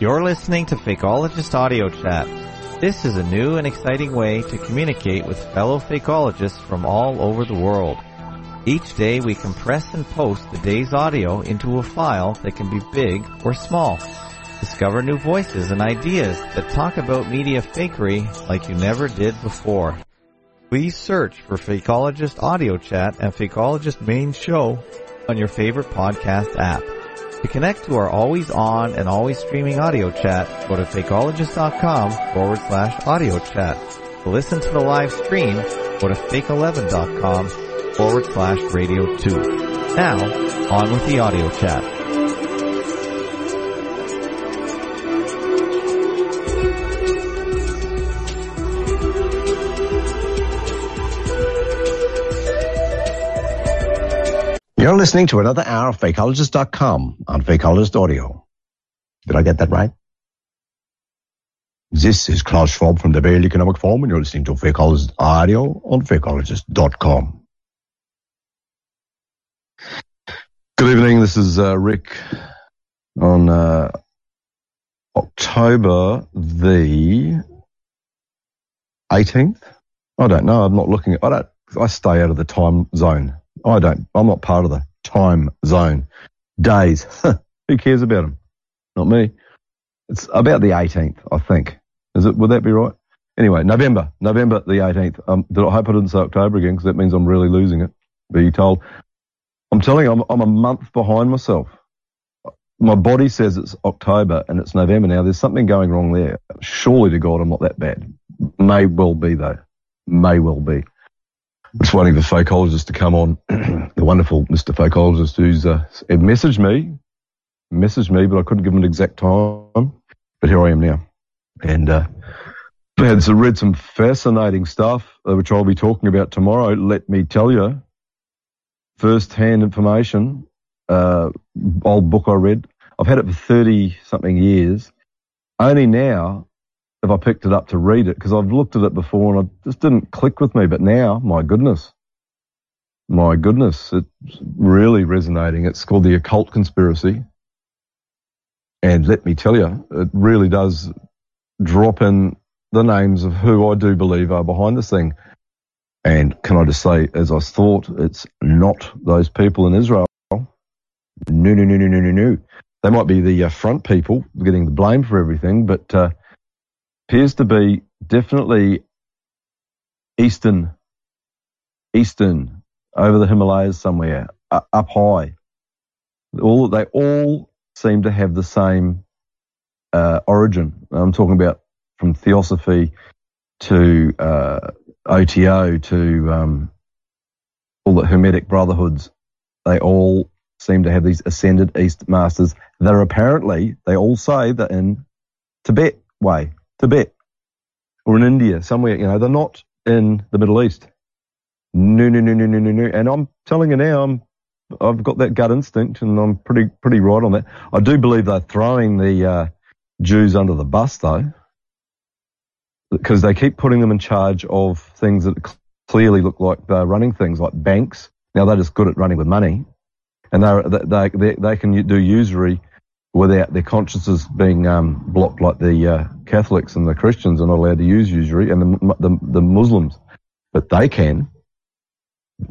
You're listening to Fakeologist Audio Chat. This is a new and exciting way to communicate with fellow fakeologists from all over the world. Each day we compress and post the day's audio into a file that can be big or small. Discover new voices and ideas that talk about media fakery like you never did before. Please search for Fakeologist Audio Chat and Fakeologist Main Show on your favorite podcast app. To connect to our always on and always streaming audio chat, go to fakeologist.com forward slash audio chat. To listen to the live stream, go to fake11.com forward slash radio 2. Now, on with the audio chat. Listening to another hour of Fakeologist.com on Fakeologist Audio. Did I get that right? This is Klaus Schwab from the Vail Economic Forum, and you're listening to Fakeologist Audio on Fakeologist.com. Good evening. This is uh, Rick on uh, October the 18th. I don't know. I'm not looking. I don't. I stay out of the time zone. I don't. I'm not part of the time zone. Days. Who cares about them? Not me. It's about the 18th, I think. Is it? Would that be right? Anyway, November. November the 18th. Um, did I hope I didn't say October again because that means I'm really losing it. Be told. I'm telling you, I'm, I'm a month behind myself. My body says it's October and it's November now. There's something going wrong there. Surely to God, I'm not that bad. May well be though. May well be just waiting for fakeologist to come on. the wonderful Mr. Fakeologist who's uh, messaged me, messaged me, but I couldn't give him an exact time. But here I am now, and uh, had some, read some fascinating stuff, uh, which I'll be talking about tomorrow. Let me tell you, first-hand information. Uh, old book I read. I've had it for thirty something years. Only now if I picked it up to read it because I've looked at it before and it just didn't click with me. But now, my goodness, my goodness, it's really resonating. It's called The Occult Conspiracy. And let me tell you, it really does drop in the names of who I do believe are behind this thing. And can I just say, as I thought, it's not those people in Israel. No, no, no, no, no, no, no. They might be the uh, front people getting the blame for everything, but uh, appears to be definitely eastern, eastern, over the Himalayas somewhere, up high. All they all seem to have the same uh, origin. I'm talking about from theosophy to uh, OTO to um, all the Hermetic brotherhoods. They all seem to have these ascended East masters that are apparently, they all say that in Tibet way, Tibet or in India, somewhere, you know, they're not in the Middle East. No, no, no, no, no, no, no. And I'm telling you now, I'm, I've got that gut instinct and I'm pretty, pretty right on that. I do believe they're throwing the, uh, Jews under the bus though, because they keep putting them in charge of things that clearly look like they're running things like banks. Now they're just good at running with money and they're, they, they, they can do usury without their consciences being um, blocked like the uh, Catholics and the Christians are not allowed to use usury and the, the, the Muslims. But they can.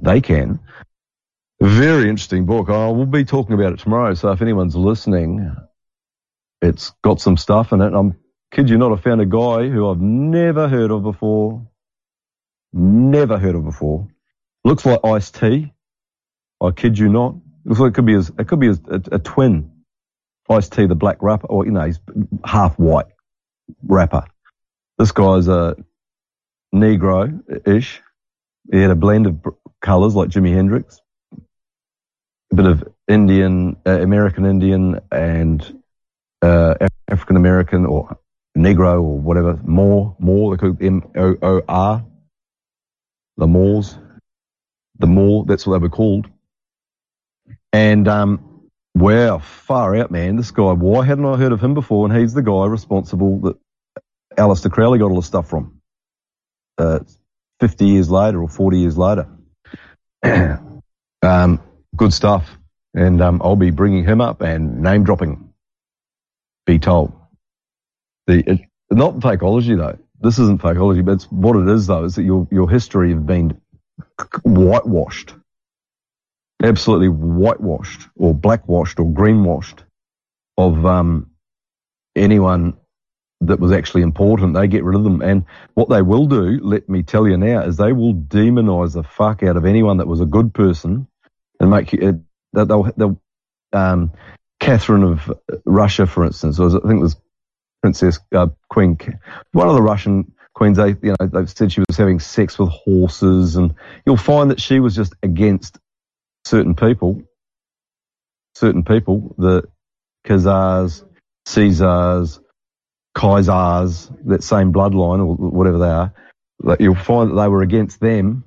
They can. Very interesting book. I will be talking about it tomorrow. So if anyone's listening, it's got some stuff in it. I'm kid you not, I found a guy who I've never heard of before. Never heard of before. Looks like Ice-T. I kid you not. Looks like it could be as, it could be as a, a twin Ice-T, the black rapper, or, you know, he's half white rapper. This guy's a Negro-ish. He had a blend of colors like Jimi Hendrix, a bit of Indian, uh, American Indian and uh, African American or Negro or whatever, more, more, They call M-O-O-R, the Moors, the Moor, that's what they were called. And um, Wow, far out, man. This guy, why hadn't I heard of him before? And he's the guy responsible that Aleister Crowley got all the stuff from. Uh, 50 years later or 40 years later. Um, good stuff. And um, I'll be bringing him up and name dropping. Be told. The it, not fakeology though. This isn't fakeology, but it's what it is though. Is that your your history has been whitewashed, absolutely whitewashed, or blackwashed, or greenwashed of um, anyone that was actually important. They get rid of them. And what they will do, let me tell you now, is they will demonize the fuck out of anyone that was a good person and make you, uh, they'll, they'll, um, Catherine of Russia, for instance, was, I think it was Princess uh, Queen, one of the Russian queens. They, you know, they said she was having sex with horses, and you'll find that she was just against certain people, certain people, the Khazars, Caesars, Kaisers, that same bloodline or whatever they are, that you'll find that they were against them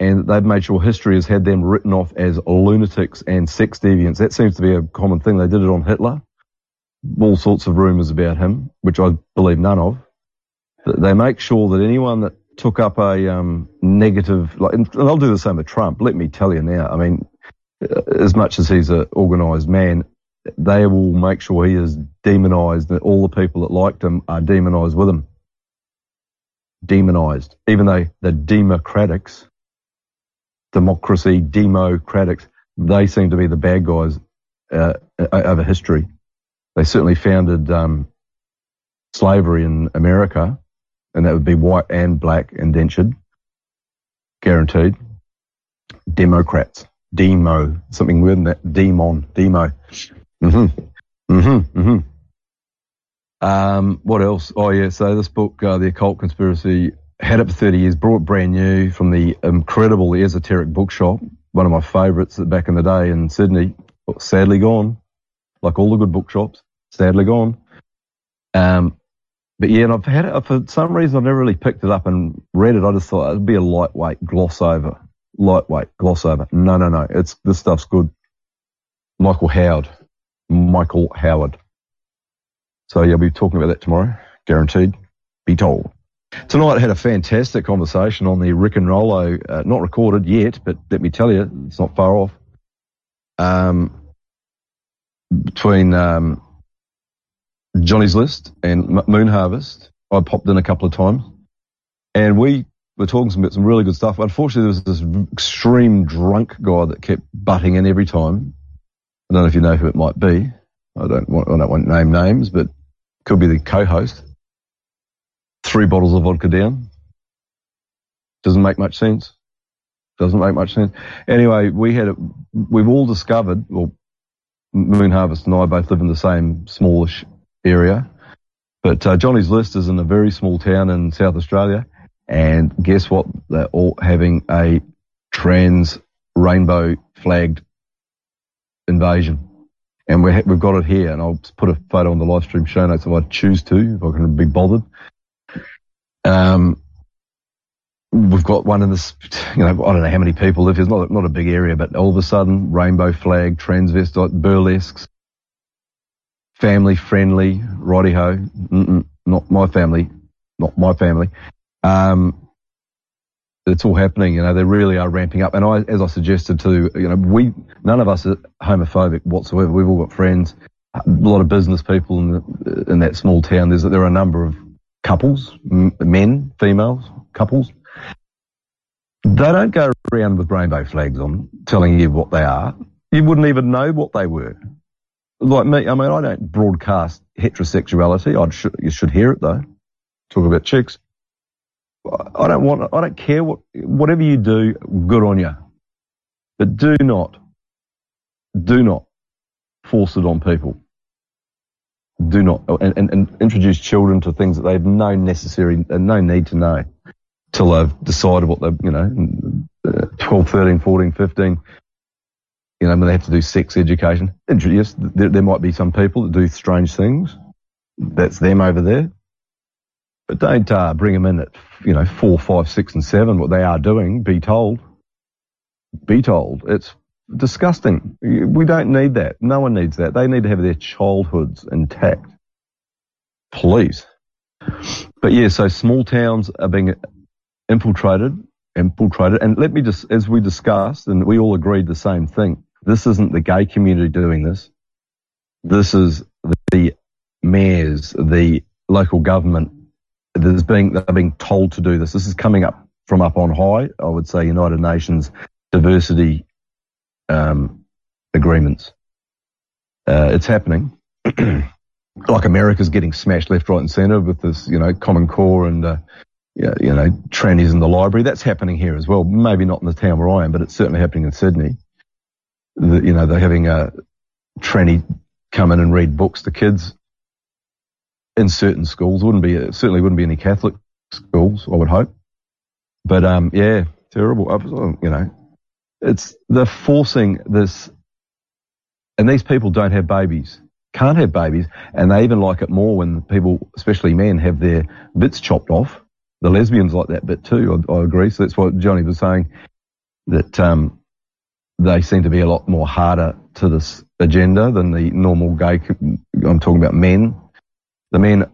and they've made sure history has had them written off as lunatics and sex deviants. That seems to be a common thing. They did it on Hitler. All sorts of rumours about him, which I believe none of. They make sure that anyone that took up a um, negative, like, and they'll do the same with Trump. Let me tell you now. I mean, as much as he's an organised man, they will make sure he is demonized, that all the people that liked him are demonized with him. Demonized. Even though the democrats, democracy, democrats, they seem to be the bad guys uh, over history. They certainly founded um, slavery in America, and that would be white and black indentured, guaranteed. Democrats, demo, something weird than that, demon, demo. Mm-hmm. Mm-hmm. Mm-hmm. Um, what else? Oh yeah, so this book, uh, The Occult Conspiracy, had it for 30 years, brought brand new from the incredible Esoteric Bookshop, one of my favourites back in the day in Sydney, sadly gone, like all the good bookshops, sadly gone. Um, but yeah, and I've had it, for some reason I've never really picked it up and read it. I just thought it'd be a lightweight gloss over, lightweight gloss over. No, no, no, it's, this stuff's good. Michael Howard, Michael Howard. So yeah, we'll be talking about that tomorrow, guaranteed. Be told. Tonight I had a fantastic conversation on the Rick and Rollo, uh, not recorded yet, but let me tell you, it's not far off. Um, between um, Johnny's List and Moon Harvest, I popped in a couple of times, and we were talking about some really good stuff. Unfortunately, there was this extreme drunk guy that kept butting in every time, I don't know if you know who it might be. I don't want, I don't want to name names, but could be the co-host. Three bottles of vodka down. Doesn't make much sense. Doesn't make much sense. Anyway, we had, we've all discovered, well, Moon Harvest and I both live in the same smallish area, but uh, Johnny's List is in a very small town in South Australia, and guess what? They're all having a trans rainbow flagged invasion. And we have got it here, and I'll put a photo on the live stream show notes if I choose to, if I can be bothered. Um, we've got one in this, you know, I don't know how many people live here. It's not, not a big area, but all of a sudden, rainbow flag, transvestite, burlesques, family friendly, righty ho, not my family, not my family. Um, it's all happening. You know, they really are ramping up. And I, as I suggested to, you know, we, none of us are homophobic whatsoever. We've all got friends, a lot of business people in, the, in that small town. There's, there are a number of couples, men, females, couples. They don't go around with rainbow flags on telling you what they are. You wouldn't even know what they were. Like me, I mean, I don't broadcast heterosexuality. I should, you should hear it though. Talk about chicks. I don't want, I don't care what, whatever you do, good on you. But do not, do not force it on people. Do not, and, and, and introduce children to things that they have no necessary, and no need to know till they've decided what they, you know, uh, 12, 13, 14, 15, you know, they have to do sex education. Yes, there, there might be some people that do strange things. That's them over there. But don't uh, bring them in at, you know, four, five, six, and seven, what they are doing. Be told. Be told. It's disgusting. We don't need that. No one needs that. They need to have their childhoods intact. Please. But yeah, so small towns are being infiltrated infiltrated. And let me just, as we discussed, and we all agreed the same thing. This isn't the gay community doing this. This is the mayors, the local government. There's being, they're being told to do this. This is coming up from up on high. I would say United Nations diversity um, agreements. Uh, it's happening. like America's getting smashed left, right, and centre with this, you know, Common Core and uh, you know trannies in the library. That's happening here as well. Maybe not in the town where I am, but it's certainly happening in Sydney. The, you know, they're having a tranny come in and read books to kids in certain schools. Wouldn't be certainly wouldn't be any Catholic schools, I would hope. But um, yeah, terrible. You know, it's they're forcing this, and these people don't have babies, can't have babies, and they even like it more when people, especially men, have their bits chopped off. The lesbians like that bit too. I, I agree. So that's what Johnny was saying that um, they seem to be a lot more harder to this agenda than the normal gay. I'm talking about men. The men,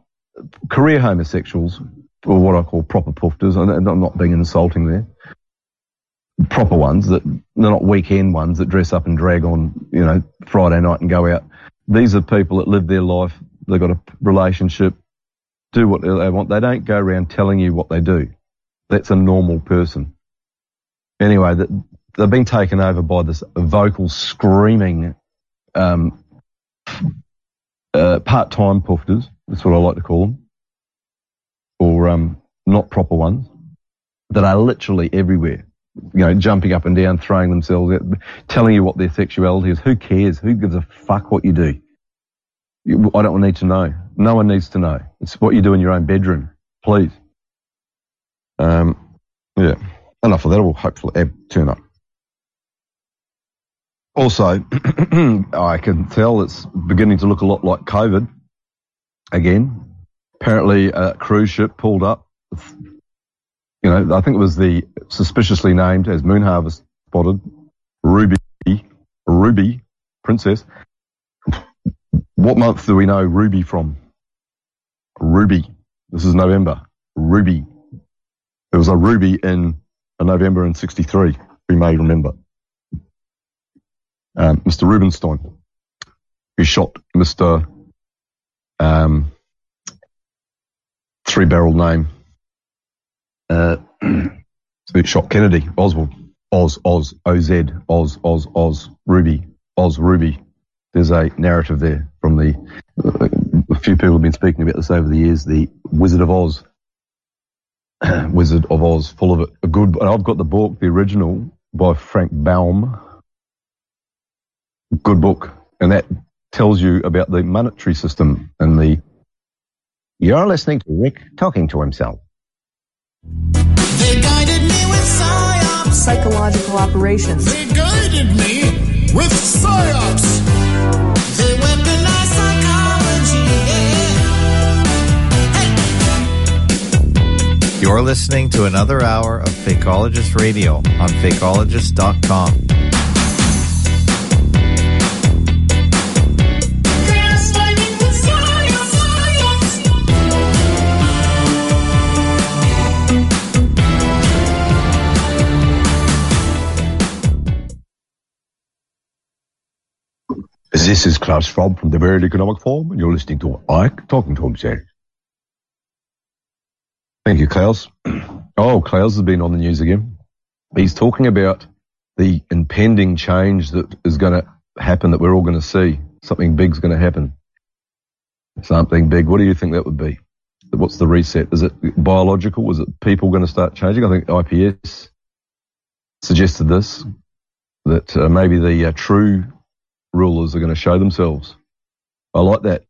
career homosexuals, or what I call proper pufters, and I'm not being insulting there. Proper ones that they're not weekend ones that dress up and drag on, you know, Friday night and go out. These are people that live their life. They've got a relationship, do what they want. They don't go around telling you what they do. That's a normal person. Anyway, they've been taken over by this vocal screaming um, uh, part-time pufters. That's what I like to call them, or um, not proper ones that are literally everywhere. You know, jumping up and down, throwing themselves out, telling you what their sexuality is. Who cares? Who gives a fuck what you do? I don't need to know. No one needs to know. It's what you do in your own bedroom, please. Um, yeah. Enough of that. We'll hopefully turn up. Also, I can tell it's beginning to look a lot like COVID again. Apparently, a cruise ship pulled up. You know, I think it was the suspiciously named as Moon Harvest spotted Ruby, Ruby Princess. What month do we know Ruby from? Ruby. This is November. Ruby. There was a Ruby in a November in 63, we may remember um, Mr. Rubenstein, who shot Mr. Um, three barrel name, uh, who shot Kennedy, Oswald, Oz, Oz, OZ, Oz, Oz, Oz, Ruby, Oz, Ruby. There's a narrative there from the, uh, a few people have been speaking about this over the years, the Wizard of Oz. Wizard of Oz, full of it. A good, I've got the book, the original by Frank Baum, good book, and that tells you about the monetary system and the. You're listening to Rick talking to himself. They guided me with psyops. Psychological operations. They guided me with psyops. They weaponized psychology. Yeah. Hey. You're listening to another hour of Fakeologist Radio on fakeologist.com. This is Klaus Schwab from the World Economic Forum, and you're listening to Ike talking to himself. Thank you, Klaus. Oh, Klaus has been on the news again. He's talking about the impending change that is going to happen, that we're all going to see. Something big's going to happen. Something big. What do you think that would be? What's the reset? Is it biological? Is it people going to start changing? I think IPS suggested this, that uh, maybe the uh, true rulers are going to show themselves. I like that.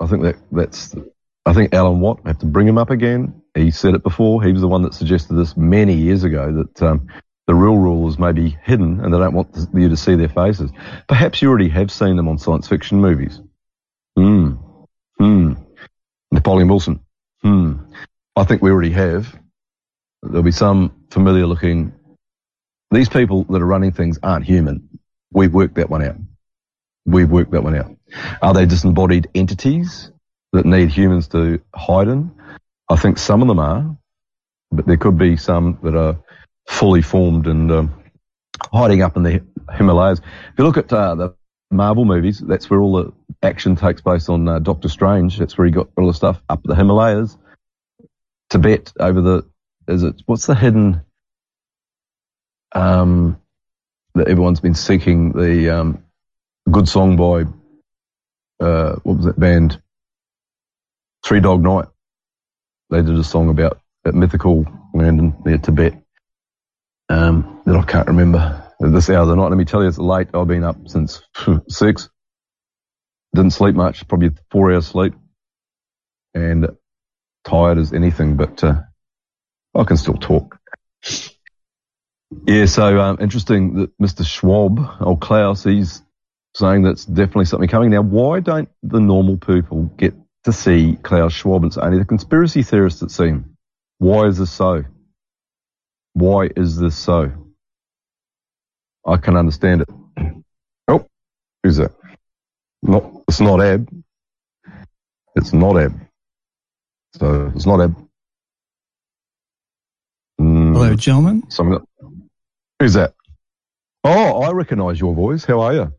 I think that that's. I think Alan Watt. I have to bring him up again. He said it before. He was the one that suggested this many years ago that um, the real rulers may be hidden and they don't want you to see their faces. Perhaps you already have seen them on science fiction movies. Hmm. Hmm. Napoleon Wilson. Hmm. I think we already have. There'll be some familiar looking. These people that are running things aren't human. We've worked that one out. We've worked that one out. Are they disembodied entities that need humans to hide in? I think some of them are, but there could be some that are fully formed and um, hiding up in the Himalayas. If you look at uh, the Marvel movies, that's where all the action takes place on uh, Doctor Strange. That's where he got all the stuff up the Himalayas, Tibet over the. Is it what's the hidden? Um, that everyone's been seeking the um, good song by uh, what was that band? Three Dog Night. They did a song about that mythical land in near Tibet um, that I can't remember at this hour of the night. Let me tell you, it's late. I've been up since six. Didn't sleep much, probably four hours sleep, and tired as anything. But uh, I can still talk. Yeah, so um, interesting that Mr. Schwab, old Klaus, he's saying that's definitely something coming. Now, why don't the normal people get to see Klaus Schwab say, only the conspiracy theorists that see him? Why is this so? Why is this so? I can understand it. Oh, who's that? Not, it's not Ab. It's not Ab. So it's not Ab. Mm, Hello, gentlemen. Something. Who's that? Oh, I recognise your voice. How are you?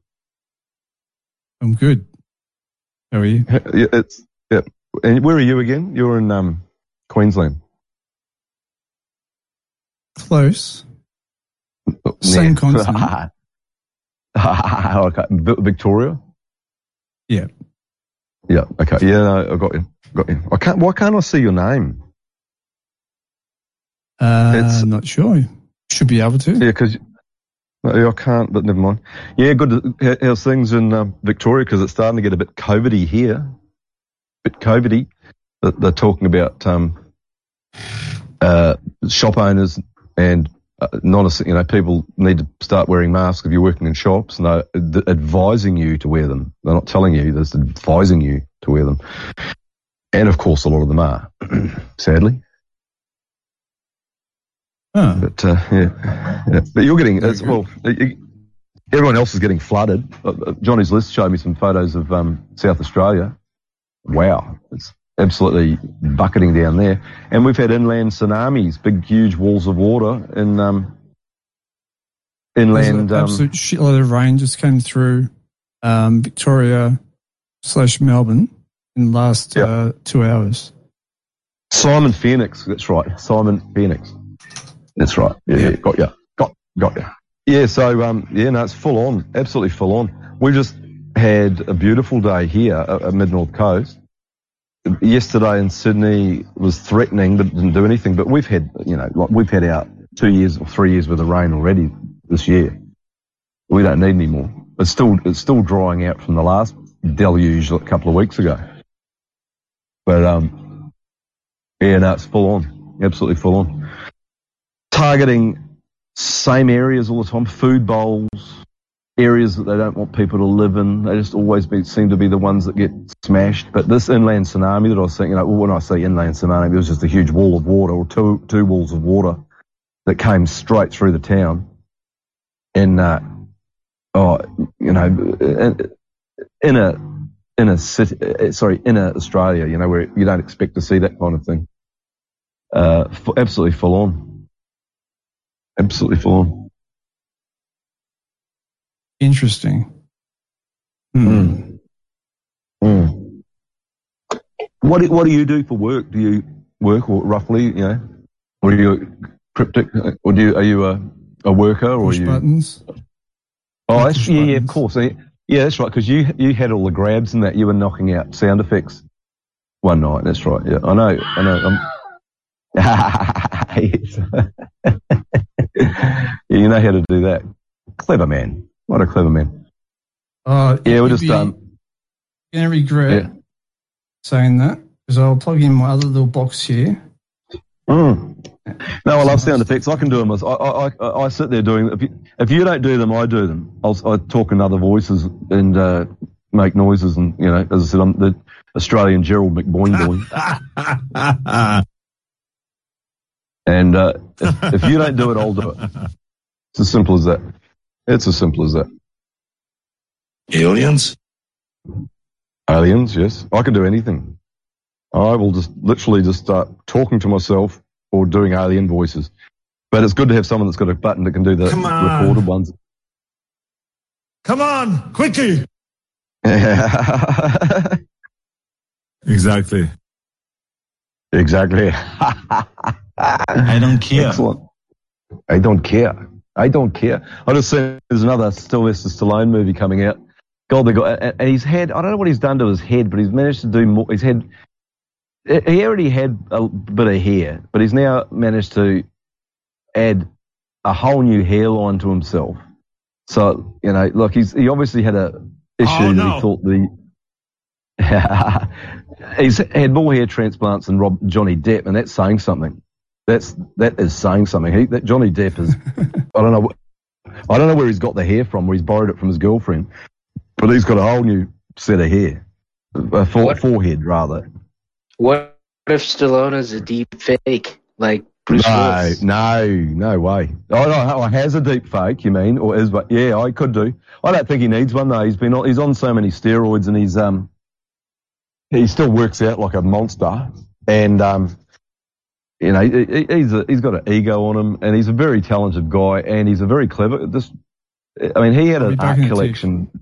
I'm good. How are you? Yeah, it's yeah. And where are you again? You're in um, Queensland. Close. Oh, Same yeah. continent. okay. Vi- Victoria. Yeah. Yeah. Okay. Yeah. No, I got you. Got you. I can't. Why can't I see your name? Uh, It's- not sure. Should be able to. Yeah, because I can't. But never mind. Yeah. Good. How's things in um, Victoria? Because it's starting to get a bit COVIDy here. A Bit COVIDy. They're, talking about um, uh, shop owners and uh, non you know people need to start wearing masks if you're working in shops and they're ad- advising you to wear them. They're not telling you, they're advising you to wear them. And of course, a lot of them are, sadly. Oh, But uh, yeah. yeah, but you're getting it's, well. Everyone else is getting flooded. Uh, uh, Johnny's list showed me some photos of um, South Australia. Wow, it's absolutely bucketing down there. And we've had inland tsunamis, big, huge walls of water in um, inland. an Um, absolute shitload of rain just came through um, Victoria slash Melbourne in the last uh, two hours. Simon Phoenix, that's right. Simon Phoenix. That's right. Yeah, yeah, got you. Got, got you. Yeah, so, um, yeah, no, it's full on. Absolutely full on. We just had a beautiful day here at, at Mid North Coast. Yesterday in Sydney was threatening, but didn't do anything. But we've had, you know, like we've had our two years or three years worth of rain already this year. We don't need any more. It's still, it's still drying out from the last deluge a couple of weeks ago. But, um, yeah, no, it's full on. Absolutely full on. Targeting same areas all the time, food bowls, areas that they don't want people to live in. They just always be, seem to be the ones that get smashed. But this inland tsunami that I was saying, you know, when I say inland tsunami, it was just a huge wall of water or two, two walls of water that came straight through the town. And, uh, oh, you know, in, a, in a city, uh, sorry, in a Australia, you know, where you don't expect to see that kind of thing. Uh, absolutely full on. Absolutely full on. Interesting. Hmm. Mm. What do, what do you do for work? Do you work or roughly, you know, or are you cryptic, or do you, are you a, a worker or Push you? buttons. Oh, that's, push yeah, yeah, of course. Yeah, that's right. Because you you had all the grabs and that you were knocking out sound effects one night. That's right. Yeah, I know. I know. Yes. you know how to do that. Clever man. What a clever man. Oh, Yeah, we're just be um. gonna regret Yeah. saying that because I'll plug in my other little box here. Mm. No, I love sound effects. I can do them. I, I, I, I sit there doing. If you, if you don't do them, I do them. I'll, I talk in other voices and uh, make noises. And you know, as I said, I'm the Australian Gerald McBoing boy. and uh, if, if you don't do it, I'll do it. It's as simple as that. It's as simple as that. Aliens? Aliens, yes. I can do anything. I will just literally just start talking to myself or doing alien voices. But it's good to have someone that's got a button that can do the on. recorded ones. Come on, quickly. Exactly. exactly. I don't care. Excellent. I don't care. I don't care. I just said there's another Sylvester Stallone movie coming out. God, they got, and he's had, I don't know what he's done to his head, but he's managed to do more. He's had, he already had a bit of hair, but he's now managed to add a whole new hairline to himself. So, you know, look, he's, he obviously had a issue Oh, that no. he thought the, he's had more hair transplants than Rob, Johnny Depp, and that's saying something. That's that is saying something. He, that Johnny Depp is. I don't know. I don't know where he's got the hair from. Where he's borrowed it from his girlfriend, but he's got a whole new set of hair, a fore, What? forehead rather. What if Stallone is a deep fake like Bruce no, Willis? no, no way. Oh no, has a deep fake. You mean, or is? But yeah, I could do. I don't think he needs one though. He's been on, he's on so many steroids, and he's um he still works out like a monster, and um you know he, he- he's a, he's got an ego on him, and he's a very talented guy, and he's a very clever. This, I mean, he had I'll an art in a tick. collection.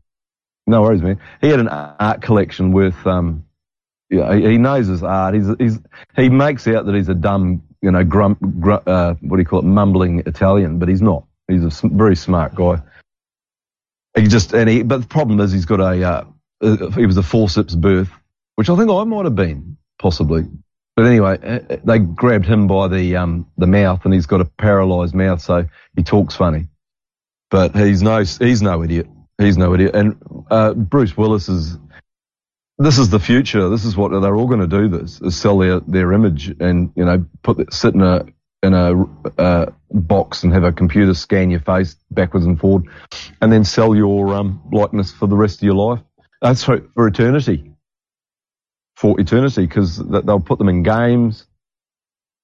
No worries, man. He had an art collection with um. Yeah, he, he knows his art. He's he's he makes out that he's a dumb, you know, grump, gru uh, what do you call it, mumbling Italian, but he's not. He's a very smart guy. He just and he, but the problem is he's got a, uh, uh, he was a forceps birth, which I think I might have been possibly. But anyway, uh, uh, they grabbed him by the um the mouth, and he's got a paralysed mouth, so he talks funny. But he's no he's no idiot. He's no idiot. And uh, Bruce Willis is this is the future. This is what they're all going to do. This is sell their, their image and you know put sit in a in a uh, box and have a computer scan your face backwards and forward, and then sell your um, likeness for the rest of your life. That's for, for eternity. For eternity, because they'll put them in games.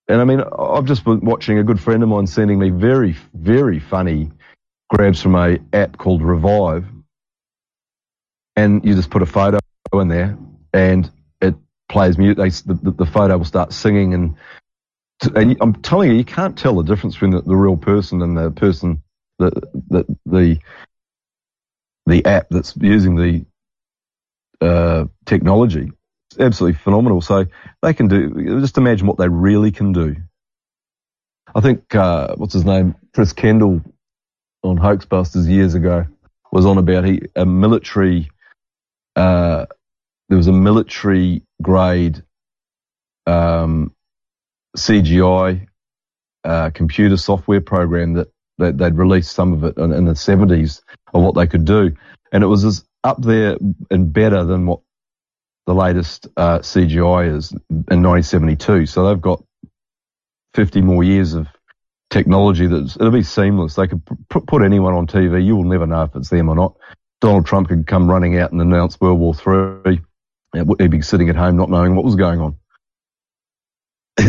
And I mean, I've just been watching a good friend of mine sending me very, very funny grabs from a app called Revive, and you just put a photo in there, and it plays music. The, the photo will start singing, and and I'm telling you, you can't tell the difference between the, the real person and the person that that the the app that's using the uh, technology. Absolutely phenomenal. So they can do. Just imagine what they really can do. I think uh, what's his name, Chris Kendall, on Hoaxbusters years ago, was on about he a military. Uh, there was a military grade um, CGI uh, computer software program that, that they'd released some of it in, in the 70s of what they could do. And it was as up there and better than what the latest uh, CGI is in 1972. So they've got 50 more years of technology that's, it'll be seamless. They could p- put anyone on TV. You will never know if it's them or not. Donald Trump could come running out and announce World War Three. He'd be sitting at home not knowing what was going on.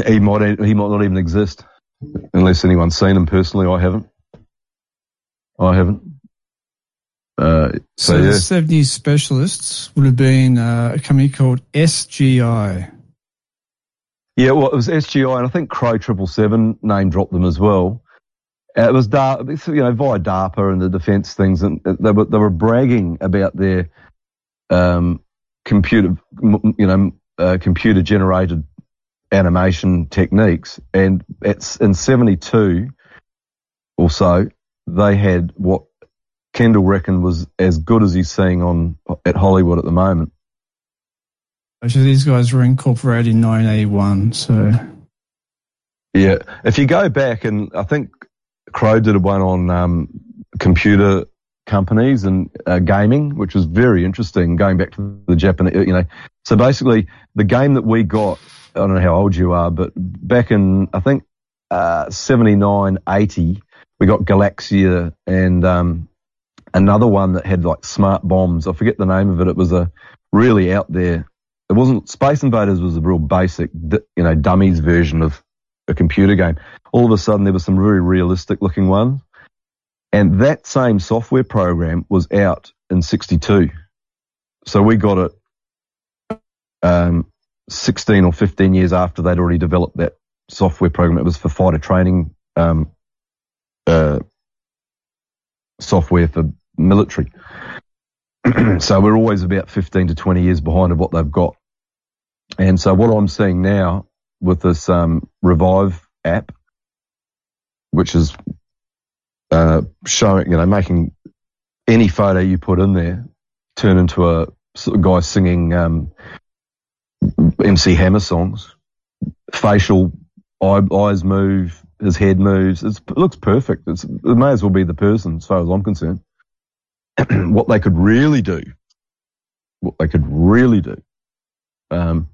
He might he might not even exist unless anyone's seen him personally. I haven't. I haven't. Uh, So, so yeah, the 70s specialists would have been uh, a company called SGI. yeah. Well, it was SGI, and I think Crow Triple Seven name dropped them as well. Uh, it was it's, you know, via DARPA and the defence things, and they were they were bragging about their um, computer, you know, uh, computer generated animation techniques. And it's in '72 or so, they had what Kendall reckoned was as good as he's seeing on at Hollywood at the moment. Actually, these guys were incorporated in 1981. So, Yeah, if you go back and I think Crow did a one on um, computer companies and uh, gaming, which was very interesting. Going back to the Japanese, you know, so basically the game that we got, I don't know how old you are, but back in I think uh, 79, 80, we got Galaxia and um, another one that had like smart bombs. I forget the name of it. It was a really out there. It wasn't Space Invaders was a real basic, you know, dummies version of a computer game. All of a sudden, there were some very realistic looking ones, and that same software program was out in '62. So we got it um, 16 or 15 years after they'd already developed that software program. It was for fighter training um, uh, software for military. so we're always about 15 to 20 years behind of what they've got. And so what I'm seeing now with this um, Revive app, which is uh, showing, you know, making any photo you put in there turn into a guy singing um, MC Hammer songs. Facial eye, eyes move, his head moves. It's, it looks perfect. It's, it may as well be the person, as far as I'm concerned. what they could really do, what they could really do, um,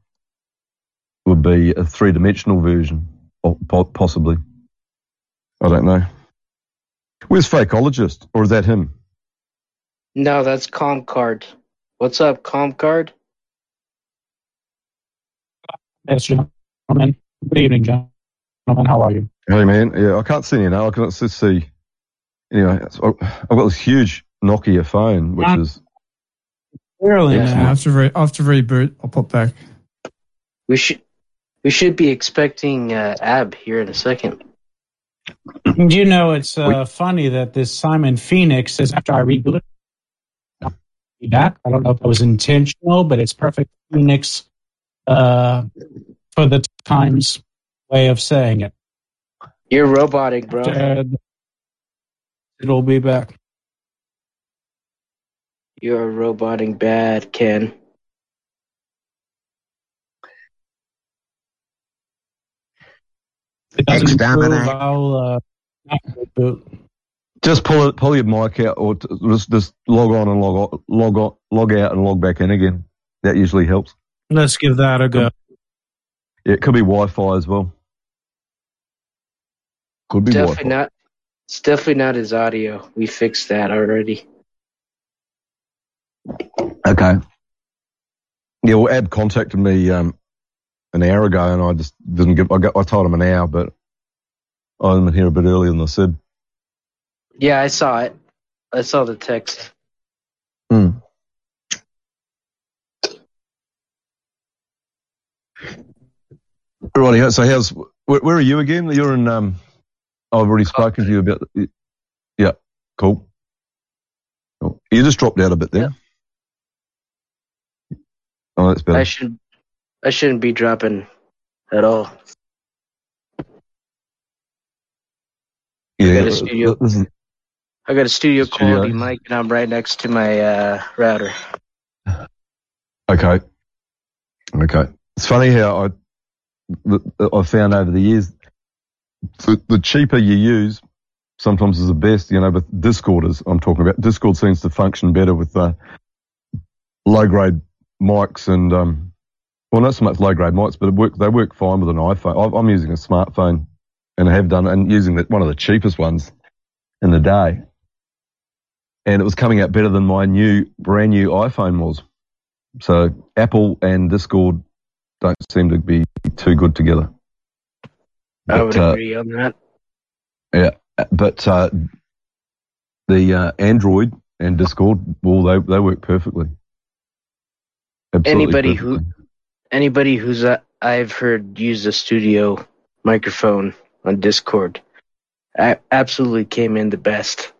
would be a three dimensional version, po- po- possibly. I don't know. Where's Fakeologist? Or is that him? No, that's Comcard. What's up, Comcard? Yes, gentlemen. Good evening, gentlemen. How are you? Hey man, yeah, I can't see you now. I can just see. Anyway, I've got this huge Nokia phone, which Ah. is Clearly, Yeah, I have to re- I have to reboot. I'll pop back. We should we should be expecting uh, Ab here in a second. You know, it's uh, funny that this Simon Phoenix is after I rebooted. Be back. I don't know if it was intentional, but it's perfect Phoenix uh, for the times way of saying it. You're robotic, bro. It'll be back. You're roboting bad, Ken. If it doesn't improve, Exterminate. I'll uh, just pull it, pull your mic out, or t- just just log on and log on, log on, log out and log back in again. That usually helps. Let's give that a go. Yeah, it could be Wi-Fi as well. Could be Definitely Wi-Fi. not. It's definitely not his audio. We fixed that already. Okay. Yeah, well, Ab contacted me um, an hour ago, and I just didn't give. I, got, I told him an hour, but I'm here a bit earlier than I said. Yeah, I saw it. I saw the text. Hmm. Righty, so how's where, where are you again? You're in. Um, I've already spoken to you about. Yeah, cool. cool. You just dropped out a bit there. Oh, that's I should I shouldn't be dropping at all. yeah, got a studio. is- I got a studio Studio. quality mic and I'm right next to my uh, router. Okay. Okay. It's funny how I I found over the years the, the cheaper you use sometimes is the best. You know, But Discord is I'm talking about. Discord seems to function better with uh, low grade mics and um, well, not so much low grade mics, but it work, they work fine with an iPhone. I'm using a smartphone and I have done and using the, one of the cheapest ones in the day. And it was coming out better than my new, brand new iPhone was. So Apple and Discord don't seem to be too good together. I would But, uh, agree on that. Yeah, but uh, the uh, Android and Discord, well, they they work perfectly. Absolutely Anybody who- Anybody who's uh, I've heard use a studio microphone on Discord a- absolutely came in the best.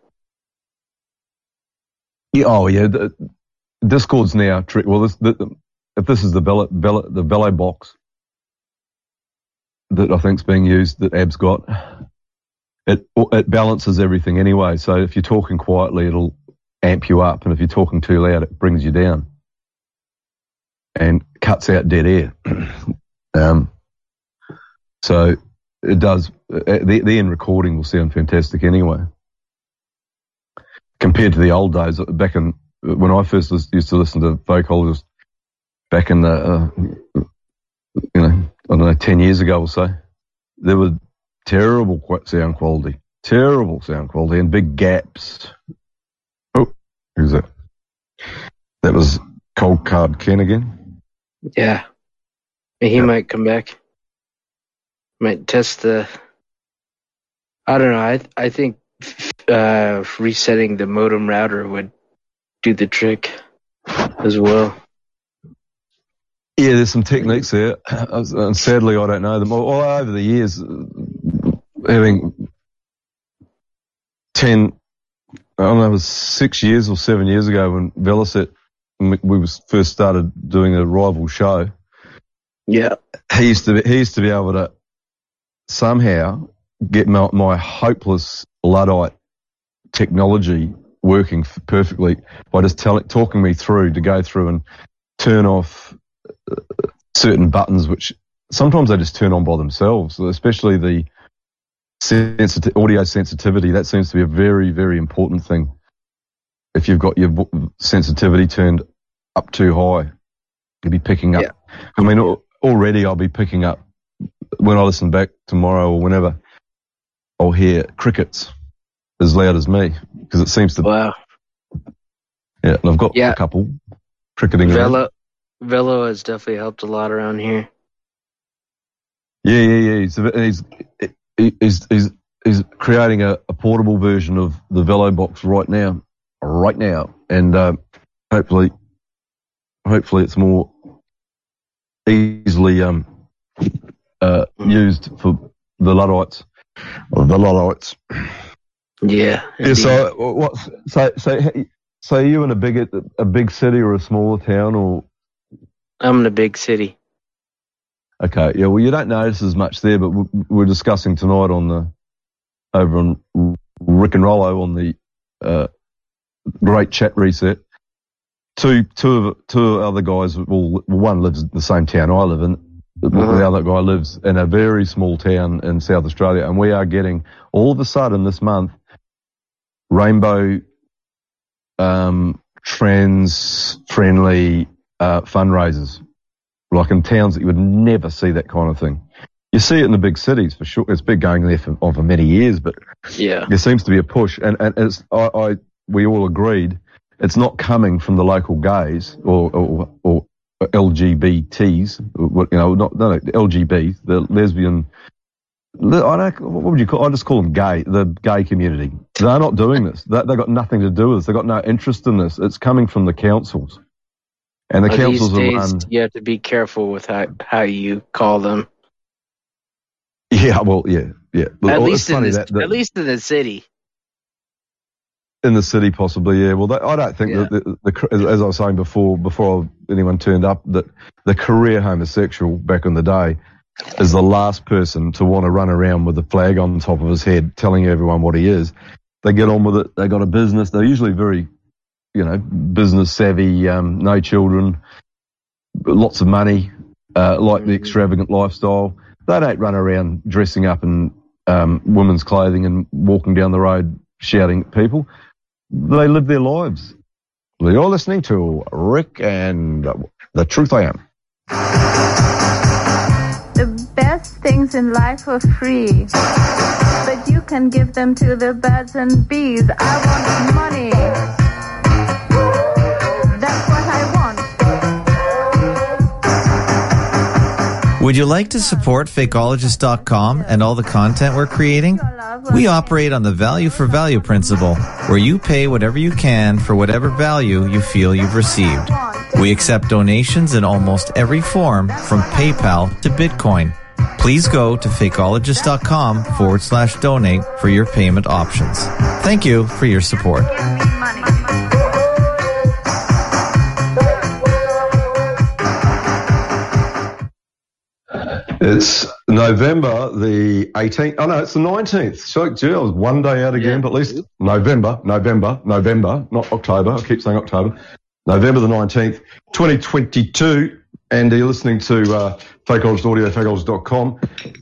Yeah, oh yeah, the, Discord's now trick. Well, this, the, if this is the Velo, Velo, the Velo box that I think's being used that Ab's got, it it balances everything anyway. So if you're talking quietly, it'll amp you up, and if you're talking too loud, it brings you down and cuts out dead air. um, so it does. uh, The, the end recording will sound fantastic anyway compared to the old days back in when I first used to listen to fakeologists back in the uh, you know I don't know ten years ago or so there were terrible sound quality terrible sound quality and big gaps oh who's that that was cold card Ken again Yeah. He might come back. Might test the. I don't know. I I think uh, resetting the modem router would do the trick as well. yeah there's some techniques there and sadly I don't know them all, over the years having ten, I don't know, it was six years or seven years ago when Velocet, we we was first started doing a rival show. Yeah. He used to be, he used to be able to somehow get my, my hopeless Luddite technology working perfectly by just telling, talking me through to go through and turn off uh, certain buttons, which sometimes they just turn on by themselves, especially the sensitive, audio sensitivity. That seems to be a very, very important thing. If you've got your sensitivity turned up too high, you'll be picking up. Yeah. I mean, already I'll be picking up when I listen back tomorrow or whenever. I'll hear crickets as loud as me because it seems to. Wow. Yeah, and I've got Yeah. a couple cricketing. around. Velo, Velo has definitely helped a lot around here. Yeah, yeah, yeah. He's, he's, he's, he's, he's creating a, a portable version of the Velo box right now, right now, and um, hopefully, hopefully it's more easily um, uh, used for the Luddites. The Luddites. Yeah. Yeah. So uh, what? So so so are you in a big a big city or a smaller town or? I'm in a big city. Okay, yeah. Well, you don't notice as much there, but we- we're discussing tonight on the over on Rick and Rollo on the uh, great chat reset. Two two of two other guys. Well, one lives in the same town I live in. The Uh-huh. other guy lives in a very small town in South Australia, and we are getting all of a sudden this month rainbow um, trans friendly uh, fundraisers, like in towns that you would never see that kind of thing. You see it in the big cities for sure. It's been going there for, oh, for many years, but Yeah. there seems to be a push, and and it's, I, I we all agreed it's not coming from the local gays or or, or LGBTs, you know, not no, no LGB, the lesbian. I don't. What would you call? I just call them gay. The gay community. They're not doing this. They they got nothing to do with this. They've got no interest in this. It's coming from the councils, and the councils These are days, run. you have to be careful with how, how you call them. Yeah, well, yeah, yeah. At it's least in this, that- that- at least in the city. In the city, possibly. Yeah. Well, that, I don't think Yeah. that the, the, as, as I was saying before, before anyone turned up, that the career homosexual back in the day is the last person to want to run around with a flag on top of his head, telling everyone what he is. They get on with it. They got a business. They're usually very, you know, business savvy. Um, no children, lots of money, uh, like the extravagant lifestyle. They don't run around dressing up in um, women's clothing and walking down the road shouting at people they live their lives. You're listening to Rick and the Truth I Am. The best things in life are free, but you can give them to the birds and bees. I want money. Would you like to support fakeologist.com and all the content we're creating? We operate on the value for value principle, where you pay whatever you can for whatever value you feel you've received. We accept donations in almost every form, from PayPal to Bitcoin. Please go to fakeologist.com forward slash donate for your payment options. Thank you for your support. It's November the 18th. Oh, no, it's the 19th. So, gee, I was one day out again, but at least November, November, November, not October. I keep saying October. November the 19th, 2022. And you're listening to uh, Fakeologist Audio, fakeologist.com.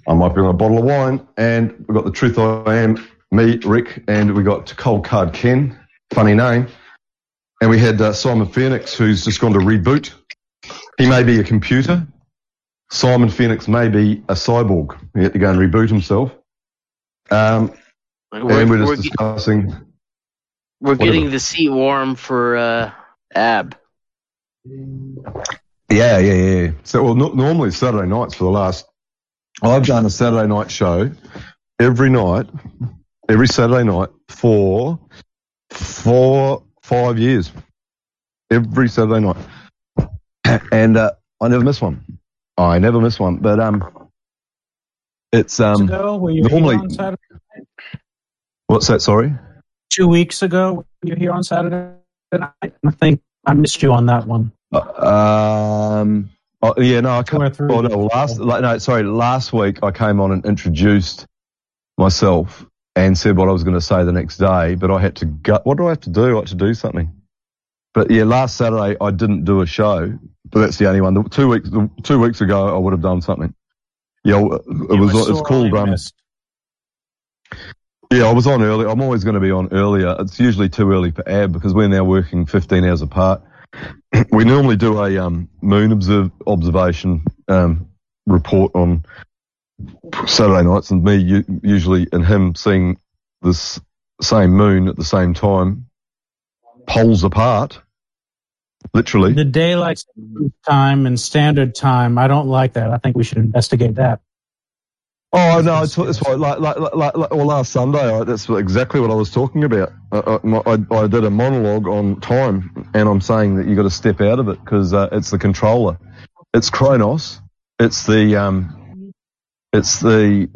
I might be on a bottle of wine. And we've got the Truth I Am, me, Rick, and we've got Cold Card Ken, funny name. And we had uh, Simon Phoenix, who's just gone to reboot. He may be a computer. Simon Phoenix may be a cyborg. He had to go and reboot himself. Um, We're, and we're just we're, discussing. we're whatever. getting the seat warm for uh, Ab. Yeah, yeah, yeah. So, well, no, normally Saturday nights for the last. I've done a Saturday night show every night, every Saturday night for four, five years. Every Saturday night, and uh, I never miss one. I never miss one. But um, it's um. ago, were you normally- on Saturday? What's that? Sorry. two weeks ago. You were here on Saturday night. I think I missed you on that one. Um, oh, yeah, no, I can't. Oh, no, last, like, no, sorry, last week I came on and introduced myself and said what I was going to say the next day, but I had to go. What do I have to do? I had to do something. But yeah, last Saturday I didn't do a show, but that's the only one. The, two weeks, the, two weeks ago I would have done something. Yeah, it You was. It's called. Um, yeah, I was on early. I'm always going to be on earlier. It's usually too early for Ab because we're now working 15 hours apart. we normally do a um, moon observe, observation um, report on Saturday nights, and me usually and him seeing this same moon at the same time, poles apart, literally. The daylight time and standard time. I don't like that. I think we should investigate that. Oh no, it's, it's what, like, like, like, like, well, last Sunday, I, that's exactly what I was talking about. I, I, I, did a monologue on time, and I'm saying that you got to step out of it because uh, it's the controller, it's Kronos, it's the um, it's the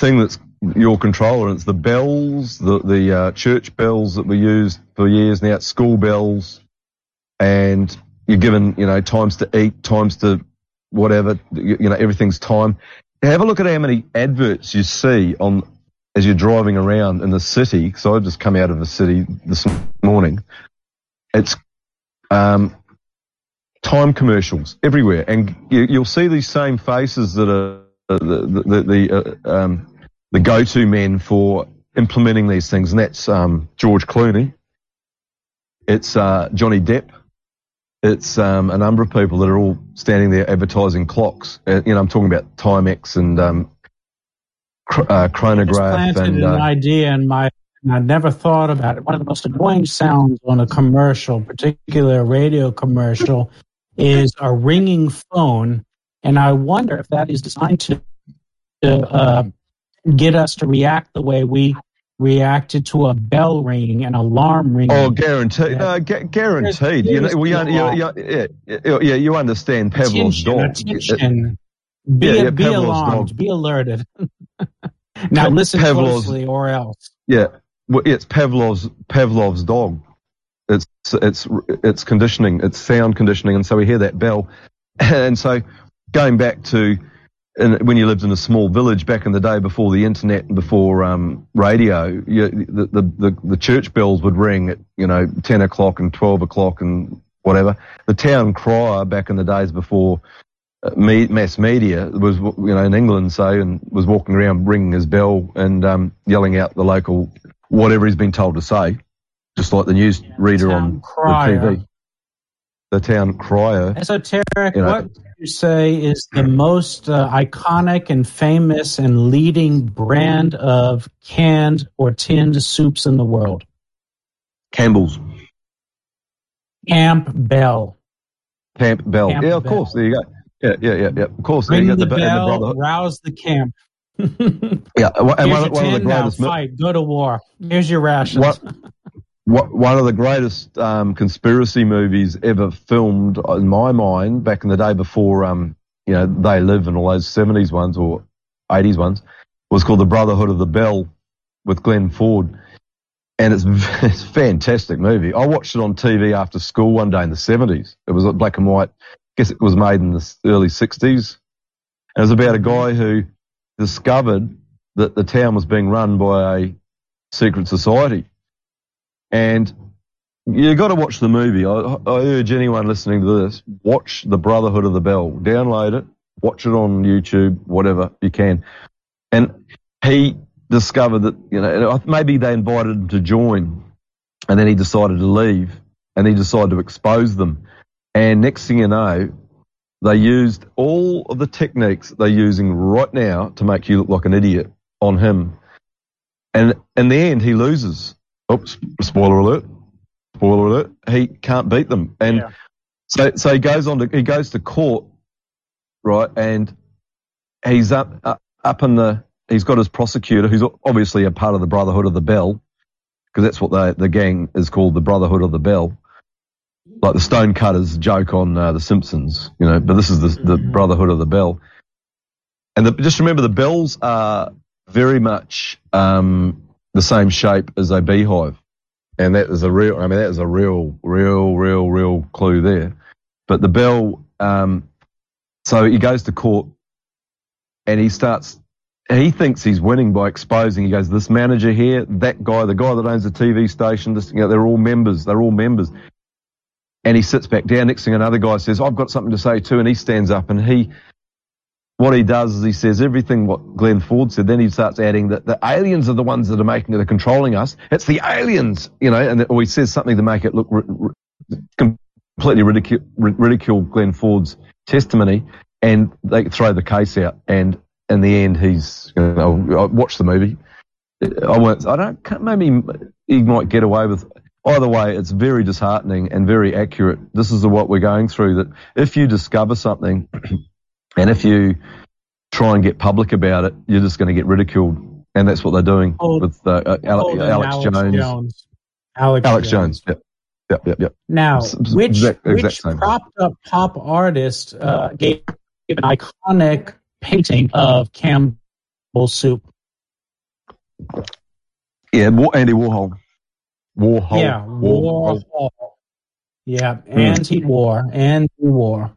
thing that's your controller. It's the bells, the the uh, church bells that we used for years now, it's school bells, and you're given you know times to eat, times to whatever, you, you know everything's time. Have a look at how many adverts you see on as you're driving around in the city. So I've just come out of the city this morning. It's um, time commercials everywhere, and you, you'll see these same faces that are uh, the the, the, uh, um, the go-to men for implementing these things, and that's um, George Clooney. It's uh, Johnny Depp. It's um, a number of people that are all standing there advertising clocks. Uh, you know, I'm talking about Timex and um, cr- uh, chronograph planted and an uh, idea in my. And I never thought about it. One of the most annoying sounds on a commercial, particular radio commercial, is a ringing phone, and I wonder if that is designed to, to uh, get us to react the way we reacted to a bell ringing, an alarm ringing. Oh, guaranteed. Yeah. No, gu- guaranteed. You know, we, you, you, you, yeah, yeah, yeah, you understand Pavlov's attention, dog. attention. Be, Yeah, yeah, be Pavlov's alarmed. dog. Be alerted. now listen Pavlov's- closely, or else. Yeah, well, it's Pavlov's Pavlov's dog. It's it's it's conditioning. It's sound conditioning, and so we hear that bell, and so going back to and when you lived in a small village back in the day before the internet and before um, radio, you, the, the the the church bells would ring at you know ten o'clock and twelve o'clock and whatever. The town crier back in the days before uh, me, mass media was you know in England say and was walking around ringing his bell and um, yelling out the local whatever he's been told to say, just like the news reader Town on crier. the TV. The town crier. Esoteric, You know- what you say is the most uh, iconic and famous and leading brand of canned or tinned soups in the world? Campbell's. Camp Bell. Camp Bell. Yeah, of course. There you go. Yeah, yeah, yeah, yeah. Of course. There you the, and bell, Brotherhood. rouse the camp. Yeah, and Here's one, one, one of the tin now, fight, go to war. Here's your rations. What, one of the greatest um, conspiracy movies ever filmed, in my mind, back in the day before, um, you know, They Live and all those 70s ones or 80s ones, was called The Brotherhood of the Bell with Glenn Ford. And it's, it's a fantastic movie. I watched it on TV after school one day in the 70s. It was black and white. I guess it was made in the early 60s. And it was about a guy who discovered that the town was being run by a secret society. And you've got to watch the movie. I, I urge anyone listening to this, watch The Brotherhood of the Bell. Download it, watch it on YouTube, whatever you can. And he discovered that, you know, maybe they invited him to join and then he decided to leave and he decided to expose them. And next thing you know, they used all of the techniques they're using right now to make you look like an idiot on him. And in the end, he loses. Oops, spoiler alert. Spoiler alert. He can't beat them. And Yeah. so, so he goes on to, he goes to court, right? And he's up, up, up in the, he's got his prosecutor, who's obviously a part of the Brotherhood of the Bell, because that's what they, the gang is called, the Brotherhood of the Bell. Like the Stonecutters joke on uh, The Simpsons, you know, but this is the, the Brotherhood of the Bell. And the, just remember, the bells are very much um, the same shape as a beehive. and that is a real. I mean, that is a real, real, real, real clue there. But the bell. Um, so he goes to court, and he starts. He thinks he's winning by exposing. He goes, "This manager here, that guy, the guy that owns the TV station, this, you know, they're all members. They're all members." And he sits back down. Next thing, another guy says, "I've got something to say too," and he stands up and he what he does is he says everything what Glenn Ford said. Then he starts adding that the aliens are the ones that are making it, are controlling us. It's the aliens, you know, and or he says something to make it look ri- ri- completely ridicule, ridicule Glenn Ford's testimony, and they throw the case out. And in the end, he's, you know, I watch the movie. I won't. I don't. can't- Maybe he might get away with. Either way, it's very disheartening and very accurate. This is what we're going through. That if you discover something. And if you try and get public about it, you're just going to get ridiculed. And that's what they're doing Oh, with uh, uh, Ale- Oh, Alex, Jones. Alex, Alex Jones. Yep. Yep. Yep. Yep. Now, which exact- exact which same. propped up pop artist uh, gave an iconic painting of Campbell soup? Yeah. Andy Warhol. Warhol. yeah, Warhol. Warhol. Yeah, Hmm. anti-war, anti-war.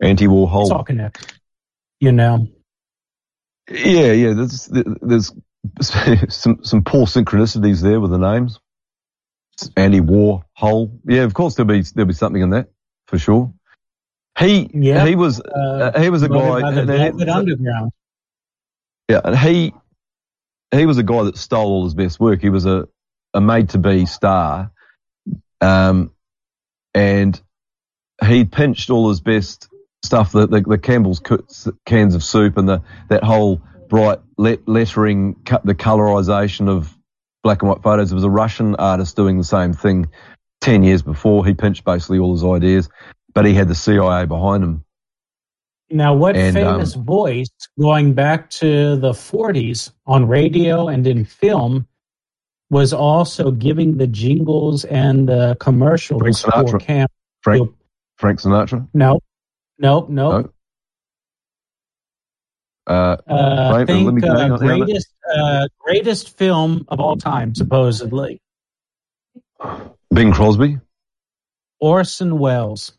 Anti Warhol. all connected. You know. Yeah. Yeah. There's, there's some, some poor synchronicities there with the names. Andy Warhol. Yeah. Of course there'll be, there'll be something in that for sure. He, Yeah. he was, Uh, uh, he was a guy. by the and he- Velvet Underground. Yeah, and he he was a guy that stole all his best work. He was a, a made to be star, um, and he pinched all his best stuff. The the, the Campbell's cans of soup and the that whole bright let, lettering, cut the colorization of black and white photos. There was a Russian artist doing the same thing ten years before. He pinched basically all his ideas, but he had the CIA behind him. Now, what And, famous um, voice going back to the 40s on radio and in film was also giving the jingles and the commercials Frank for Sinatra. Camp? Frank Frank Sinatra. No, no, nope. No. Uh, Uh, me think hang uh, on, hang on. greatest uh, greatest film of all time, supposedly. Bing Crosby. Orson Welles.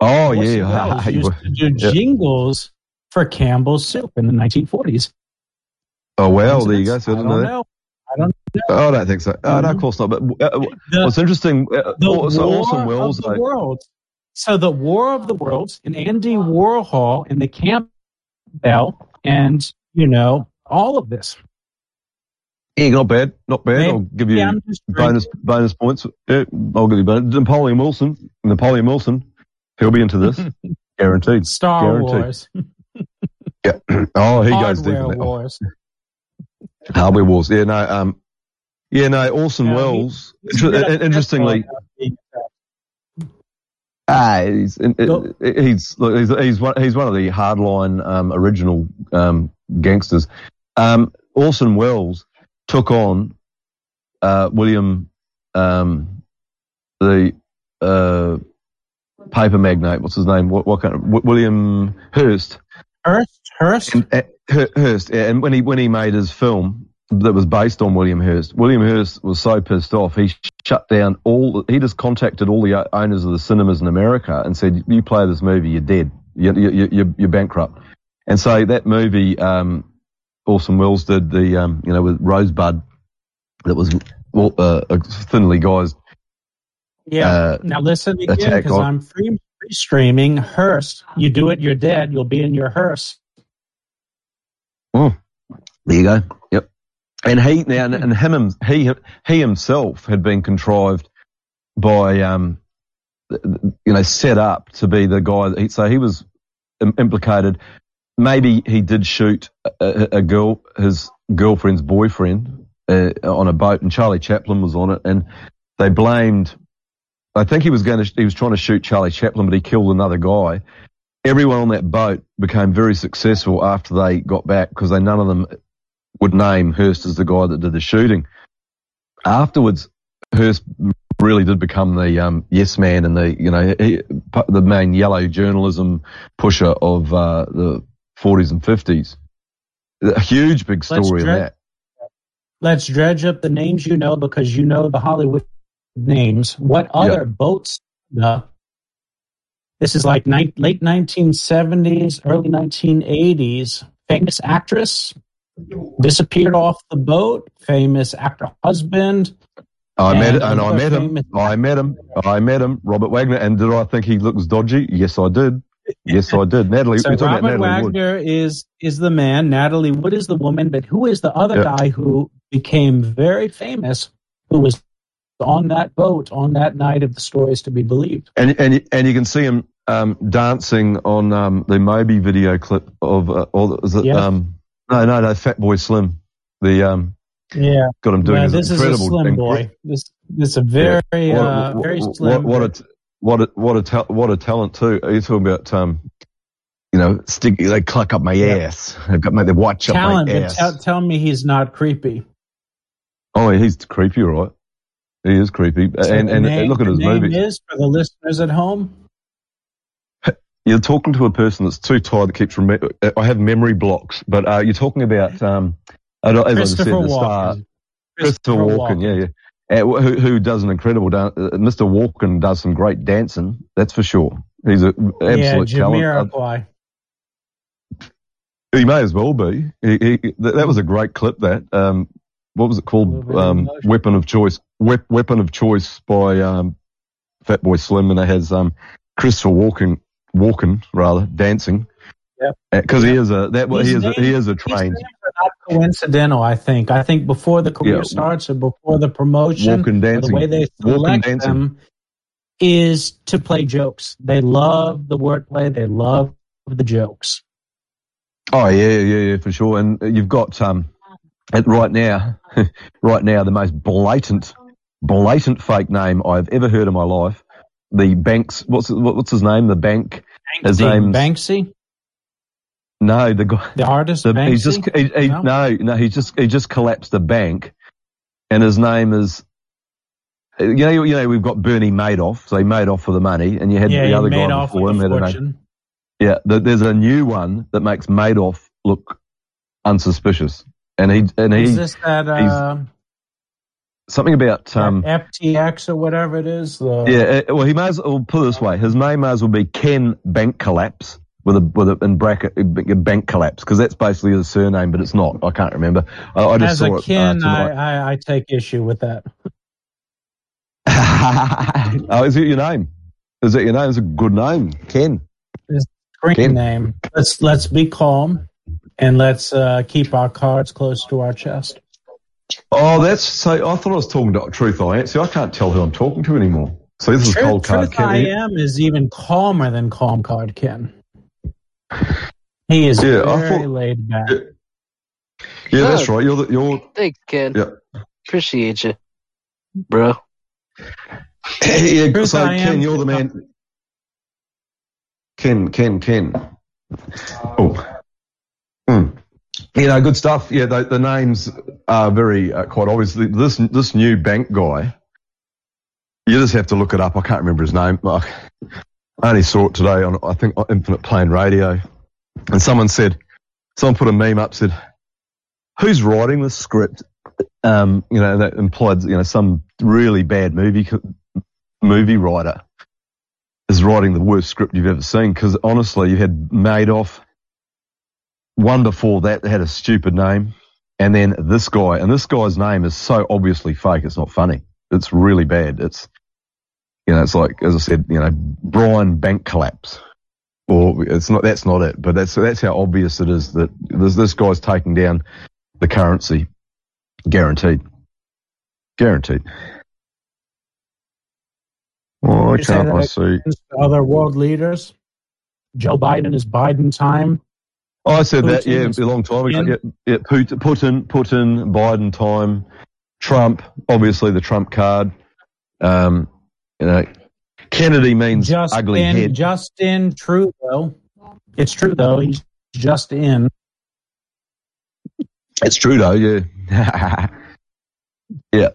Oh Orson yeah, Welles used to do yeah. jingles for Campbell's Soup in the 1940s. Oh well, there you go. So I I don't know know. I don't know. Oh, I don't think so. Oh, no, of course not. But uh, The- what's interesting, uh, the so Orson Welles, of the Worlds. So the War of the Worlds and Andy Warhol and the Campbell and you know all of this. yeah, not bad, not bad. I'll give you yeah, bonus bonus points. Yeah, I'll give you bonus. Napoleon Wilson, Napoleon Wilson, he'll be into this, guaranteed. Star Guaranteed. Wars, Yeah. Oh, he goes deep. Hardware. Wars. Hardware Wars. Yeah, no, um, yeah, no. Orson Yeah, Welles. He's inter- good at interestingly, this one, uh, being- Ah, he's Go- he's look, he's he's one he's one of the hardline um, original um, gangsters. Um, Orson Welles took on uh, William um, the uh, paper magnate. What's his name? What, what kind of Wi- William Hearst? Hearst, Hearst. And, uh, Hearst. Yeah, and when he when he made his film that was based on William Hearst, William Hearst was so pissed off he shut down all. He just contacted all the owners of the cinemas in America and said, "You play this movie, you're dead. You, you, you, you're bankrupt." And so that movie, um, Orson Welles did the um, you know with Rosebud, that was well, uh, thinly guised. Yeah. uh, now listen again because on- I'm free, free streaming Hearst. You do it, you're dead. You'll be in your hearse. Oh, there you go. Yep. And he now and, and him he he himself had been contrived by um you know set up to be the guy. He, so he was implicated. Maybe he did shoot a, a, a girl, his girlfriend's boyfriend, uh, on a boat, and Charlie Chaplin was on it, and they blamed. I think he was going to he was trying to shoot Charlie Chaplin, but he killed another guy everyone on that boat became very successful after they got back because they none of them would name Hearst as the guy that did the shooting. Afterwards, Hearst really did become the um, yes man and the you know he, the main yellow journalism pusher of uh, the 40s and 50s. A huge big Let's story in that. let's dredge up the names you know because you know the Hollywood names. What other boats? Uh, this is like ni- late 1970s, early 1980s. Famous actress disappeared off the boat. Famous actor husband. I met And and I met him. I met him. I met him. Robert Wagner. And did I think he looks dodgy? Yes, I did. Yes, I did. Natalie. So Robert about Natalie Wood. Wagner is is the man. Natalie Wood is the woman. But who is the other Yeah. guy who became very famous? Who was on that boat on that night of the stories to be believed? And and and you can see him um, dancing on um, the Moby video clip of uh, or is Yeah. um, no no no Fat Boy Slim. The um, Yeah. got him doing Yeah, his this is a slim boy. This this is a very Yeah. uh, What- very slim. What, what a what a what a ta- what a talent too. Are you talking about um, you know, stick they cluck up my ass. They've got my they watch up talent. my But ass. tell, tell me he's not creepy. oh, he's creepy, right? He is creepy, So and and name, look at his name movies. is for the listeners at home. You're talking to a person that's too tired that keeps remember. I have memory blocks, but uh, you're talking about um, as I said, Christopher the star, Walken. Christopher Walken, yeah, yeah, uh, who, who does an incredible dance. Uh, Mr. Walken does some great dancing, that's for sure. He's an Yeah, absolute talent. Uh, Jamiroquai. he may as well be. He, he, that, that was a great clip. That um, what was it called? Um. Weapon of Choice. Wep- Weapon of Choice by um, Fat Boy Slim, and it has um, Christopher Walken, Walken rather dancing. Because he is a that These he is a, he is a trained not coincidental. I think. I think before the career Yeah. starts or before the promotion, Walken or dancing. the way they select dancing. them is to play jokes. They love the wordplay. They love the jokes. Oh yeah, yeah, yeah, for sure. And you've got um, at right now, right now, the most blatant, blatant fake name I've ever heard in my life. The Banks, what's what's his name? The bank. His Banksy, name's Banksy, no, the guy. the artist. The, Banksy. he just he, he, No? no, no, he just he just collapsed the bank, and his name is. You know, you know, we've got Bernie Madoff, so he made off for the money, and you had yeah, the other guy off before with him. a had a name. fortune. Yeah, th- there's a new one that makes Madoff look unsuspicious, and he and he Is this that uh, something about um FTX or whatever it is? The, yeah. uh, Well, he may as well put it this way: his name may as well be Ken Bank Collapse with a with a in bracket uh, Bank Collapse because that's basically his surname, but it's not. I can't remember. I, I just As saw a it uh. I, I, I take issue with that. oh, is it your name? Is it your name? It's a good name, Ken. Screen Ken. name. Let's let's be calm and let's uh, keep our cards close to our chest. Oh, that's so. I thought I was talking to Truth I Am. See, I can't tell who I'm talking to anymore. So this is Truth, cold card Truth I am is even calmer than Calm Card Ken. He is Yeah, I very thought- laid back. Yeah. Yeah, that's right. You're the, you're Thanks, Ken. Yeah. Appreciate you, bro. yeah. Truth So I Ken, am- you're the man. Ken, Ken, Ken. Oh, Hmm. You know, good stuff. Yeah, the, the names are very uh, quite obvious. This this new bank guy, you just have to look it up. I can't remember his name. I only saw it today on I think Infinite Plane Radio, and someone said, someone put a meme up said, "Who's writing this script?" Um, you know, that implied you know some really bad movie movie writer is writing the worst script you've ever seen. Because honestly, you had Madoff. One before that had a stupid name, and then this guy, and this guy's name is so obviously fake. It's not funny. It's really bad. It's you know, it's like as I said, you know, Brian Bank collapse, or it's not. That's not it. But that's that's how obvious it is that this this guy's taking down the currency, guaranteed, guaranteed. Why can't I see? Other world leaders. Joe Biden is Biden time. Oh, I said that, yeah, a long time ago. Yeah, yeah, Put- Putin, Putin, Biden time, Trump, obviously the Trump card. Um, you know, Kennedy means Just ugly in, head. just in. True though. It's true though. He's just in. It's Trudeau, yeah. yeah.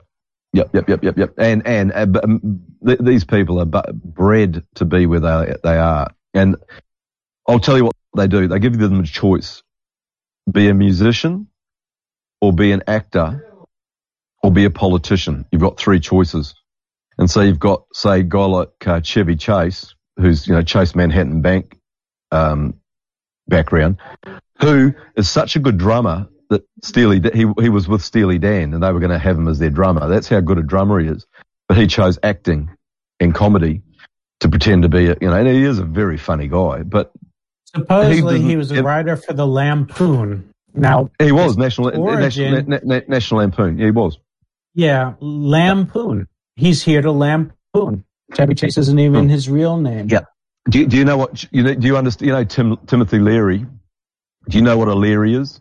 Yep, yep, yep, yep, yep. And and uh, but, um, th- these people are bu- bred to be where they they are. And I'll tell you what they do. They give them a choice: be a musician or be an actor or be a politician. You've got three choices. And so you've got, say, a guy like uh, Chevy Chase, who's, you know, Chase Manhattan Bank um, background, who is such a good drummer that Steely, he, he was with Steely Dan and they were going to have him as their drummer. That's how good a drummer he is. But he chose acting and comedy to pretend to be, a, you know, and he is a very funny guy. But Supposedly, He he, was a writer for the Lampoon. Now, he was national, origin- national, na- na- national Lampoon. Yeah, he was. yeah, Lampoon. He's here to Lampoon. Chevy Chase isn't even his real name. Yeah. Do you, do you know what you know? Do you understand? You know Tim, Timothy Leary. Do you know what a Leary is?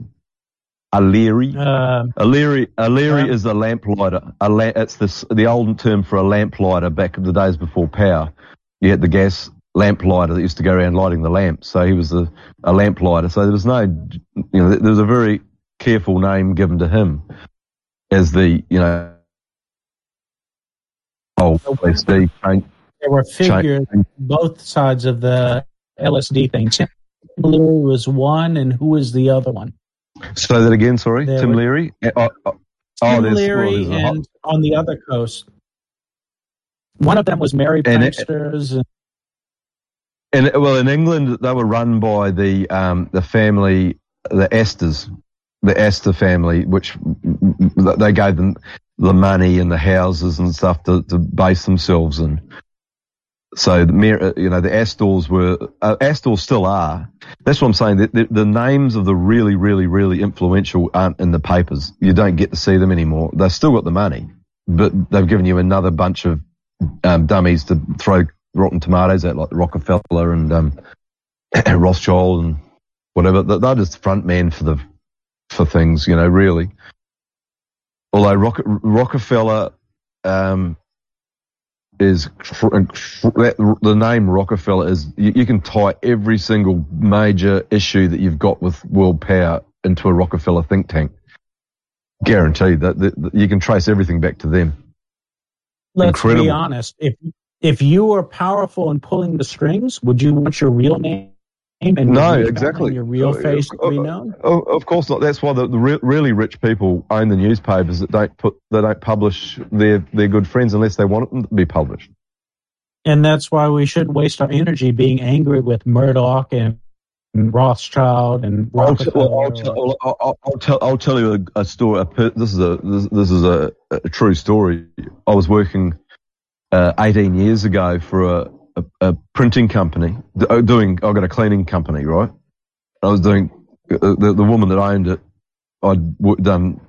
A Leary. Uh, A Leary. A Leary Yeah. is a lamplighter. A la- it's the the old term for a lamplighter back in the days before power. You had the gas lamplighter that used to go around lighting the lamps. So he was a, a lamplighter. So there was no, you know, there was a very careful name given to him as the, you know, oh, LSD change, there were figures change, both sides of the LSD thing. Tim Leary was one, and who was the other one? Say that again. Sorry, There Tim was- Leary. Uh, oh, Tim there's- Leary well, and on the other coast. One of them was Merry Pranksters. and In, well, in England, they were run by the um, the family, the Astors, the Astor family, which they gave them the money and the houses and stuff to, to base themselves in. So, the, you know, the Astors were, uh, Astors still are. That's what I'm saying. The, the, the names of the really, really, really influential aren't in the papers. You don't get to see them anymore. They've still got the money, but they've given you another bunch of um, dummies to throw rotten tomatoes at, like Rockefeller and um, Rothschild and whatever. They're they're front man for the for things, you know. Really, although Rock, Rockefeller um, is tr- tr- that, the name Rockefeller is you, you can tie every single major issue that you've got with world power into a Rockefeller think tank. Guaranteed that, that, that you can trace everything back to them. let's be Incredible. honest. If if you were powerful and pulling the strings, would you want your real name and No, your- exactly. your real Uh, face to be uh, known? Oh, of course not. That's why the, the re- really rich people own the newspapers that don't put they don't publish their their good friends unless they want them to be published. And that's why we shouldn't waste our energy being angry with Murdoch and, Rothschild and I'll, t- I'll, t- I'll, I'll, I'll tell I'll tell you a, a story. A per- this is a this, this is a, a true story. I was working uh, 18 years ago for a, a, a printing company uh, doing. I got a cleaning company, right? I was doing uh, the the woman that owned it. I'd w- done.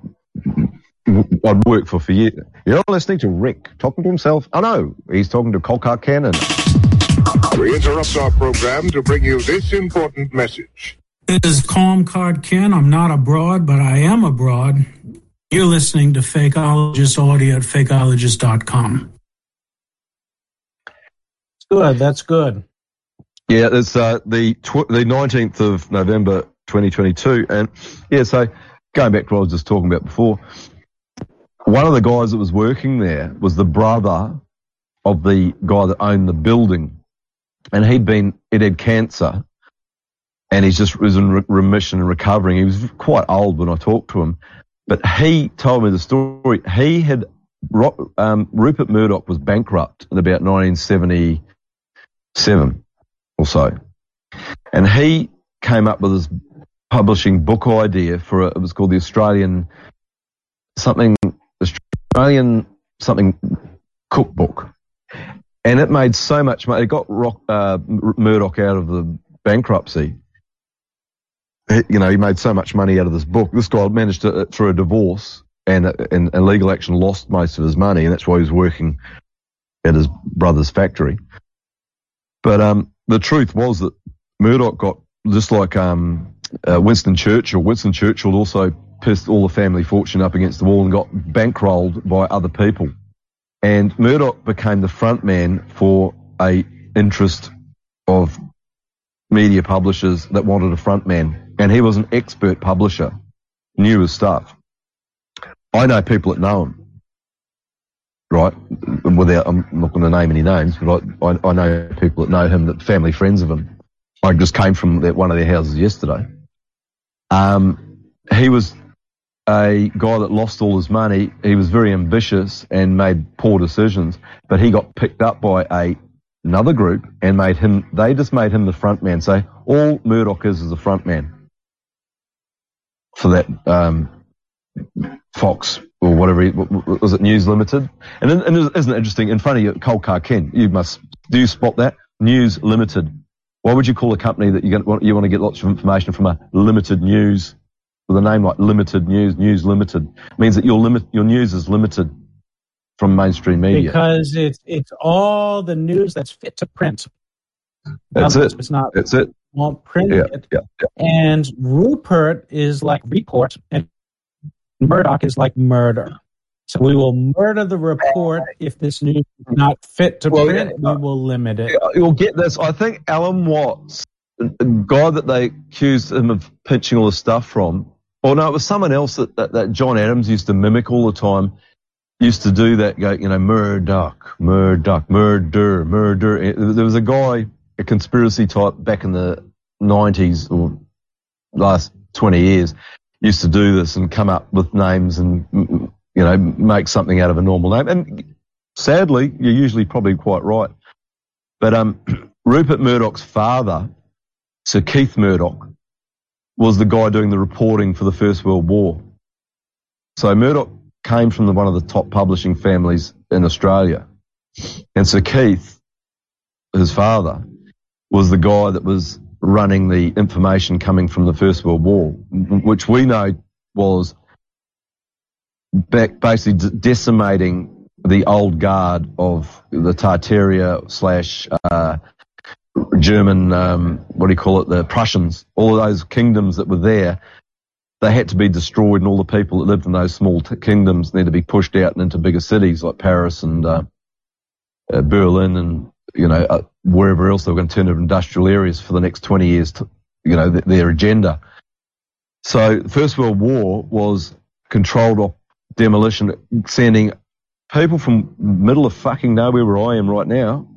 I'd worked for for years. You're listening to Rick talking to himself. Oh know, he's talking to Cold Card Ken. We interrupt our program to bring you this important message. This is Calm Card Ken. I'm not abroad, but I am abroad. You're listening to Fakeologist Audio at fakeologist.com. Good, that's good. Yeah, it's uh, the tw- the nineteenth of November, twenty twenty two, and yeah, so going back to what I was just talking about before, one of the guys that was working there was the brother of the guy that owned the building, and he'd been it had cancer, and he's just was in re- remission and recovering. He was quite old when I talked to him, but he told me the story. He had um, Rupert Murdoch was bankrupt in about nineteen seventy seven or so. And he came up with this publishing book idea for a, it was called the Australian something Australian something cookbook. And it made so much money. It got Rock, uh, Murdoch out of the bankruptcy. He- You know, he made so much money out of this book. This guy managed to, through a divorce and, and, and legal action, lost most of his money, and that's why he was working at his brother's factory. But um, the truth was that Murdoch got just like um, uh, Winston Churchill. Winston Churchill also pissed all the family fortune up against the wall and got bankrolled by other people. And Murdoch became the front man for a interest of media publishers that wanted a front man. And he was an expert publisher, knew his stuff. I know people that know him right? Without, I'm not going to name any names, but I, I, I know people that know him, that family friends of him. I just came from their, one of their houses yesterday. Um, he was a guy that lost all his money. He was very ambitious and made poor decisions, but he got picked up by a another group and made him. They just made him the front man. So all Murdoch is is a front man for that um, Fox or whatever he, was it News Limited. And, and isn't it interesting? In front of you, Cold Card Ken, you must do you spot that News Limited. Why would you call a company that you want you want to get lots of information from a limited news with a name like Limited News, News Limited it means that your limit, your news is limited from mainstream media because it's it's all the news that's fit to print. That's it. It's not. That's it. Won't print Yeah, it. yeah, yeah. And Rupert is like report, and Murdoch is like murder. So we will murder the report if this news is not fit to Well, print. yeah, we will limit it. You'll get this. I think Alan Watts, the guy that they accused him of pinching all the stuff from, or no, it was someone else that, that, that John Adams used to mimic all the time. Used to do that, go, you know, Murdoch, Murdoch, murder, murder. There was a guy, a conspiracy type back in the 90s or last 20 years, used to do this and come up with names and, you know, make something out of a normal name. And sadly, you're usually probably quite right. But um, Rupert Murdoch's father, Sir Keith Murdoch, was the guy doing the reporting for the First World War. So Murdoch came from the, one of the top publishing families in Australia. And Sir Keith, his father, was the guy that was running the information coming from the First World War, which we know was basically decimating the old guard of the Tartaria slash uh, German, um, what do you call it, the Prussians, all of those kingdoms that were there, they had to be destroyed and all the people that lived in those small t- kingdoms need to be pushed out and into bigger cities like Paris and uh, uh, Berlin and, you know, uh, wherever else they were going to turn into industrial areas for the next 20 years, to, you know, th- their agenda. So the First World War was controlled demolition, sending people from middle of fucking nowhere where I am right now,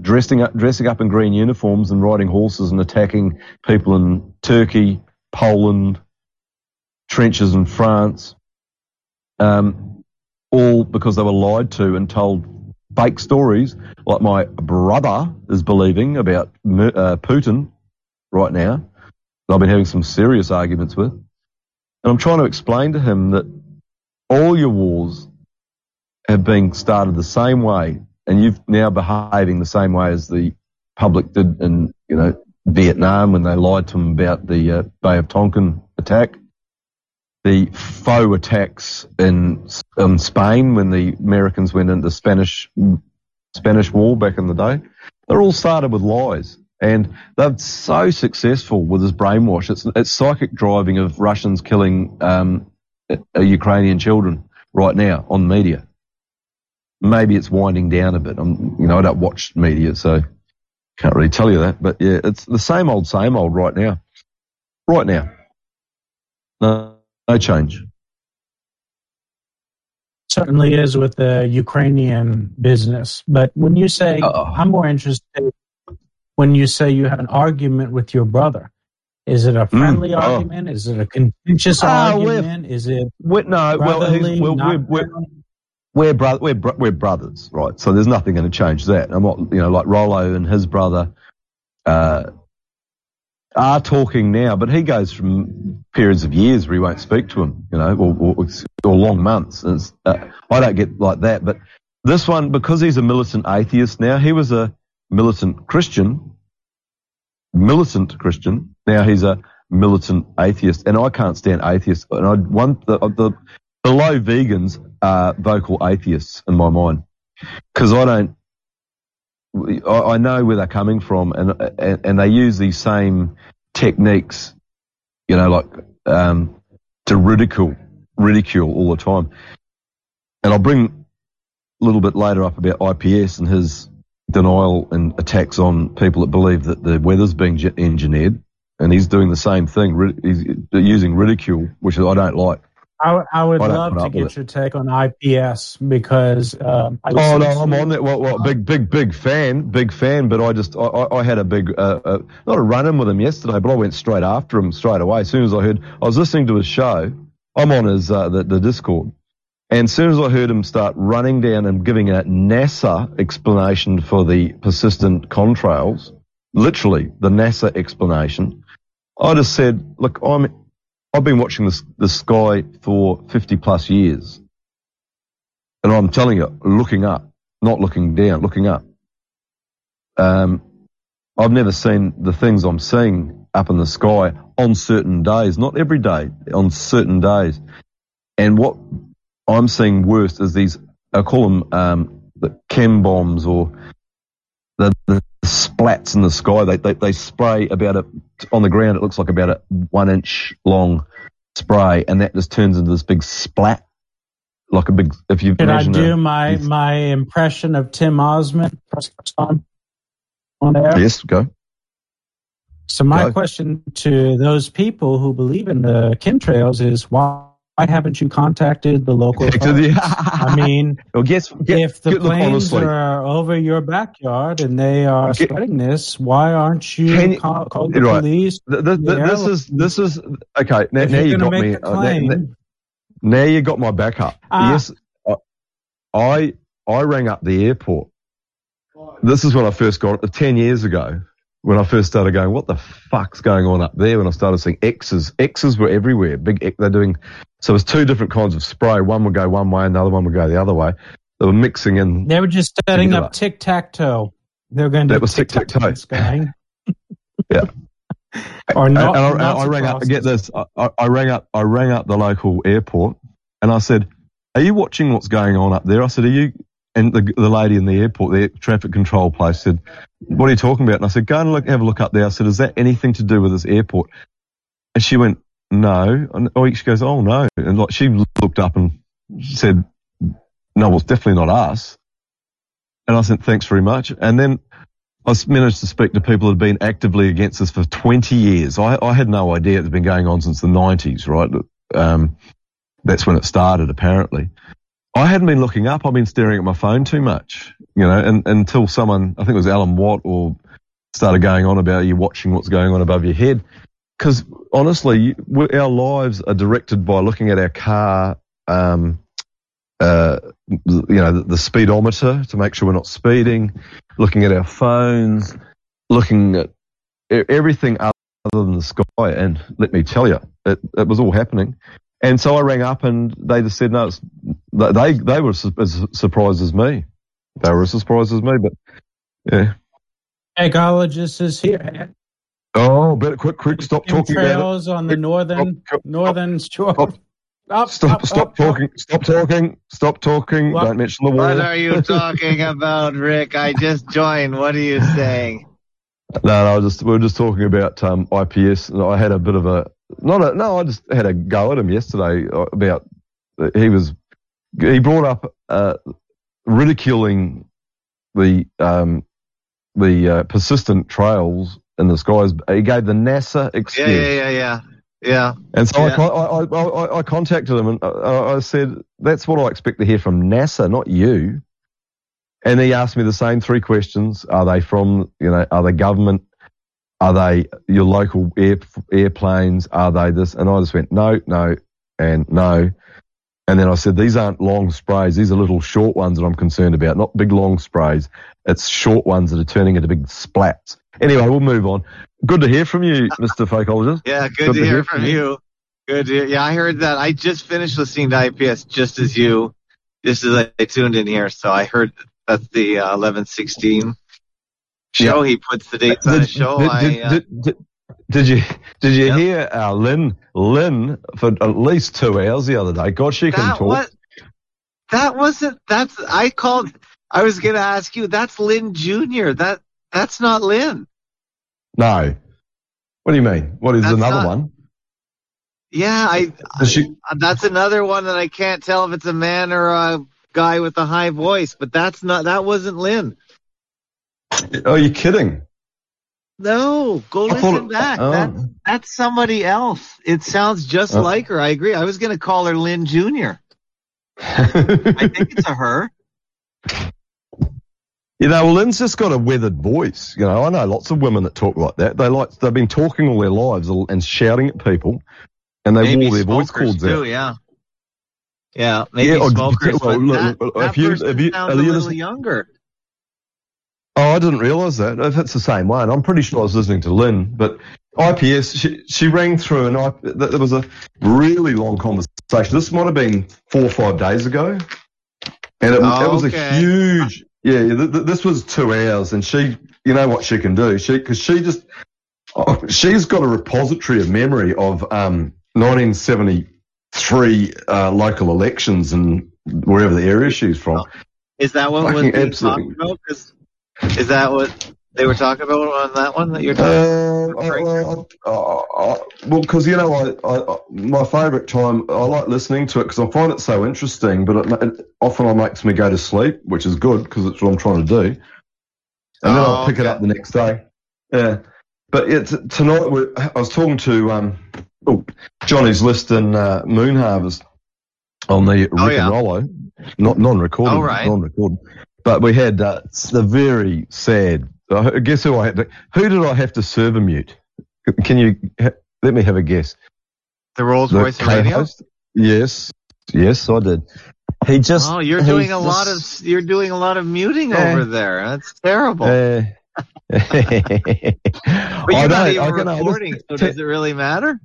dressing up, dressing up in green uniforms and riding horses and attacking people in Turkey, Poland, trenches in France, um, all because they were lied to and told fake stories, like my brother is believing about uh, Putin right now. That I've been having some serious arguments with, and I'm trying to explain to him that all your wars have been started the same way, and you've now behaving the same way as the public did in you know Vietnam when they lied to them about the uh, Bay of Tonkin attack, the faux attacks in in Spain when the Americans went into Spanish Spanish War back in the day. They're all started with lies. And they're so successful with this brainwash. It's, it's psychic driving of Russians killing um, Ukrainian children right now on media. Maybe it's winding down a bit. I'm, you know, I don't watch media, so can't really tell you that. But yeah, it's the same old, same old right now. Right now. No, no change. certainly is with the Ukrainian business. But when you say, I'm more interested when you say you have an argument with your brother. Is it a friendly oh. argument? Is it a contentious we're- argument? Is it we no, well, well, we're, we're, we're, bro- we're, bro- we're brothers, right? So there's nothing going to change that. I'm not, you know, like Rollo and his brother uh, are talking now, but he goes from periods of years where he won't speak to him, you know, or, or, or long months. And uh, I don't get like that, but this one, because he's a militant atheist now, he was a militant Christian, militant Christian. Now he's a militant atheist, and I can't stand atheists. And I one the, the below vegans are vocal atheists in my mind because I don't. I, know where they're coming from, and, and and they use these same techniques, you know, like um, to ridicule ridicule all the time. And I'll bring a little bit later up about IPS and his denial and attacks on people that believe that the weather's being engineered, and he's doing the same thing. He's using ridicule, which I don't like. I, I would love to get your take on IPS because um, I oh no, I'm on that. Well, well, big, big, big fan, big fan. But I just, I, I I had a big, uh, uh, not a run in with him yesterday, but I went straight after him straight away. As soon as I heard, I was listening to his show I'm on his uh, the, the Discord, and as soon as I heard him start running down and giving a NASA explanation for the persistent contrails, literally the NASA explanation, I just said, "Look, I'm I've been watching the sky for 50 plus years, and I'm telling you, looking up, not looking down, looking up. Um, I've never seen the things I'm seeing up in the sky on certain days, not every day, on certain days. And what I'm seeing worst is these, I call them um, the chem bombs or the, the splats in the sky. They, they, they spray about a, on the ground, it looks like about a one inch long spray, and that just turns into this big splat. Like a big, if you Can I do a- my my impression of Tim Osmond on on air? Yes, go. So my Go. question to those people who believe in the chemtrails is why why haven't you contacted the local? I mean, well, guess if the planes honestly. are over your backyard and they are Get- spreading this, why aren't you, you- call, call the right. police? Th- th- the th- this is this is okay. Now, now you're got me. uh, now- claim- now, now you got my back up. Ah. Yes, I- I rang up the airport. This is when I first got it ten years ago. When I first started going, what the fuck's going on up there? When I started seeing X's, X's were everywhere. Big, X- they're doing. So it was two different kinds of spray. One would go one way, and another one would go the other way. They were mixing in. They were just setting Together. up tic tac toe. They were going to That was tic-tac-toe. Sky. Yeah. or not. and I, not I rang up. Get this. I, I- I rang up. I rang up the local airport, and I said, "Are you watching what's going on up there?" I said, "Are you?" And the the lady in the airport, the traffic control place, said, "What are you talking about?" And I said, "Go and look, have a look up there." I said, "Is that anything to do with this airport?" And she went, "No." And oh, she goes, "Oh no!" And like she looked up and said, "No, well, it's definitely not us." And I said, "Thanks very much." And then I managed to speak to people that had been actively against this for 20 years. I, I had no idea it's been going on since the 90s, right? Um, that's when it started, apparently. I hadn't been looking up. I've been staring at my phone too much, you know, and, until someone, I think it was Alan Watt, or started going on about you watching what's going on above your head. Because honestly, our lives are directed by looking at our car, um, uh, you know, the, the speedometer to make sure we're not speeding, looking at our phones, looking at everything other than the sky. And let me tell you, it, it was all happening. And so I rang up and they just said, no, they, they were su- as surprised as me. They were as surprised as me, but yeah. Fakeologist is here. Oh, better quick, quick, stop talking about it. Trails on the northern northern shore. Up, Stop, up, stop up, talking, stop talking, stop talking. What? Don't mention the war. What are you talking about, Rick? I just joined. What are you saying? No, no, just we were just talking about um, IPS. And I had a bit of a not a no. I just had a go at him yesterday uh, about he was he brought up uh, ridiculing the um, the uh, persistent trails in the skies. He gave the NASA Yeah, excuse. yeah, yeah, yeah. Yeah. And so I, Yeah. I, I, I, I contacted him and I, I said, that's what I expect to hear from NASA, not you. And he asked me the same three questions. Are they from, you know, are they government? Are they your local air, airplanes? Are they this? And I just went, no, no, and no. And then I said, these aren't long sprays. These are little short ones that I'm concerned about, not big long sprays. It's short ones that are turning into big splats. Anyway, we'll move on. Good to hear from you, Mr. Fakeologist. Yeah, good, to, hear from you. Good to hear. Yeah, I heard that. I just finished listening to IPS just as you, just as I tuned in here. So I heard that's the uh, 1116 show. He puts the dates on his show. Did, I, uh, did, did, did you did you hear uh, Lynn Lynn for at least two hours the other day? God, she can that talk. what? That wasn't. That's. I called. I was going to ask you. That's Lynn Jr. That. That's not Lynn. No. What do you mean? What is That's another not- one? Yeah, I. She- I- That's another one that I can't tell if it's a man or a guy with a high voice. But that's not. That wasn't Lynn. Are you're kidding? No, go I listen back. oh. That, that's somebody else. It sounds just Oh. like her. I agree. I was going to call her Lynn Jr. I think it's a her. You know, well, Lynn's just got a weathered voice. You know, I know lots of women that talk like that. They like they've been talking all their lives and shouting at people, and they maybe wore their voice cords too, out. Yeah. Yeah, maybe Yeah, oh, or- smokers. well, look, that, that if you- if you- sounds a you little younger. Oh, I didn't realise that. If it's the same one, I'm pretty sure I was listening to Lynn, but IPS, she, she rang through and I, there was a really long conversation. This might have been four or five days ago. And it, Oh, it was oh, okay. a huge, yeah, th- th- this was two hours and she, you know what she can do? She, cause she just, oh, she's got a repository of memory of, um, 1973, uh, local elections and wherever the area she's from. Is that what was Fucking being absolutely. is that what they were talking about on that one that you're talking Uh, I, I, I, I, well, because you know, I, I my favourite time. I like listening to it because I find it so interesting. But it, it often it makes me go to sleep, which is good because it's what I'm trying to do. And then Oh, I'll pick it up the next day. Yeah, but it's tonight. I was talking to um, oh, Johnny's list and uh, Moon Harvest on the Rick Oh, yeah. and Rollo, not non-recorded, Oh, right. non-recorded. But we had uh, the very sad. Uh, guess who I had to? Who did I have to serve a mute? Can you ha- let me have a guess? The Rolls Royce Radio. Yes, yes, I did. He just. Oh, you're doing a just- lot of you're doing a lot of muting Eh. over there. That's terrible. Uh, but you're I not even I recording, just- so does it really matter?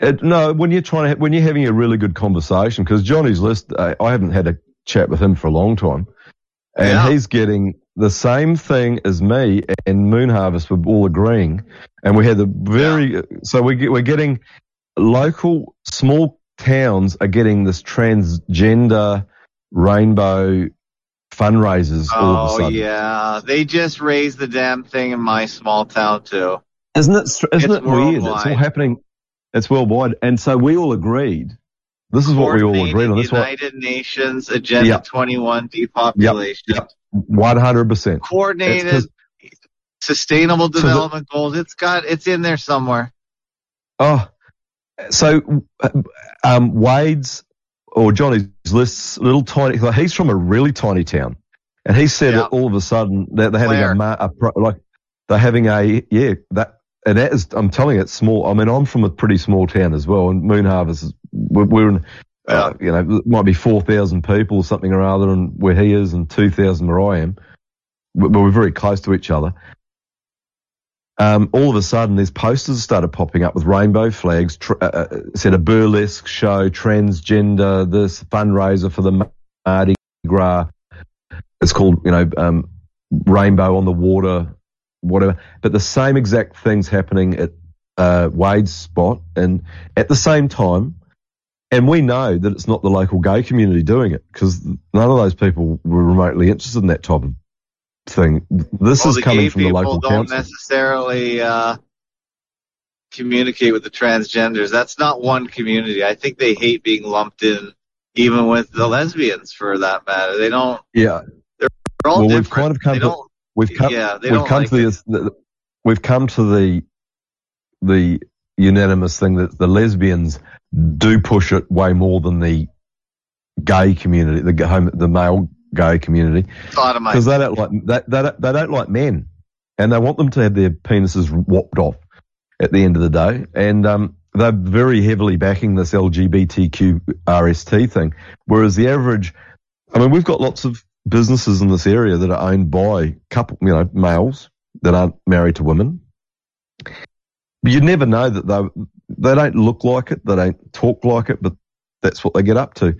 Uh, no, when you're trying to, when you're having a really good conversation, because Johnny's list, uh, I haven't had a chat with him for a long time, and Yeah. he's getting the same thing as me and Moon Harvest were all agreeing, and we had the very, so we get, we're getting local small towns are getting this transgender rainbow fundraisers all of a Oh yeah, they just raised the damn thing in my small town too. Isn't it? Isn't It's it weird? It's all happening. It's worldwide, and so we all agreed. This is what we all agreed on. This what United Nations Agenda Yeah. 21 depopulation, one hundred percent. coordinated sustainable development goals. It's got it's in there somewhere. Oh, so um, Wade's or Johnny's lists little tiny. like, He's from a really tiny town, and he said that all of a sudden that they're having a, a pro, like they're having a yeah that and that is I'm telling you it's small. I mean I'm from a pretty small town as well, and Moon Harvest is we're, we're in. Uh, you know, it might be 4,000 people or something or other and where he is and 2,000 where I am. But we're very close to each other. um, all of a sudden these posters started popping up with rainbow flags, tr- uh, uh, said a burlesque show, transgender, this fundraiser for the Mardi Gras. It's called, you know, um, Rainbow on the Water, whatever. But the same exact things happening at uh, Wade's spot, and at the same time, and we know that it's not the local gay community doing it because none of those people were remotely interested in that type of thing. This well, is coming from the people local don't council. necessarily uh, communicate with the transgenders. That's not one community. I think they hate being lumped in, even with the lesbians, for that matter. They don't. Yeah. They're all well, we've different. kind of come They don't- we've come yeah, we've come like to this the, we've come to the the unanimous thing that the lesbians do push it way more than the gay community, the home, the male gay community, because they don't like they, they don't, they don't like men, and they want them to have their penises whopped off at the end of the day, and um, they're very heavily backing this LGBTQ RST thing, whereas the average, I mean, we've got lots of businesses in this area that are owned by couple, you know, males that aren't married to women. You'd never know that they they don't look like it, they don't talk like it, but that's what they get up to.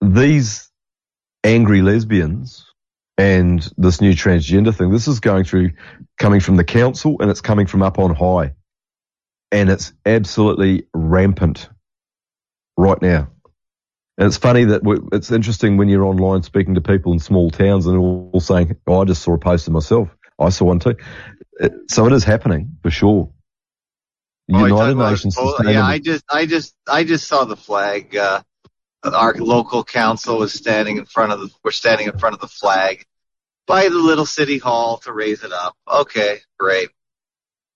These angry lesbians and this new transgender thing, this is going through, coming from the council and it's coming from up on high. And it's absolutely rampant right now. And it's funny that we, it's interesting when you're online speaking to people in small towns and all all saying, oh, I just saw a poster myself. I saw one too. It, so it is happening for sure. Oh, United Nations oh, Sustainable. yeah, I just, I just, I just saw the flag. Uh, our local council was standing in front of the, we're standing in front of the flag by the little city hall to raise it up. Okay, great.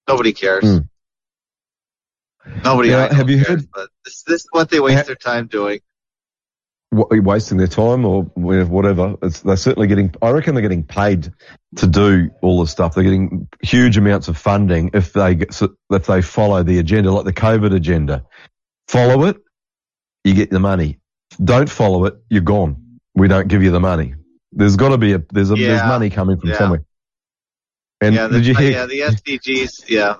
Nobody cares. Hmm. Nobody Yeah, have you cares, heard- but this, this is what they waste their time doing. Wa- wasting their time or whatever. It's, they're certainly getting. I reckon they're getting paid to do all this stuff. They're getting huge amounts of funding if they if they follow the agenda, like the COVID agenda. Follow it, you get the money. Don't follow it, you're gone. We don't give you the money. There's got to be a there's a there's money coming from Yeah. somewhere. And yeah, the, did you hear? yeah, the SDGs. Yeah,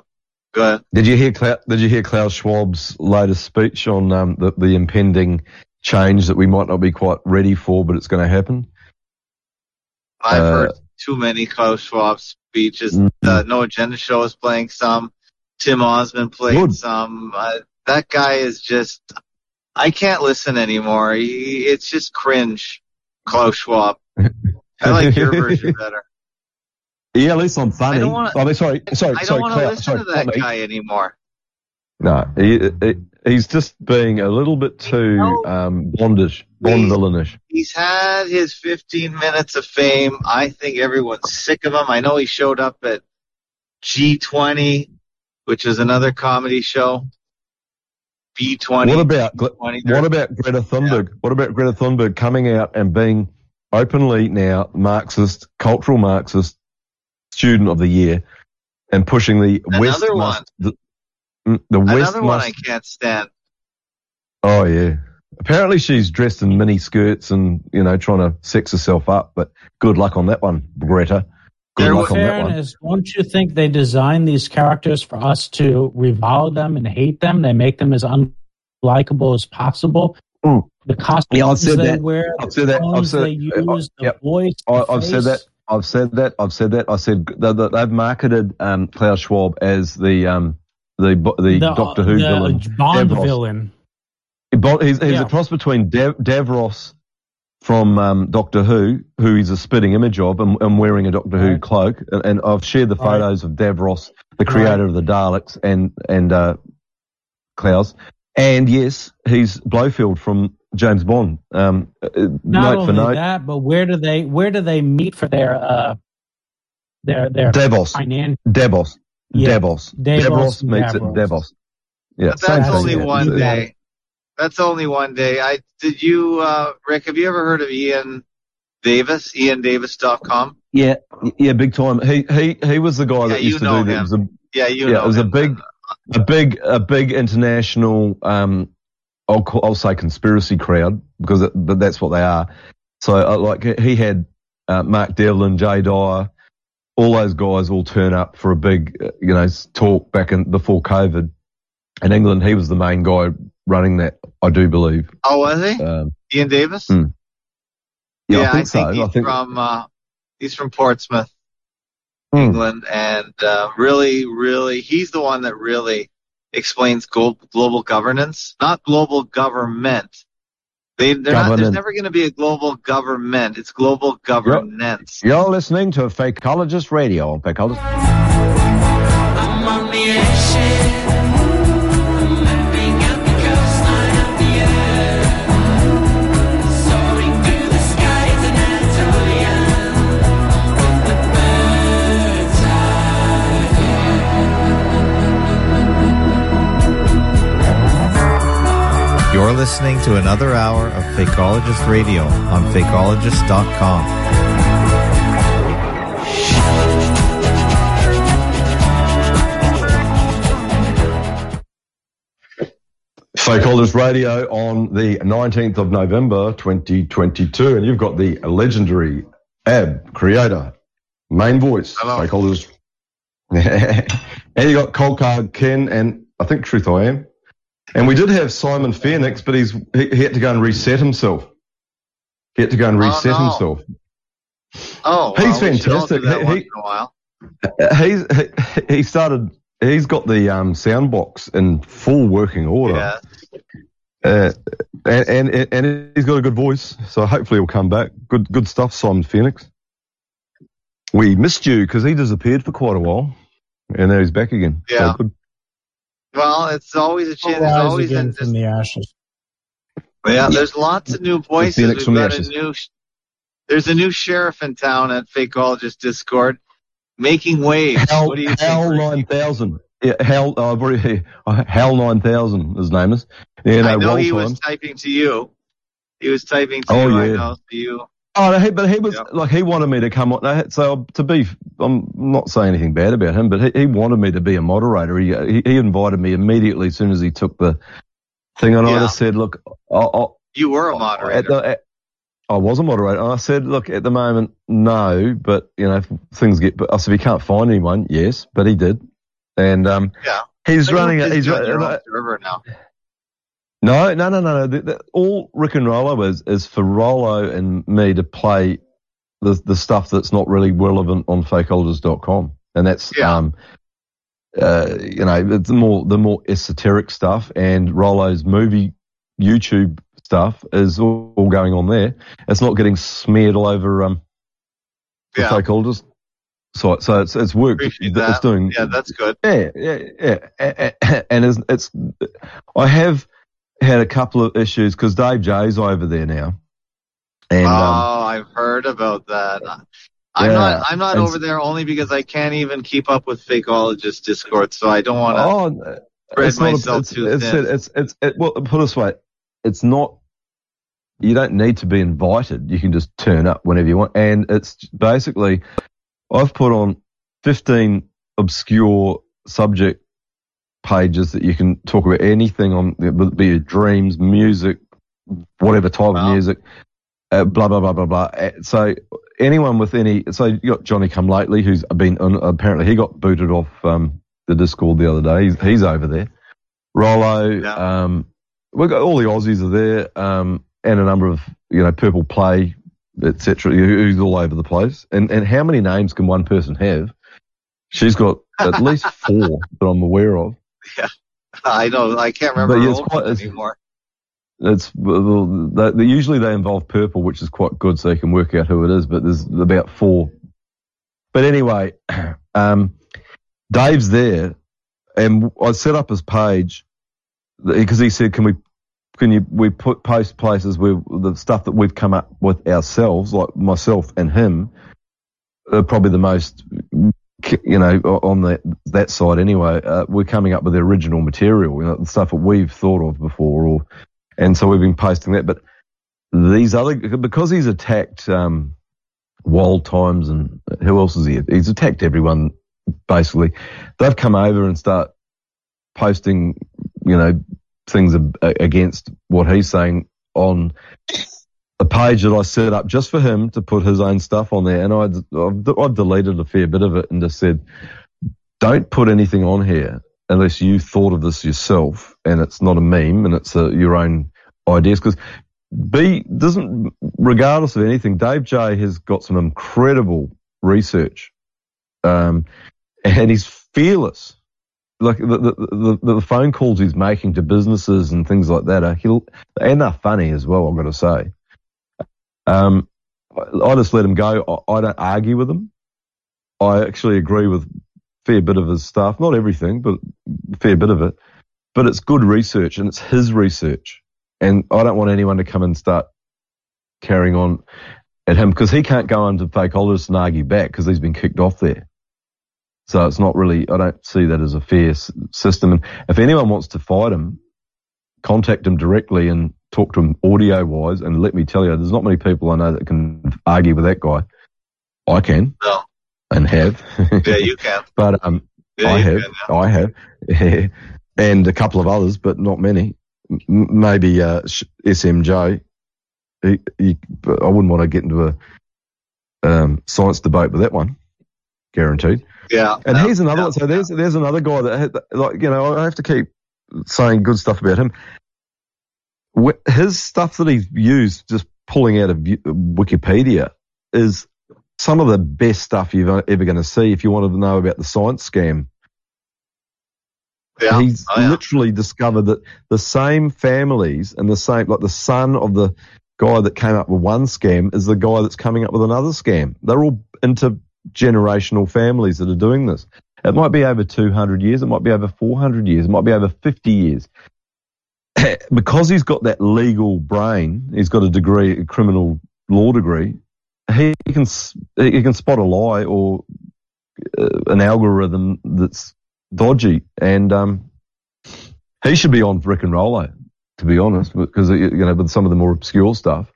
go ahead. Did you hear? Did you hear Klaus Schwab's latest speech on um, the, the impending change that we might not be quite ready for, but it's going to happen? I've Uh, heard too many Klaus Schwab speeches. Mhm. The No Agenda Show is playing some. Tim Osmond played Good. some. Uh, that guy is just. I can't listen anymore. He, it's just cringe. Klaus Schwab. I like your version better. Yeah, at least I'm funny. I don't wanna- mean, sorry, sorry, I don't sorry, want to listen sorry, to that guy anymore. No, he, he's just being a little bit too um, Bondish, Bond villainish. He's had his 15 minutes of fame. I think everyone's sick of him. I know he showed up at G20, which is another comedy show. B20. What about Gle- G20. what about Greta Thunberg? What about Greta Thunberg coming out and being openly now Marxist, cultural Marxist student of the year, and pushing the West Another must, the, the West Another one must I can't stand. Oh yeah. Apparently she's dressed in mini skirts and you know trying to sex herself up. But good luck on that one, Greta. Good In luck on that one. fairness, don't you think they design these characters for us to revile them and hate them? They make them as unlikable as possible. Mm. The costumes Yeah, I've said they that. wear, I've the said that. I've tones said they that. Uh, use, the yep. voice. I, the I've said that. I've said that. I've said that. I said that, that they've marketed um, Klaus Schwab as the um, the the, The, Doctor Who the villain. Bond Davros. villain. He's, he's Yeah. a cross between Dav- Davros from um, Doctor Who, who he's a spitting image of, and, and wearing a Doctor Who cloak. And, and I've shared the Right. photos of Davros, the creator of the Daleks, and and uh, Klaus. And yes, he's Blofeld from James Bond. Um, uh, Not note only for note, that, but where do they where do they meet for their uh their their Davos, financial? Davos, Yeah. Devils. Davos Davos and meets at Davros. Yeah, But that's only yeah. one day. That's only one day. I did you, uh, Rick? Have you ever heard of Ian Davis? IanDavis.com. Yeah, yeah, big time. He he he was the guy Yeah, that used to do that. him. It was a, Yeah, you yeah, know. it was a big, a big, a big international. Um, I'll call, I'll say conspiracy crowd because it, but that's what they are. So uh, like he had uh, Mark Devlin, Jay Dyer, all those guys all turn up for a big, uh, you know, talk back in before COVID. In England, he was the main guy running that. I do believe. Oh, was he? Um, Ian Davis? Hmm. yeah, I think so. he's I think from uh, he's from Portsmouth, Hmm. England, and uh, really, really, he's the one that really explains glo- global governance, not global government. They, they're not, there's never going to be a global government. It's global governance. You're listening to Fakeologist Radio. Fakeologist. I'm on the listening to another hour of Fakeologist Radio on Fakeologist.com. Fakeologist Radio on the 19th of November 2022, and you've got the legendary Ab creator, main voice, Hello. Fakeologist. and you got Cold Card Ken, and I think Truth I Am. And we did have Simon Phoenix, but he's he, he had to go and reset himself. He had to go and Oh, reset no. himself. Oh, He's well, we should all do fantastic. He- he- in a while. He's he, he started. He's got the um, sound box in full working order. Yeah. Uh, and, and and he's got a good voice, so hopefully he'll come back. Good good stuff, Simon Phoenix. We missed you because he disappeared for quite a while, and now he's back again. So Yeah. good. Well, it's always a chance. Rise There's always again an, from the ashes. yeah. There's lots of new voices. Phoenix We've from the got a new. There's a new sheriff in town at Fakeologist Discord, making waves. Hal, what do you Hal think? nine thousand. Yeah, Hal. Uh, I've already, Hal nine thousand. His name is. Yeah, no, I know roll he was times. typing to you. He was typing to Oh, you. I yeah. know. To you. Oh, no, he, but he was Yep. like he wanted me to come on. So to be, I'm not saying anything bad about him, but he, he wanted me to be a moderator. He, he he invited me immediately as soon as he took the thing, and I just said, "Look, I'll, I'll, You were a at moderator. the, at, I was a moderator, and I said, "Look, at the moment, no, but you know, if things get." But I said, "If you can't find anyone, yes," but he did, and um, yeah. he's I running. he's doing your run- now. No, no, no, no, no. The, the, all Rick and Rollo is is for Rollo and me to play the the stuff that's not really relevant on fakeologist.com. And that's Yeah. um uh you know, it's more the more esoteric stuff and Rollo's movie YouTube stuff is all, all going on there. It's not getting smeared all over um the Yeah. fakeologist site. So it's it's work it's doing Yeah, that's good. yeah, yeah, yeah. And it's, it's I have had a couple of issues because Dave J's over there now, and oh, um, I've heard about that. I'm Yeah, not. I'm not over there only because I can't even keep up with Fakeologist Discord, so I don't want to oh, spread it's not. A, myself it's, too it's, thin. it's, it's, it, well, put it this way, it's not. You don't need to be invited. You can just turn up whenever you want, and it's basically, I've put on fifteen obscure subject pages that you can talk about anything on, be it dreams, music, whatever type of music, uh, blah blah blah blah blah. Uh, So anyone with any, so you got Johnny Come Lately, who's been apparently he got booted off um, the Discord the other day. He's, he's over there. Rollo, Yeah. um, we've got all the Aussies are there, um, and a number of you know Purple Play, etc. Who's all over the place. And and how many names can one person have? She's got at least four that I'm aware of. I know. I can't remember yeah, it's quite- it's- anymore. It's well, they, usually they involve purple, which is quite good, so you can work out who it is. But there's about four. But anyway, um, Dave's there, and I set up his page because he said, "Can we, can you, we put post places where the stuff that we've come up with ourselves, like myself and him, are probably the most." You know, on that that side anyway, uh, we're coming up with the original material, you know, the stuff that we've thought of before, or and so we've been posting that. But these other because he's attacked um, Wild Times and who else is he? He's attacked everyone basically. They've come over and start posting, you know, things against what he's saying on a page that I set up just for him to put his own stuff on there. And I, I've deleted a fair bit of it and just said, don't put anything on here unless you thought of this yourself and it's not a meme and it's a, your own ideas. Because B doesn't, regardless of anything, Dave J has got some incredible research, um, and he's fearless. Like the, the the the phone calls he's making to businesses and things like that are and they're funny as well. I've got to say. Um, I just let him go. I, I don't argue with him. I actually agree with fair bit of his stuff, not everything, but fair bit of it. But it's good research and it's his research. And I don't want anyone to come and start carrying on at him because he can't go into fake and argue back because he's been kicked off there. So it's not really, I don't see that as a fair s- system. And if anyone wants to fight him, contact him directly and talk to him audio wise. And let me tell you, there's not many people I know that can argue with that guy. I can No. and have. Yeah, you can. but um, Yeah, I have, can, I have, and a couple of others, but not many. M- maybe uh, SMJ. He, he, I wouldn't want to get into a um, science debate with that one, guaranteed. Yeah. And no, he's another yeah, one. So there's there's another guy that like you know I have to keep saying good stuff about him. His stuff that he's used, just pulling out of Wikipedia, is some of the best stuff you're ever going to see. If you wanted to know about the science scam, Yeah. he's Oh, yeah. literally discovered that the same families and the same, like the son of the guy that came up with one scam is the guy that's coming up with another scam. They're all intergenerational families that are doing this. It might be over 200 years. It might be over 400 years. It might be over 50 years. because he's got that legal brain, he's got a degree, a criminal law degree. He can he can spot a lie or uh, an algorithm that's dodgy, and um, he should be on Rick and Rollo. to be honest, because you know, with some of the more obscure stuff,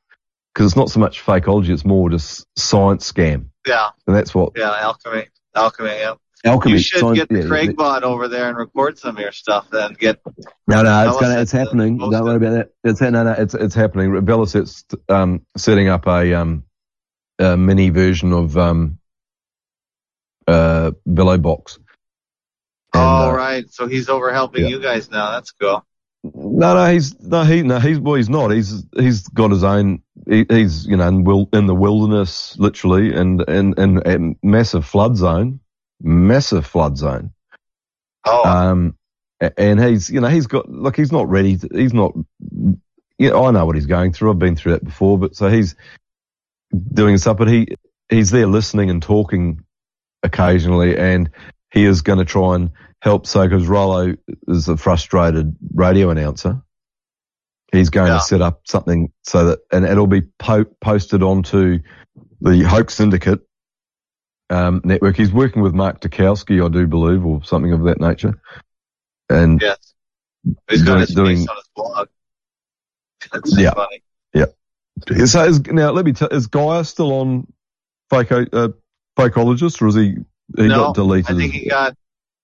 because it's not so much fakeology, it's more just science scam, Yeah, and that's what yeah, alchemy, alchemy. Yeah. alchemy. you should science- get the yeah, Craig bot over there and record some of your stuff. Then get No, no, it's gonna, it's happening. Don't worry about that. It's no, no, it's it's happening. Bellaset's um, setting up a um, a mini version of um, uh, Bellow Box. And, oh uh, right, so he's over helping yeah. you guys now. That's cool. No, no, he's no, he, no, he's well, he's not. He's he's got his own. He, he's you know in, wil- in the wilderness, literally, and and and, massive flood zone, massive flood zone. Oh, Um, and he's you know he's got look, he's not ready. To, he's not. You know, I know what he's going through. I've been through that before, but so he's doing stuff. But he he's there listening and talking occasionally, and he is going to try and help. So because Rollo is a frustrated radio announcer, he's going Yeah. to set up something so that and it'll be po- posted onto the Hoax Syndicate um, network. He's working with Mark Dukowski, I do believe, or something of that nature. And yes. He's got doing- his doing- face on his blog. That's Yeah. funny. so is, now let me tell, is Gaia still on fake uh, fakeologist, or is he he no, got deleted? I think he got.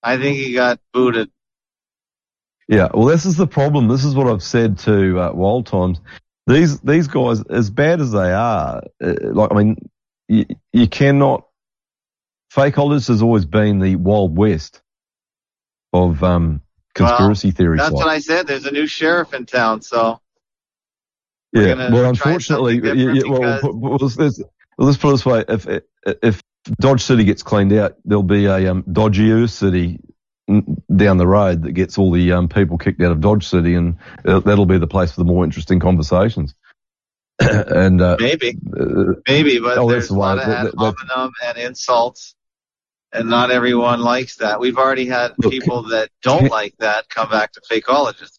I think he got booted. Yeah, well, this is the problem. This is what I've said to uh, Wild Times. These these guys, as bad as they are, uh, like I mean, you, you cannot. Fakeologists has always been the wild west of um, conspiracy theory. That's what I said. There's a new sheriff in town, so Yeah. Well, unfortunately, yeah, yeah, well, well, let's, let's, let's put it this way: if if Dodge City gets cleaned out, there'll be a um, dodgier city down the road that gets all the um, people kicked out of Dodge City, and uh, that'll be the place for the more interesting conversations. and uh, maybe, uh, maybe, but Oh, there's that's a lot why- of ad hominem and insults, and not everyone likes that. We've already had Look, people that don't like that come back to fakeologists.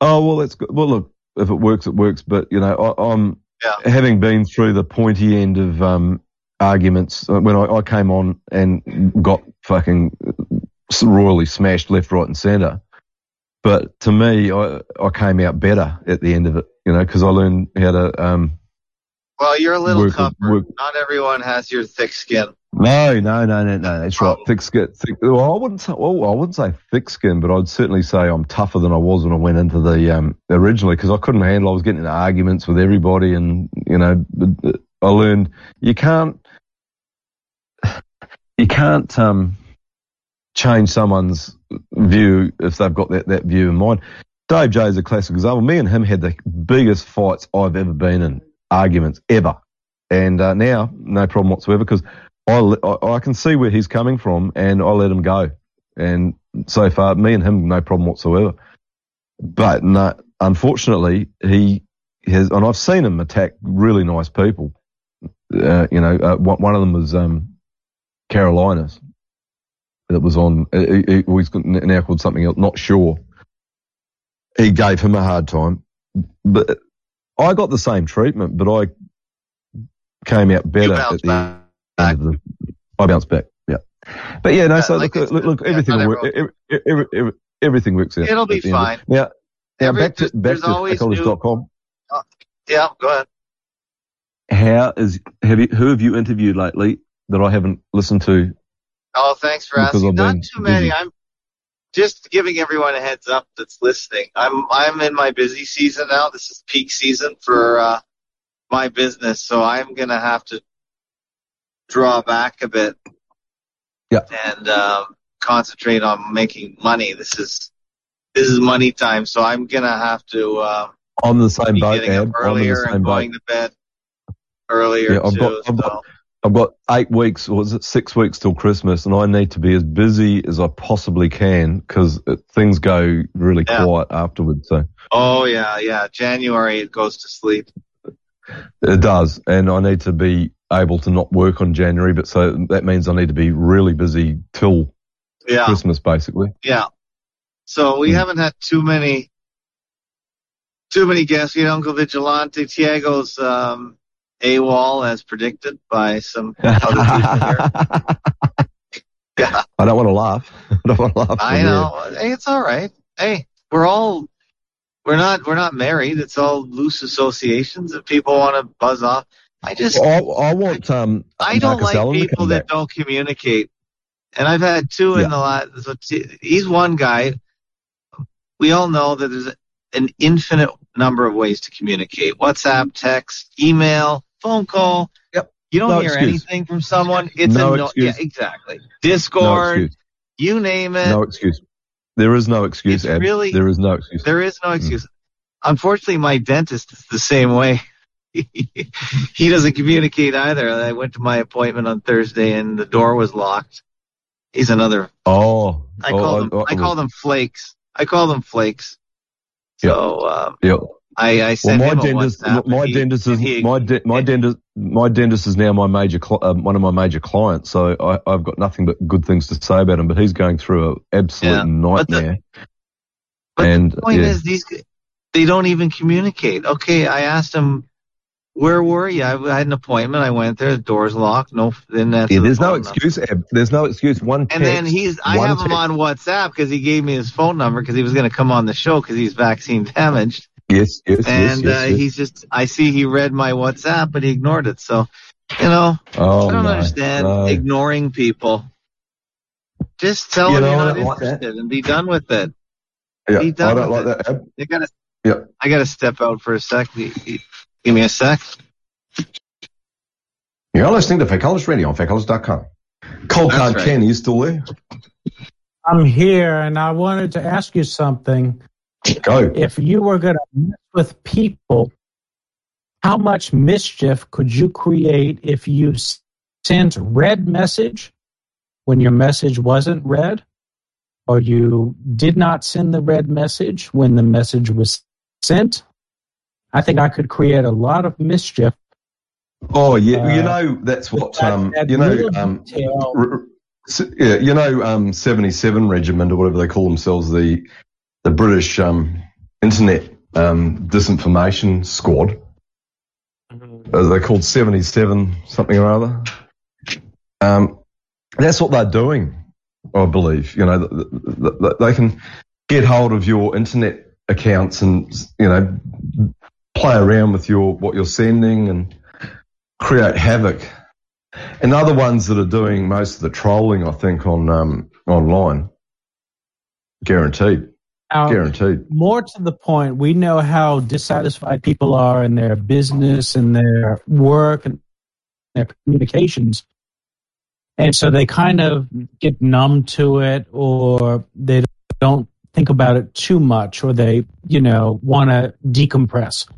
oh well, that's good. Well, look, if it works, it works. But you know, I, I'm Yeah. having been through the pointy end of um, arguments uh, when I, I came on and got fucking royally smashed left, right, and centre. But to me, I, I came out better at the end of it, you know, because I learned how to. Um, Well, you're a little Work- tougher. work- Not everyone has your thick skin. No, no, no, no, no. That's right. Thick skin. Thick, well, I wouldn't say. Well, I wouldn't say thick skin, but I'd certainly say I'm tougher than I was when I went into the um, originally because I couldn't handle. I was getting into arguments with everybody, and you know, I learned you can't you can't um, change someone's view if they've got that, that view in mind. Dave J is a classic example. Me and him had the biggest fights I've ever been in, arguments ever. And uh, now, no problem whatsoever because I, I, I can see where he's coming from and I let him go. And so far, me and him, no problem whatsoever. But no, unfortunately, he has, and I've seen him attack really nice people. Uh, you know, uh, one, one of them was um, Carolinas that was on, uh, he, well, he's now called something else, not sure. He gave him a hard time. But I got the same treatment, but I came out better at bounced the back. the. I bounced back. Yeah, but yeah, no. So like look, look, look, everything, every, every, every, everything works out. It'll be at the end of it. fine. Now, now back to back to fakeologist.com. Yeah, go ahead. How is have you who have you interviewed lately that I haven't listened to? Oh, thanks for asking. Not too many. busy. I'm just giving everyone a heads up that's listening. I'm I'm in my busy season now. This is peak season for uh, my business, so I'm gonna have to draw back a bit. Yeah. And um, concentrate on making money. This is this is money time, so I'm gonna have to uh, I'm the same boat, getting up Ab. I'm earlier the same and boat. going to bed earlier Yeah, I've too. got, I've so. got, I've got eight weeks, or is it six weeks till Christmas, and I need to be as busy as I possibly can because things go really Yeah. quiet afterwards. So Oh yeah, yeah. January it goes to sleep. it does, and I need to be able to not work on January, but so that means I need to be really busy till Yeah. Christmas, basically. Yeah. So we Hmm. haven't had too many, too many guests. We had Uncle Vigilante, Tiago's um, AWOL as predicted by some other people here. Yeah, I don't want to laugh. I don't want to laugh. I know. Hey, it's all right. Hey, we're all we're not we're not married. It's all loose associations that people want to buzz off. I just I, I want um. I don't like people that don't communicate. And I've had two in Yeah. the last. So t- he's one guy. We all know that there's an infinite number of ways to communicate: WhatsApp, text, email, phone call. Yep. You don't No hear excuse. anything from someone. It's No a no. excuse. Yeah, exactly. No Discord. excuse. you name it. No excuse. There is no excuse, really- there is no excuse. There is no excuse. Unfortunately, my dentist is the same way. He doesn't communicate either. I went to my appointment on Thursday and the door was locked. He's another. Oh, I oh, call them. oh, I call them flakes. I call them flakes. Yeah. So um, Yeah. I, I Well, my him dentist, my he- dentist is he- my de- my dentist, my dentist is now my major, cli- um, one of my major clients. So I, I've got nothing but good things to say about him. But he's going through an absolute Yeah, but the- nightmare. But and the point yeah. is, these they don't even communicate. Okay, I asked him, "Where were you?" I, I had an appointment. I went there. The door's locked. No, then that's yeah, there's no excuse, Ab. There's no excuse. One text, And then he's, I have him on WhatsApp because he gave me his phone number because he was going to come on the show because he's vaccine damaged. Yes, yes, yes, And yes, uh, yes. he's just, I see he read my WhatsApp, but he ignored it. So, you know, Oh, I don't understand no. ignoring people. Just tell You him know, you're not don't like and be done with it. Yeah, be I don't like with that. Gotta, Yeah. I gotta step out for a sec. Y- y- Give me a sec. You're listening to Fakeologist Radio on fakeologist.com. Cold That's card right. Ken, you still there? I'm here and I wanted to ask you something. Go. If you were going to mess with people, how much mischief could you create if you s- sent red message when your message wasn't read? Or you did not send the red message when the message was sent? I think I could create a lot of mischief. Oh, yeah. you Uh, know, that's what, that- um, that you know, um, r- yeah, you know, um, 77 Regiment or whatever they call themselves, the, the British, um, internet, um, disinformation squad. Uh, they're called 77 something or other. Um, that's what they're doing, I believe. You know, th- th- th- they can get hold of your internet accounts and, you know, play around with your, what you're sending and create havoc. And other ones that are doing most of the trolling, I think, on, um, online. Guaranteed. Now, Guaranteed. more to the point, we know how dissatisfied people are in their business and their work and their communications. And so they kind of get numb to it or they don't think about it too much or they, you know, want to decompress.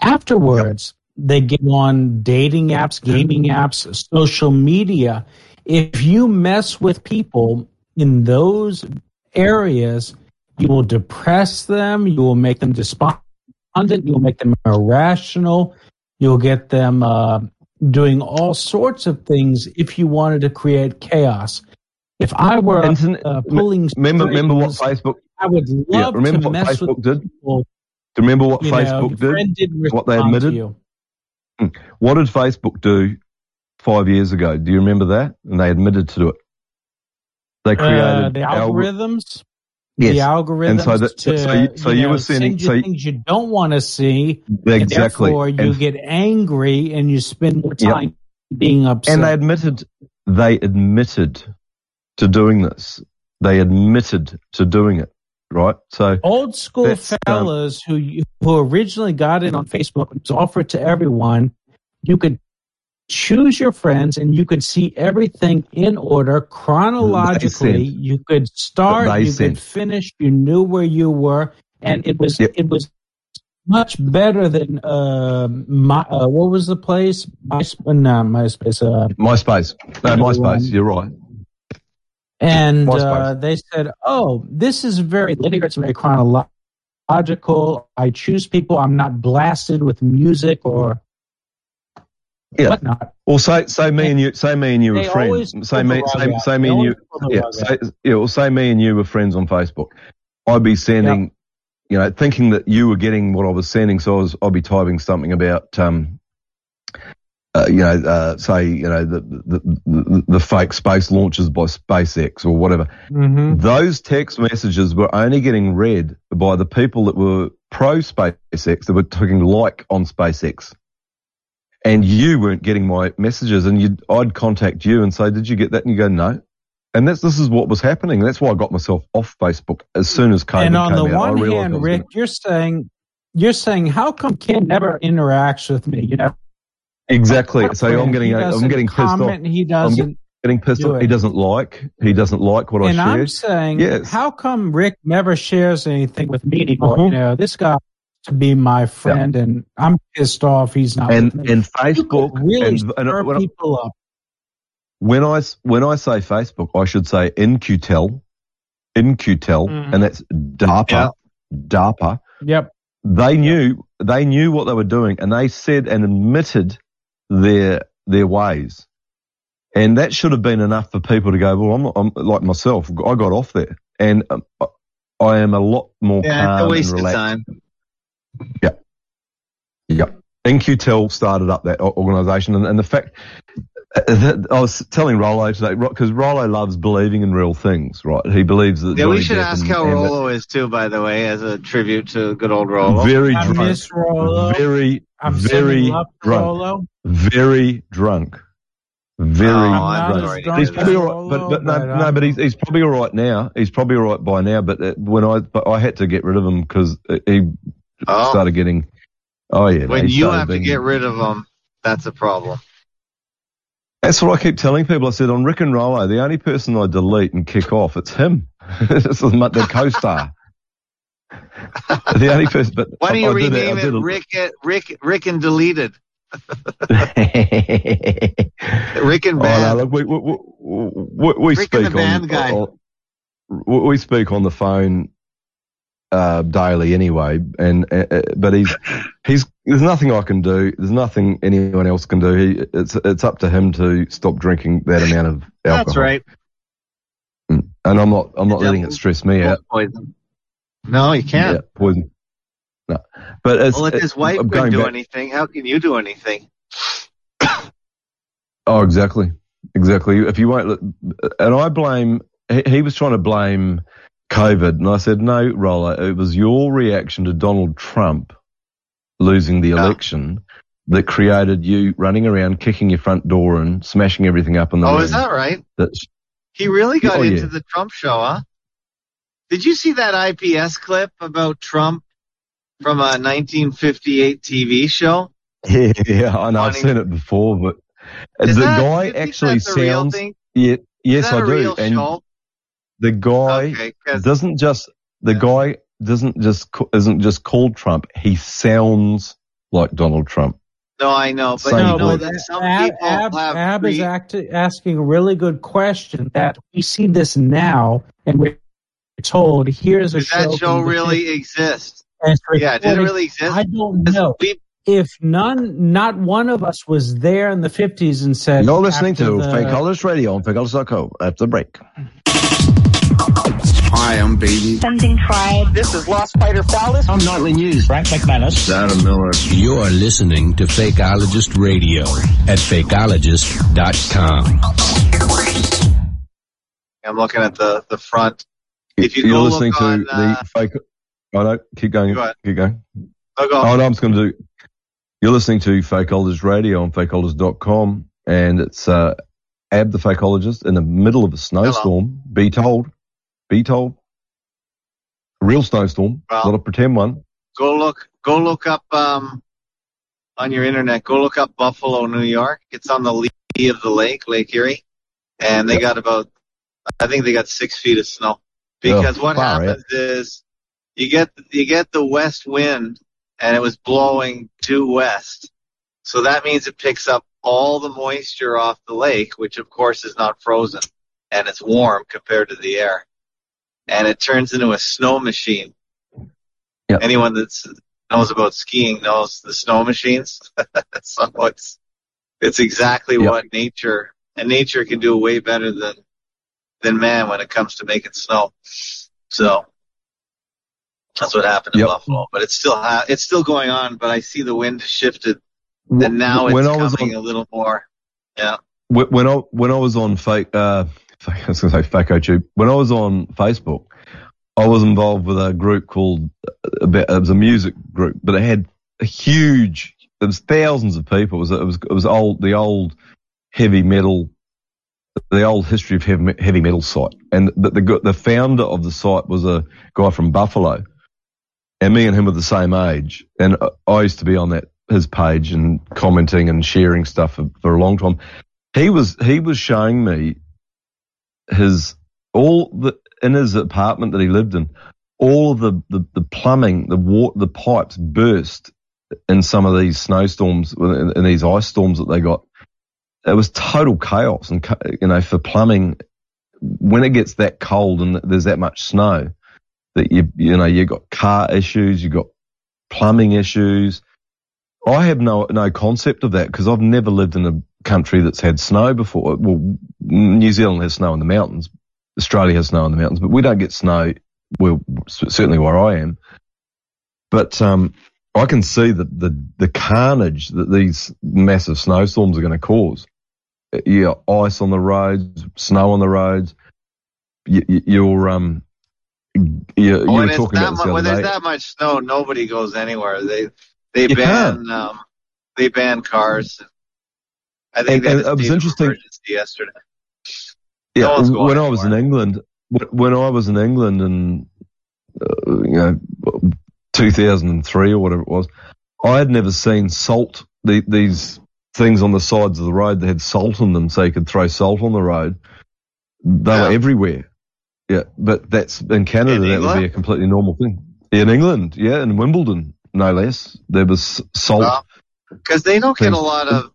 Afterwards, they get on dating apps, gaming apps, social media. If you mess with people in those areas, you will depress them, you will make them despondent, you will make them irrational, you'll get them uh, doing all sorts of things if you wanted to create chaos. If I were Internet- uh, pulling Remember, remember what Facebook, I would love yeah, remember to what mess Facebook with did? people. Do you remember what You Facebook friend did? What they admitted? you. What did Facebook do five years ago? Do you remember that? And they admitted to it. They created Uh, the algor- algorithms. Yes. The algorithms And so that- to so you- so you know, were sending- send you so things you don't want to see. and Exactly. therefore, you And- get angry and you spend more Yep. time being upset. And they admitted, they admitted to doing this. They admitted to doing it, right? So Old school um, fellas who who originally got in on Facebook it was offered to everyone. You could choose your friends and you could see everything in order chronologically. You could start, you could finish. You knew where you were, and it was Yep. it was much better than uh, my uh, what was the place? My no, MySpace. Uh, MySpace, no, MySpace, you're right. And uh, they said, "Oh, this is very linear. It's very chronological. I choose people. I'm not blasted with music or Yeah. whatnot." Well, say say me and you, say me and you were friends. Say me, say, say me and you, always pull the yeah, say, yeah. Well, say me and you were friends on Facebook. I'd be sending, you know, thinking that you were getting what I was sending, so I was, I'd be typing something about, um, uh, you know, uh, say, you know, the, the, the, the fake space launches by SpaceX or whatever. Mm-hmm. Those text messages were only getting read by the people that were pro SpaceX, that were talking like on SpaceX. And you weren't getting my messages and you'd, I'd contact you and say, did you get that? And you go, no. And that's, this is what was happening. That's why I got myself off Facebook as soon as COVID and on came the out. One realized I hand, was Rick, you're saying you're saying how come Ken never interacts with me? You know, Exactly. So I'm getting, I'm getting pissed off. comment, He I'm doesn't. getting pissed do off. He doesn't like, he doesn't like what I and share. I'm saying, Yes. how come Rick never shares anything with me anymore? Uh-huh. You know, this guy to be my friend, and I'm pissed off. He's not. and with me. and Facebook really and, and stir when, I, people up. when I s- when I say Facebook, I should say in InQtel, InQtel, Mhm. and that's DARPA, DARPA. Yep. They knew they knew what they were doing, and they said and admitted their their ways, and that should have been enough for people to go. Well, I'm, I'm like myself. I got off there, and um, I am a lot more Yeah, it's a calm waste and relaxed. time. Yep. Yep. In-Q-Tel started up that organisation, and, and the fact uh, that I was telling Rollo today because Rollo loves believing in real things, right? He believes that. Yeah, we should Depp ask and- how and Rolo is too, by the way, as a tribute to good old Rolo. Very I drunk. miss Rolo. Very, I'm very sending love to drunk. Rolo. Very drunk. Very Oh, I'm not drunk. as sorry drunk He's probably all Rolo, right, but, but no, but no, but he's, he's probably all right now. He's probably all right by now. But uh, when I, but I had to get rid of him because he Oh. started getting. Oh yeah, when you started have to get rid of him, that's a problem. That's what I keep telling people. I said on Rick and Rollo, the only person I delete and kick off, it's him. this is my- the co-star. The only person. But Why don't you I rename I it Rick, Rick, Rick and Deleted? Rick and Oh, Band. no, look, we, we, we, we speak on, on- we speak on the phone uh, daily anyway, and uh, uh, but he's he's there's nothing I can do. There's nothing anyone else can do. He, it's it's up to him to stop drinking that amount of alcohol. That's right. And I'm not I'm not letting it stress me out. Poison. No, you can't. Yeah, poison. No, but it's, well, if his wife I'm couldn't do back- anything, how can you do anything? Oh, exactly, exactly. If you won't, and I blame. He, he was trying to blame COVID, and I said, no, Roller, it was your reaction to Donald Trump losing the ah. election that created you running around, kicking your front door and smashing everything up in the Oh, room. is that right? That's He really got Oh, into yeah. the Trump show, huh? Did you see that IPS clip about Trump from a 1958 TV show? yeah, yeah, I know. I've seen it before, but Is the that- guy actually that's a sounds. Yeah, yes, Is that I a do. and show? the guy Okay, 'cause- doesn't just the guy doesn't just isn't just called Trump. He sounds like Donald Trump. No, I know, but Same you No, know but that some Ab, Ab, have Ab is act, asking a really good question. That we see this now, and we're told here's a Does show. that show really 50s, exist? and Yeah, did it really exist? I don't know. We, If none, not one of us was there in the fifties and said, You're listening to the- Fake Colors Radio on FakeColors.co after the break. Hi, I'm Baby. Something fried. This is Lost Spider Phallus. I'm Nightly News. Frank McManus. Adam Miller. You're listening to Fakeologist Radio at fakeologist.com. I'm looking at the, the front. If you You're listening to on, the uh, fake. Oh no, keep going. Go. Keep going. oh, go. Oh no, I'm just going to do. You're listening to Fakeologist Radio on fakeologist.com, and it's uh, Ab the Fakeologist in the middle of a snowstorm. Be told, be told, a real snowstorm, Well- not a pretend one. go look go look up um on your internet go look up buffalo new york it's on the lee of the lake lake erie and they got about i think they got six feet of snow because Oh, what far, happens is you get you get the west wind and it was blowing due west so that means it picks up all the moisture off the lake which of course is not frozen and it's warm compared to the air and it turns into a snow machine Yep. anyone that knows about skiing knows the snow machines. so it's it's exactly Yep. what nature and nature can do way better than than man when it comes to making snow. So that's what happened in Yep. Buffalo. But it's still ha- it's still going on. But I see the wind shifted and now it's when coming on- a little more. Yeah. When when I when I was on fake, uh, I was going to say fake YouTube. When I was on Facebook, I was involved with a group called uh, it was a music group, but it had a huge. There was thousands of people. It was it was it was old the old heavy metal, the old history of heavy, metal site, and the, the the founder of the site was a guy from Buffalo, and me and him were the same age, and I used to be on that his page and commenting and sharing stuff for, for a long time. He was he was showing me his all the in his apartment that he lived in, all of the the, the plumbing, the water, the pipes burst in some of these snowstorms, in, in these ice storms that they got. It was total chaos, and you know for plumbing, when it gets that cold and there's that much snow, that you you know you got car issues, you got plumbing issues. I have no no concept of that because I've never lived in a country that's had snow before. Well, New Zealand has snow in the mountains, Australia has snow in the mountains, but we don't get snow. Well, certainly where I am. But um, I can see that the the carnage that these massive snowstorms are going to cause. Yeah, ice on the roads, snow on the roads. You, you, you're um, you, you were talking about this mu- the when there's that much snow, nobody goes anywhere. They they You ban um, they ban cars. I think And- and it was interesting- yesterday. Yeah, No when I was in England, when I was in England in uh, you know 2003 or whatever it was, I had never seen salt. The, these things on the sides of the road that had salt in them, so you could throw salt on the road. They were everywhere. Yeah, but that's in Canada. In that would be a completely normal thing. In England, yeah, in Wimbledon, no less. There was salt. because they don't get a lot of.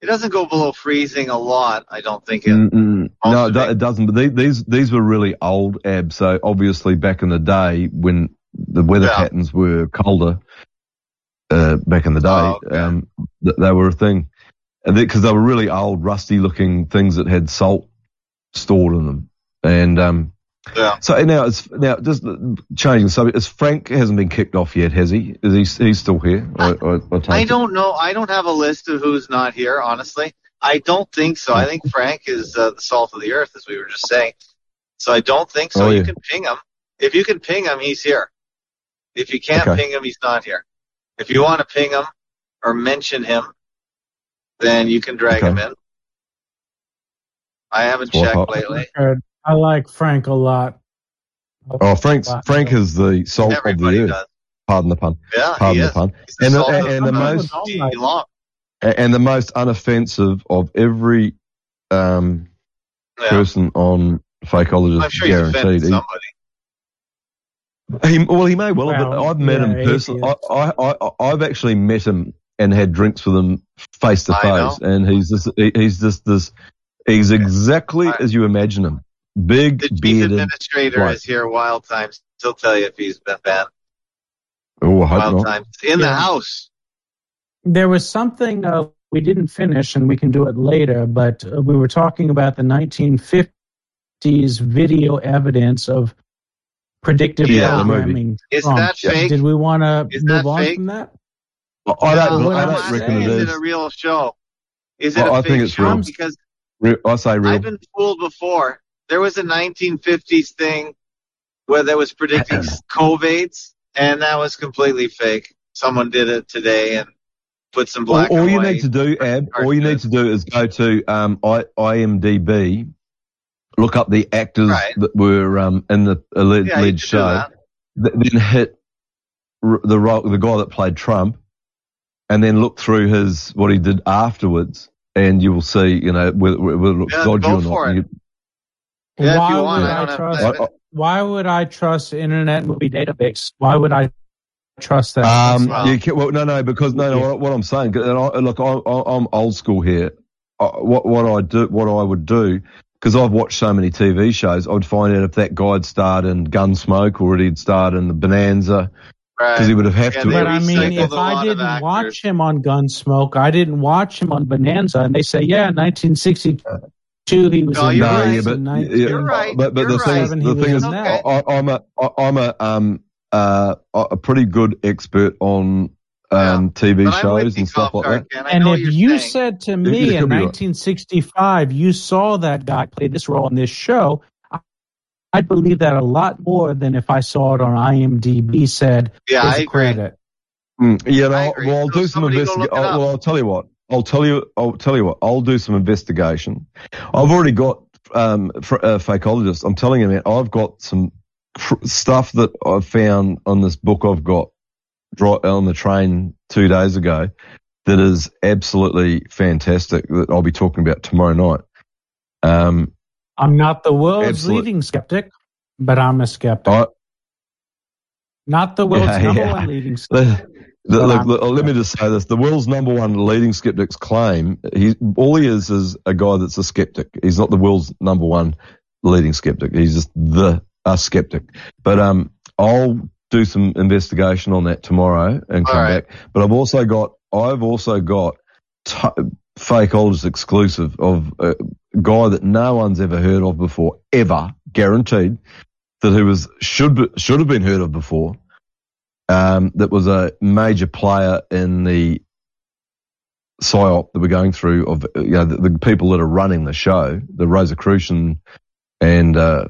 It doesn't go below freezing a lot. I don't think it. No, it, it doesn't. But the- these these were really old abs. So obviously back in the day when the weather Yeah. patterns were colder, uh, back in the day, Oh, um, th- they were a thing. Because they were really old, rusty looking things that had salt stored in them. And um, Yeah. so now it's now just changing the subject. Is Frank hasn't been kicked off yet, has he? Is he? He's still here. I, I, I I don't know. I don't have a list of who's not here. Honestly, I don't think so. I think Frank is uh, the salt of the earth, as we were just saying. So I don't think so. Oh, you can ping him. If you can ping him, he's here. If you can't Okay. ping him, he's not here. If you want to ping him or mention him, then you can drag him in. I haven't Swap checked lately. I like Frank a lot. Oh, Frank's Frank is the salt of the earth. Pardon the pun. Yeah, Pardon he the is. pun. He's the And the, and the the most and the most unoffensive of every um, person on Fakeologist, I'm sure he's offended guaranteed. Somebody. He, well, he may well have, but I've met yeah, him personally. I, I, I, I've actually met him and had drinks with him face to face, and he's just he's just this, he's exactly as you imagine him. Big, Chief bearded. administrator bloke. is here. Wild times. He'll tell you if he's been banned. Oh, I Wild not. times in the house. There was something uh, we didn't finish, and we can do it later. But uh, we were talking about the 1950s video evidence of predictive Yeah, the movie. programming. Is Trump. that fake? Did we want to move on fake? from that? I don't, No, I I'm don't asking, reckon it is is. it a real show? Is it Well, a I fake think it's show? real. Because Re- I say real. I've been fooled before. There was a 1950s thing where there was predicting COVIDs, and that was completely fake. Someone did it today and put some all, black all and you need to do, Ab, all you need to do is go to um, I, IMDb, look up the actors Right. that were um, in the alleged, Yeah, you alleged do show, that. th- then hit r- the ro- the guy that played Trump, and then look through his what he did afterwards, and you will see, you know, whether, whether it looks Yeah, dodgy go or for not. it. You- Yeah, why you want, would I I, trust? I- I- why would I trust Internet Movie Database? Why would I trust that? Um, Wow. you can, well, no, no, because no, no. What, what I'm saying, and I, look, I, I, I'm old school here. I, what what I do, what I would do, because I've watched so many TV shows, I'd find out if that guy had starred in Gunsmoke or he'd starred in the Bonanza, because he would have have Yeah, to. But I mean, if I didn't watch him on Gunsmoke, I didn't watch him on Bonanza, and they say, yeah, 1962 he was No, in you're this, right. yeah, but, and yeah, 19 You're right. But, but You're the thing, right. is, the thing is, He was in that. I, I'm a, I- I'm a, um, uh, a pretty good expert on um, TV But shows and stuff like that. Ken. And if you saying. said to me it in could be right. 1965, you saw that guy play this role in this show, I- I'd believe that a lot more than if I saw it on IMDb said, Yeah, "Here's I a agree. credit." Mm, yeah, no, I I'll- agree. well, I'll So do some somebody investigation. look it up. Well, I'll tell you what. I'll tell you. I'll tell you what. I'll do some investigation. I've already got um, fr- a fakeologist. I'm telling you, man. I've got some cr- stuff that I've found on this book I've got dri- on the train two days ago that is absolutely fantastic. That I'll be talking about tomorrow night. Um, I'm not the world's leading skeptic, but I'm a skeptic. I, not the world's Yeah, number yeah. one leading skeptic. The, look, look, let me just say this: the world's number one leading skeptics claim he all he is is a guy that's a skeptic. He's not the world's number one leading skeptic. He's just the a skeptic. But um, I'll do some investigation on that tomorrow and come right. back. But I've also got I've also got t- fakeologist exclusive of a guy that no one's ever heard of before, ever, guaranteed that he was should be, should have been heard of before um, that was a major player in the psyop that we're going through of you know the, the people that are running the show, the Rosicrucian and uh,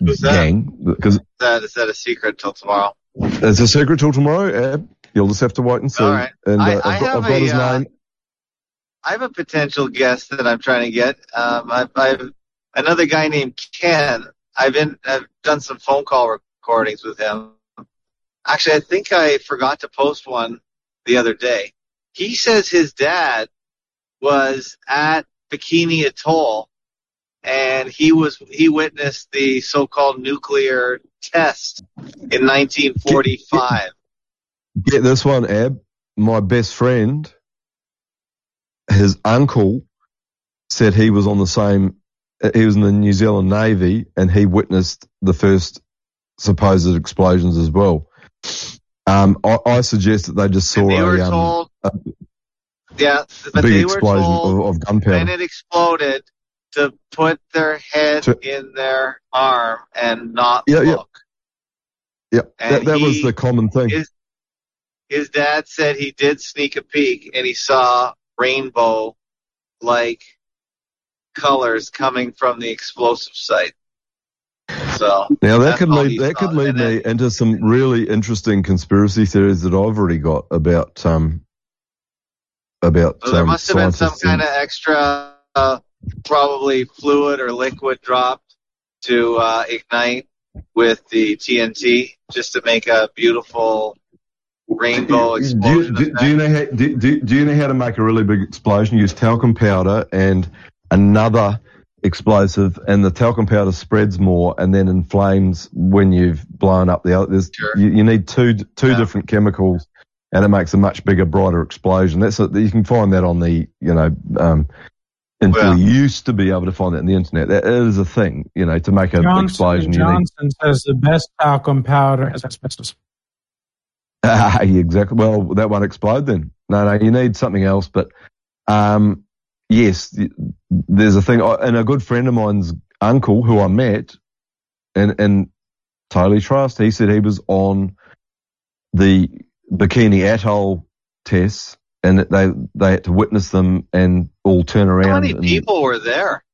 Who's that? gang. Because Is that, is that a secret till tomorrow? it's a secret till tomorrow. Ab. You'll just have to wait and see. All right. And uh, I- I've, I got, have I've got a, his uh, name. I have a potential guest that I'm trying to get. Um, I've, I've another guy named Ken. I've been I've done some phone call recordings with him. Actually, I think I forgot to post one the other day. He says his dad was at Bikini Atoll, and he was he witnessed the so-called nuclear test in 1945. Get this one, Ab. My best friend, his uncle, said he was on the same. He was in the New Zealand Navy, and he witnessed the first supposed explosions as well. Um, I, I suggest that they just saw And they were a, um, a yeah, but big they were explosion told of, of gunpowder. when it exploded to put their head To- in their arm and not Yeah, yeah. look. yeah, and that, that was the common thing. His, his dad said he did sneak a peek and he saw rainbow like colors coming from the explosive site. So Now that could lead that could lead me into some really interesting conspiracy theories that I've already got about um about So there um, must have been some kind of extra, uh, probably fluid or liquid dropped to uh, ignite with the TNT just to make a beautiful rainbow do you, explosion. do, do you know how do, do, do you know how to make a really big explosion? Use talcum powder and another explosive, and the talcum powder spreads more and then inflames when you've blown up the other. There's, Sure. you, you need two two Yeah. different chemicals, and it makes a much bigger, brighter explosion. That's a, you can find that on the you know. Um, and Well- we used to be able to find it on the internet. That is a thing, you know, to make a Johnson, explosion. You need Johnson says the best talcum powder has asbestos. Ah, exactly. Well, that won't explode then. No, no, you need something else. But um, yes, there's a thing. And a good friend of mine's uncle, who I met, and and totally trust. He said he was on the Bikini Atoll tests, and they they had to witness them and all turn around. How many and- people were there?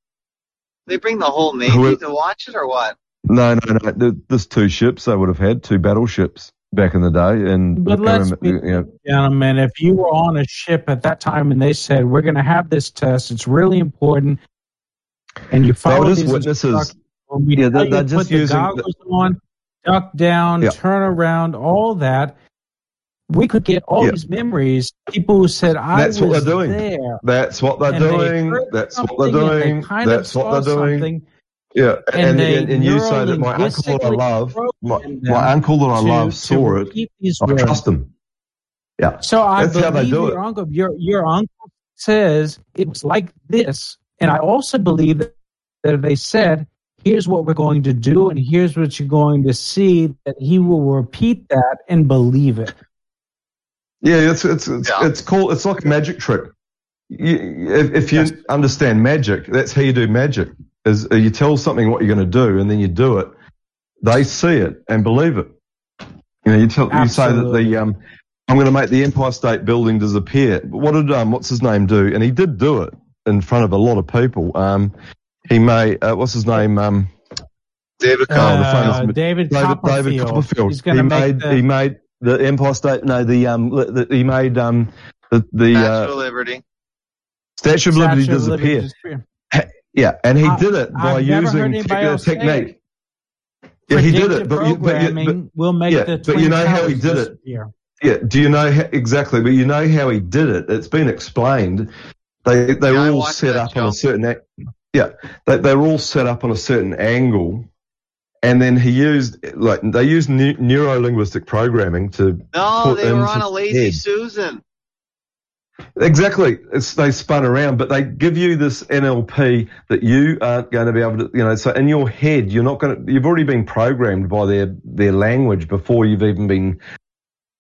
They bring the whole Navy Who- to watch it or what? No, no, no. There's two ships they would have had, two battleships back in the day, and But I let's can't be, you know, gentlemen, if you were on a ship at that time and they said, we're going to have this test, it's really important, and you they follow were just these witnesses. we Yeah, they're, you they're to just put the using. goggles on, duck down, Yeah. turn around, all that, we could get all Yeah. these memories. People who said, I That's what they're doing. there. That's what they're doing. That's what they're something and they doing. That's what they're doing. Yeah, and and and, and you say that my uncle that I love, my, my uncle that I to- love saw it. I words. trust him. Yeah, So I That's believe your it. uncle. Your your uncle says it was like this, and I also believe that, that they said, "Here's what we're going to do, and here's what you're going to see." That he will repeat that and believe it. Yeah. It's it's it's, Yeah. it's cool. It's like a magic trick. You, if, if you Yes. understand magic, that's how you do magic. Is uh, you tell something what you're going to do, and then you do it. They see it and believe it. You know, you tell you say that the um I'm going to make the Empire State Building disappear. But what did um, what's his name do? And he did do it in front of a lot of people. Um, he made uh, what's his name? Um, David oh, the Uh, famous David David, Copperfield. David Copperfield. He's he make made the- he made the Empire State. No, the um the, the- he made um the the Statue uh, of Liberty. Statue of Liberty Statue of Liberty disappear. disappear. Yeah, and he I- did it by I've using anybody te- else technique. Yeah, he did it, but you, but, you, programming but will make yeah, the but you know how he did it. disappear. Yeah, do you know how, exactly? But you know how he did it. It's been explained. They they're Yeah, I all set that up on a certain. Yeah, they, they're all set up on a certain angle, and then he used like they used ne- neuro linguistic programming to No, put they were on a lazy head. Susan. Exactly. It's, they spun around, but they give you this NLP that you aren't going to be able to, you know, so in your head, you're not going to, you've already been programmed by their, their language before you've even been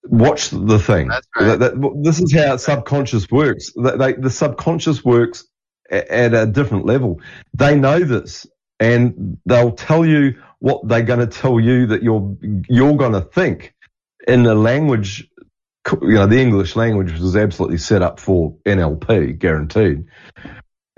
watched the thing. That's right. That- that- this is how subconscious works. They, the subconscious works a- at a different level. They know this and they'll tell you what they're going to tell you that you're, you're going to think in the language you know, the English language was absolutely set up for NLP, guaranteed.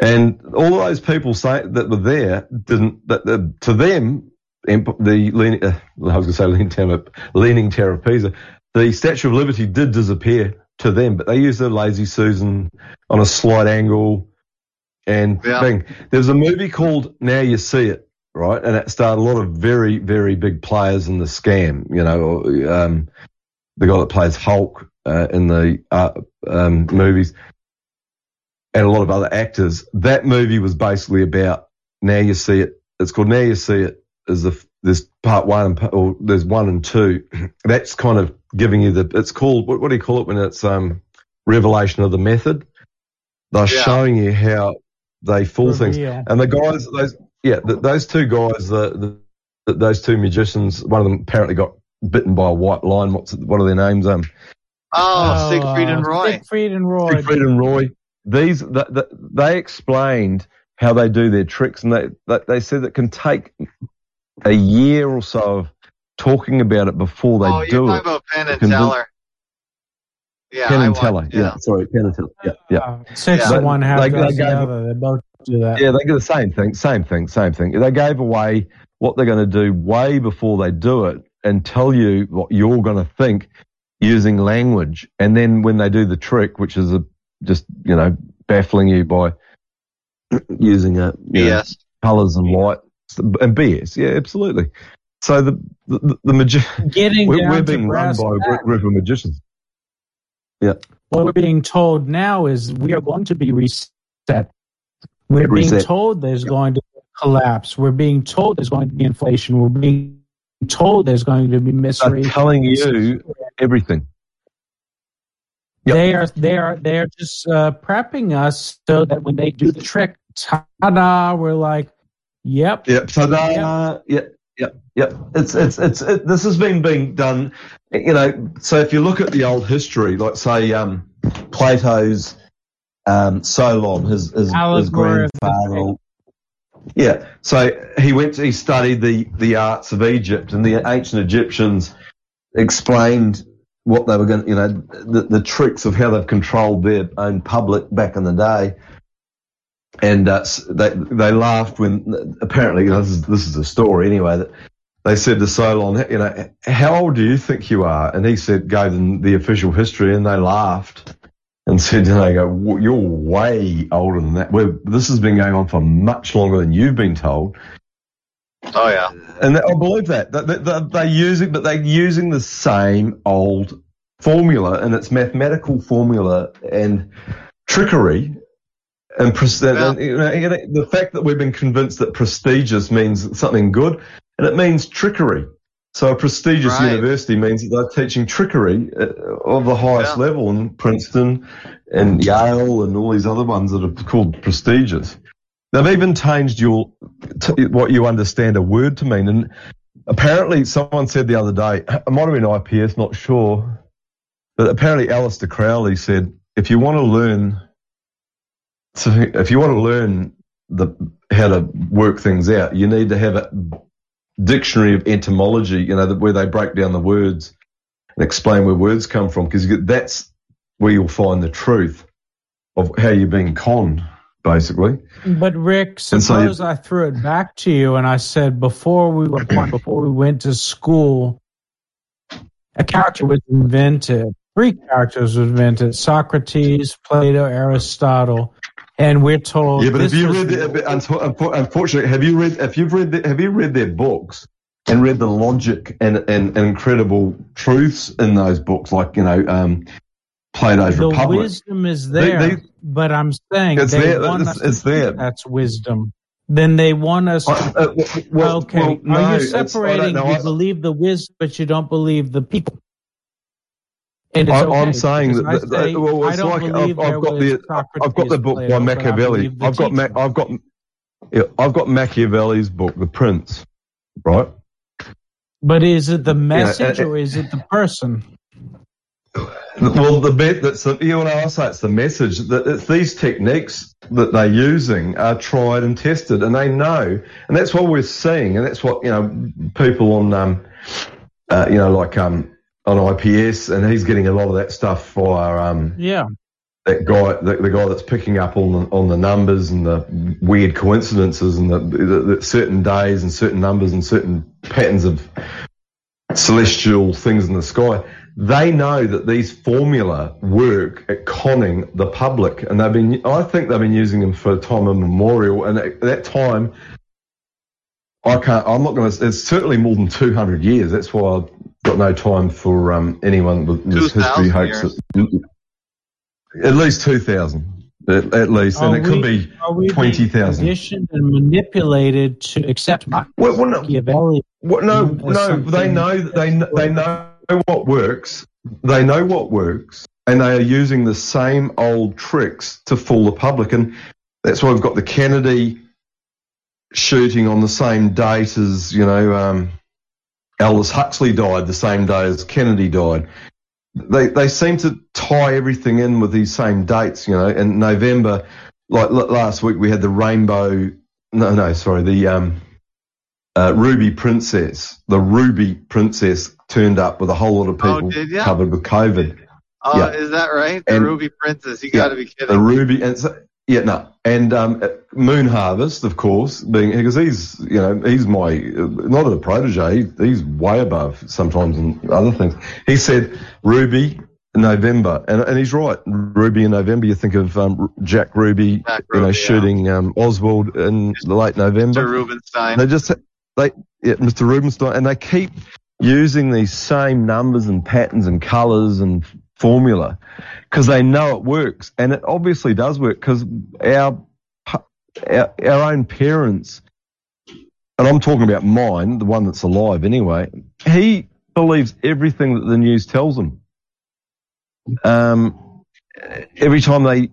And all those people say that were there didn't. That, that to them, the leaning, uh, I was going to say leaning terror, leaning terror of Pisa, the Statue of Liberty did disappear to them, but they used a lazy Susan on a slight angle and Yeah. thing. There's a movie called Now You See It, right? And it started a lot of very, very big players in the scam. You know, um, the guy that plays Hulk uh, in the uh, um, movies, and a lot of other actors. That movie was basically about now you see it. It's called Now You See It. Is the there's part one and or there's one and two. That's kind of giving you the. It's called what, what do you call it when it's um revelation of the method. They're Yeah. showing you how they fool things, and the guys, those yeah, the, those two guys, the, the those two magicians. One of them apparently got bitten by a white line. What's what are their names? Um, Oh, Siegfried and Roy. Siegfried and Roy. Siegfried and Roy. These th th they explained how they do their tricks, and they they, they said it can take a year or so of talking about it before they oh, you're do talking it. about Penn and Teller. Yeah, Penn and watched- Teller, yeah. sorry, Penn and Teller, yeah, yeah. Uh, six Yeah. to one, half They- they the other. They both do that. Yeah, they do the same thing, same thing, same thing. They gave away what they're going to do way before they do it and tell you what you're going to think using language. And then when they do the trick, which is a, just, you know, baffling you by using a, you know, colors and light and BS. Yeah, absolutely. So the, the, the magi- Getting we're, down we're to being run by a gr- group of magicians. Yeah. What we're being told now is we are going to be reset. We're being Reset. told there's going to be a collapse. We're being told there's going to be inflation. We're being told there's going to be They're misery. telling you everything. Yep. They are they are they are just uh, prepping us so that when they do the trick, ta-da, we're like, yep, Yep. They, uh, yep, yep, yep. It's it's it's it, this has been being done. You know, so if you look at the old history, like say um, Plato's um, Solon, his his, his Allegory of the grandfather. Yeah. So he went. To, he studied the the arts of Egypt, and the ancient Egyptians explained what they were going. to, You know, the, the tricks of how they've controlled their own public back in the day and uh, they they laughed when apparently you know, this is this is a story anyway that they said to Solon, you know, how old do you think you are? And he said, gave them the official history, and they laughed and said, know, they go, you're way older than that. We're, this has been going on for much longer than you've been told. Oh yeah. And I believe that. They, they, they, they're using, but they're using the same old formula, and it's mathematical formula and trickery. And, and, you know, you know, the fact that we've been convinced that prestigious means something good, and it means trickery. So a prestigious Right. university means that they're teaching trickery uh, of the highest level in Princeton and Yale and all these other ones that are called prestigious. They've even changed your t- what you understand a word to mean. And apparently, someone said the other day, it might have been IPS, not sure, but apparently Aleister Crowley said, if you want to learn, if you want to learn the how to work things out, you need to have a dictionary of etymology, you know, where they break down the words and explain where words come from because that's where you'll find the truth of how you're being conned, basically. But Rick, And so suppose I threw it back to you and I said before we were before we went to school, a character was invented. Three characters were invented: Socrates, Plato, Aristotle, and we're told. Yeah, but have you read the, but unfo- unfo- unfortunately, have you read, if you've read, the, have you read their books and read the logic and, and, and incredible truths in those books, like, you know, um, Plato's the Republic? wisdom is there, they- but I'm saying It's they there, it's- it's there. that's wisdom. Then they want us. Uh, uh, well, okay, well, no, are you it's- I don't separating? You believe the wisdom, but you don't believe the people. And I, okay, I'm saying that, that, I say, that- well, it's like I've, I've got the I've got the book by Machiavelli. I've got Ma- I've got yeah, I've got Machiavelli's book, The Prince, right? But is it the Yeah, message uh, or is it the person? Well, the bit that's the, you know, I say it's the message that it's these techniques that they're using are tried and tested, and they know, and that's what we're seeing, and that's what you know people on, um, uh, you know, like um, on IPS, and he's getting a lot of that stuff via um, Yeah. that guy, the, the guy that's picking up on the, on the numbers and the weird coincidences and the, the, the certain days and certain numbers and certain patterns of celestial things in the sky. They know that these formula work at conning the public, and they've been. I think they've been using them for time immemorial. And at that time, I can't. I'm not going to. It's certainly more than 200 years. That's why got no time for um, anyone with, with history 2,000 hopes. That, at least 2,000. At, at least, and Are it could we- be are we being 20,000. Conditioned and manipulated to accept Machiavelli. What, no, as no. something They know. They they know what works. They know what works, and they are using the same old tricks to fool the public. And that's why we've got the Kennedy shooting on the same date as you know. Um, Aldous Huxley died the same day as Kennedy died. They they seem to tie everything in with these same dates, you know. In November, like l- last week, we had the rainbow. No, no, sorry, the um, uh, Ruby Princess. The Ruby Princess turned up with a whole lot of Oh, people ya? covered with COVID. Oh, Yeah. is that right? The And- Ruby Princess. You got to be kidding. The Ruby and so, yeah, no, and um, Moon Harvest, of course, being because he's you know he's my not a protege, he's way above sometimes in other things. He said Ruby November, and and he's right. Ruby in November, you think of um, Jack Ruby, you know, shooting um, Oswald in the late November. Mr. Rubenstein. They just they yeah, Mr. Rubenstein, and they keep using these same numbers and patterns and colours and formula because they know it works, and it obviously does work because our, our our own parents, and I'm talking about mine, the one that's alive anyway. He believes everything that the news tells him. Um, every time they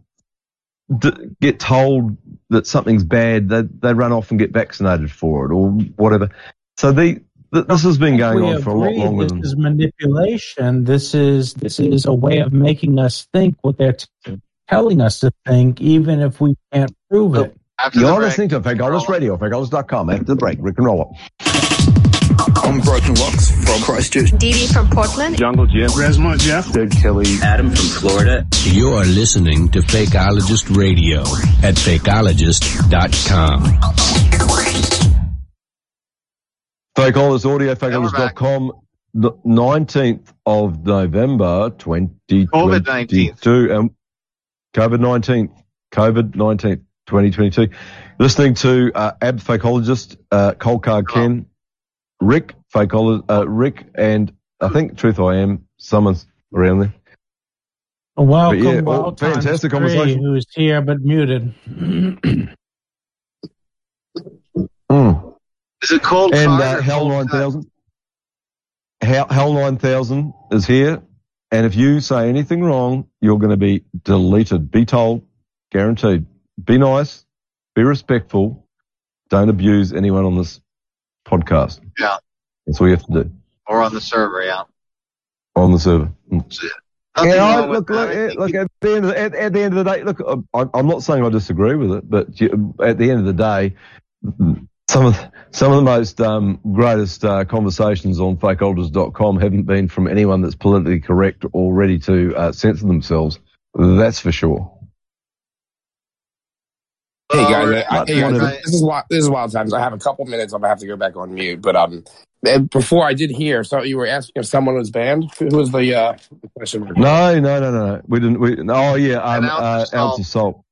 d- get told that something's bad, they they run off and get vaccinated for it or whatever. So the, th this has been going on for a lot agree longer this than. is manipulation. This is this is a way of making us think what they're t- telling us to think, even if we can't prove it. You're listening to Fakeologist Radio, fakeologist.com. After the break, Rick and Roll. I'm Broken Locks from Christchurch. Dee Dee from Portland. Jungle Jim. Resmo Jeff. Dead Kelly. Adam from Florida. You're listening to Fakeologist Radio at fakeologist.com. Fakeologist Audio, fakeologist.com, the 19th of November, 2022. Um, COVID 19th, COVID 19th, 2022. Listening to uh, Ab Fakeologist, uh, Cold Card Ken, Rick, Fakeologist, uh, Rick, and I think Truth I Am, someone's around there. Welcome, But yeah, well, fantastic conversation. Who's here but muted? Is it cold And uh, Hell 9000. Hell, Hell 9000 is here. And if you say anything wrong, you're going to be deleted. Be told, guaranteed. Be nice, be respectful, don't abuse anyone on this podcast. Yeah. That's all you have to do Or on the server, yeah. on the server. Nothing I, look, look, eh, look, at the end of the, at, at the end of the day, look, I, I'm not saying I disagree with it, but at the end of the day, some of Some of the most um, greatest uh, conversations on fakeolders.com haven't been from anyone that's politically correct or ready to uh, censor themselves. That's for sure. Hey guys, I, I, hey guys, this is wild, this is wild times. I have a couple minutes. I'm gonna have to go back on mute. But um, and before I did hear, so you were asking if someone was banned. Who was the uh question? No, no, no, no. We didn't. We, oh yeah, um, uh, ounce of salt.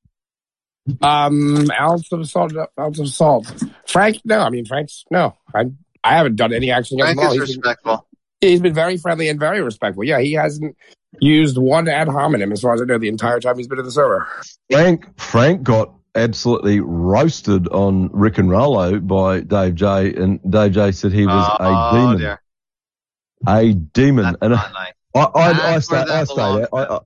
Um, ounce of salt. Ounce of salt. Frank? No, I mean Frank's. No, I I haven't done any action against Frank him. at all. is He's been- respectful. he's been very friendly and very respectful. Yeah, he hasn't used one ad hominem as far as I know the entire time he's been in the server. Frank Frank got absolutely roasted on Rick and Rollo by Dave J, and Dave J said he was Oh, a demon, dear. a demon, and Not nice. I, I, I, That's stay, where I that stay. I, I,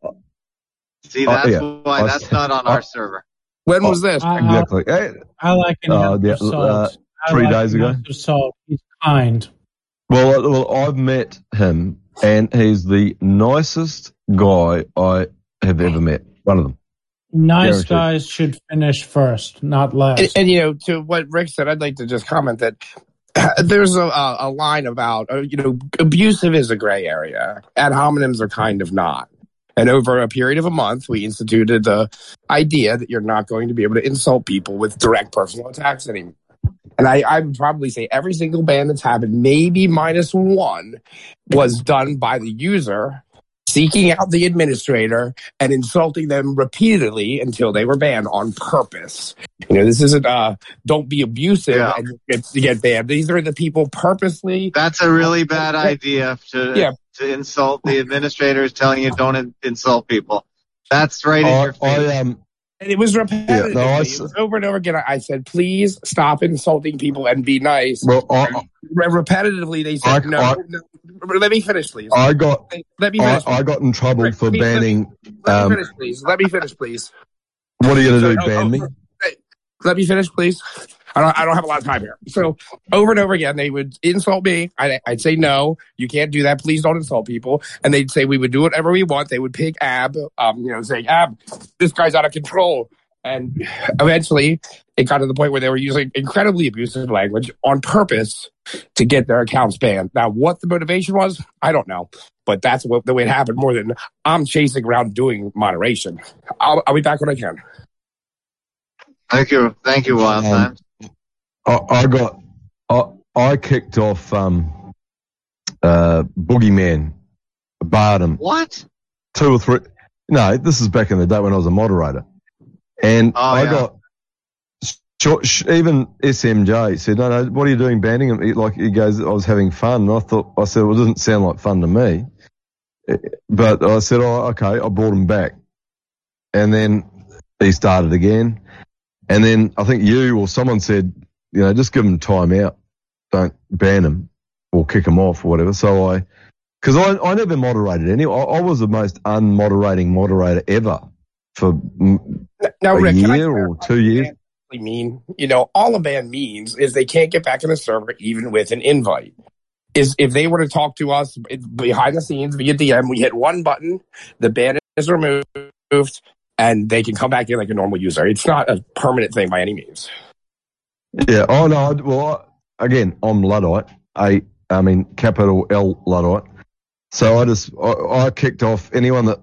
See, that's yeah. why I- that's not on I- our server. When was this? Uh, exactly. Eh, I like an Uh, yeah, salt. uh, three like days ago. ounce of salt. He's kind. Well, well, I've met him, and he's the nicest guy I have ever met. One of them. Nice Guaranteed. guys should finish first, not last. And, and you know, to what Rick said, I'd like to just comment that there's a, a a line about uh, you know abusive is a gray area. Ad hominems are kind of not. And over a period of a month, we instituted the idea that you're not going to be able to insult people with direct personal attacks anymore. And I, I would probably say every single ban that's happened, maybe minus one, was done by the user seeking out the administrator and insulting them repeatedly until they were banned on purpose. You know, this isn't uh don't be abusive Yeah. and you get, you get banned. These are the people purposely That's a really bad idea to Yeah. To insult the administrators telling you don't in- insult people. That's right in I, your face. I, um, and it was repetitive. no, I it was over and over again. I I said, please stop insulting people and be nice. well, I, Re- repetitively, they said, I- no, I- no. Let me finish, please. I got, Let me finish. I got in trouble Rick, for let me- let me- banning. Let me Um, finish, please. Let me finish, please. what are you going to do? So- Ban oh, me? Let me finish, please. I don't, I don't have a lot of time here. So over and over again, they would insult me. I'd, I'd say, no, you can't do that. Please don't insult people. And they'd say we would do whatever we want. They would pick Ab, um, you know, saying, Ab, this guy's out of control. And eventually it got to the point where they were using incredibly abusive language on purpose to get their accounts banned. Now, what the motivation was, I don't know. But that's what the way it happened more than I'm chasing around doing moderation. I'll, I'll be back when I can. Thank you, thank you, Wild Um, Time. I, I got, I, I kicked off, um, uh, Boogeyman, barred him. What? Two or three. No, this is back in the day when I was a moderator. And Oh, I yeah. got, even SMJ said, no, no, what are you doing banning him? He, like, he goes, I was having fun. And I thought, I said, well, it doesn't sound like fun to me. Eh, But I said, oh, okay, I brought him back. And then he started again. And then I think you or someone said, you know, just give them time out. Don't ban them or kick them off or whatever. So I, because I, I never moderated any. I, I was the most unmoderating moderator ever for Now, a Rick, year or two years. mean, you know, all a ban means is they can't get back in the server even with an invite. Is if they were to talk to us behind the scenes via DM, we hit one button, the ban is removed, and they can come back in like a normal user. It's not a permanent thing by any means. Yeah. Oh no. Well, I, again, I'm Luddite. I, I mean, capital L Luddite. So I just, I, I kicked off anyone that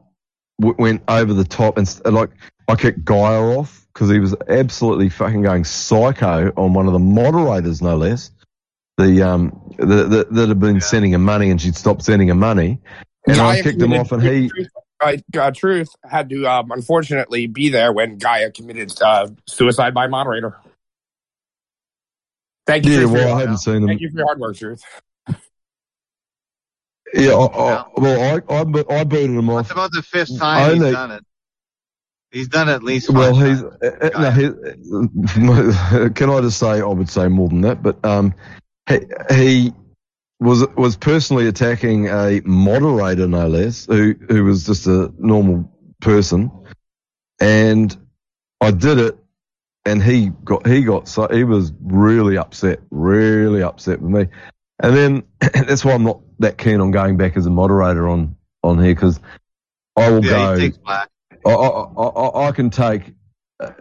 w- went over the top and like, I kicked Gaia off because he was absolutely fucking going psycho on one of the moderators, no less. The um, the, the, that had been sending him money and she'd stopped sending him money, and I kicked him off, and he, uh, uh, Truth had to um, unfortunately be there when Gaia committed uh, suicide by moderator. Thank you. yeah, for well, I hadn't seen him. Thank you for your hard work, Truth. Yeah, I, I, well, I, I, bo- I booted him off. It's about the fifth time Only- he's done it. He's done it at least. Well, he's uh, no, he, can I just say I would say more than that, but um, he, he was was personally attacking a moderator, no less, who who was just a normal person, and I did it, and he got he got so he was really upset, really upset with me, and then that's why I'm not that keen on going back as a moderator on on here because I will yeah, go. I, I, I, I can take,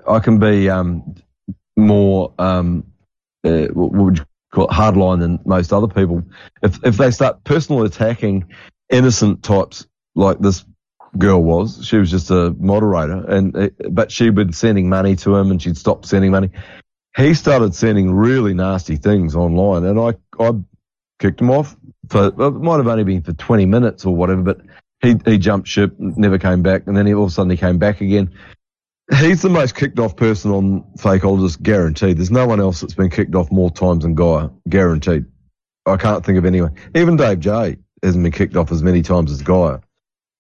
I can be um, more, um, uh, what would you quite hardline than most other people. If if they start personal attacking innocent types like this girl was, she was just a moderator, and uh, but she'd been sending money to him, and she'd stopped sending money. He started sending really nasty things online, and I I kicked him off for it might have only been for twenty minutes or whatever, but he he jumped ship, and never came back, and then he, all of a sudden he came back again. He's the most kicked off person on Fakeologist, guaranteed. There's no one else that's been kicked off more times than Guy, guaranteed. I can't think of anyone. Even Dave J hasn't been kicked off as many times as Guy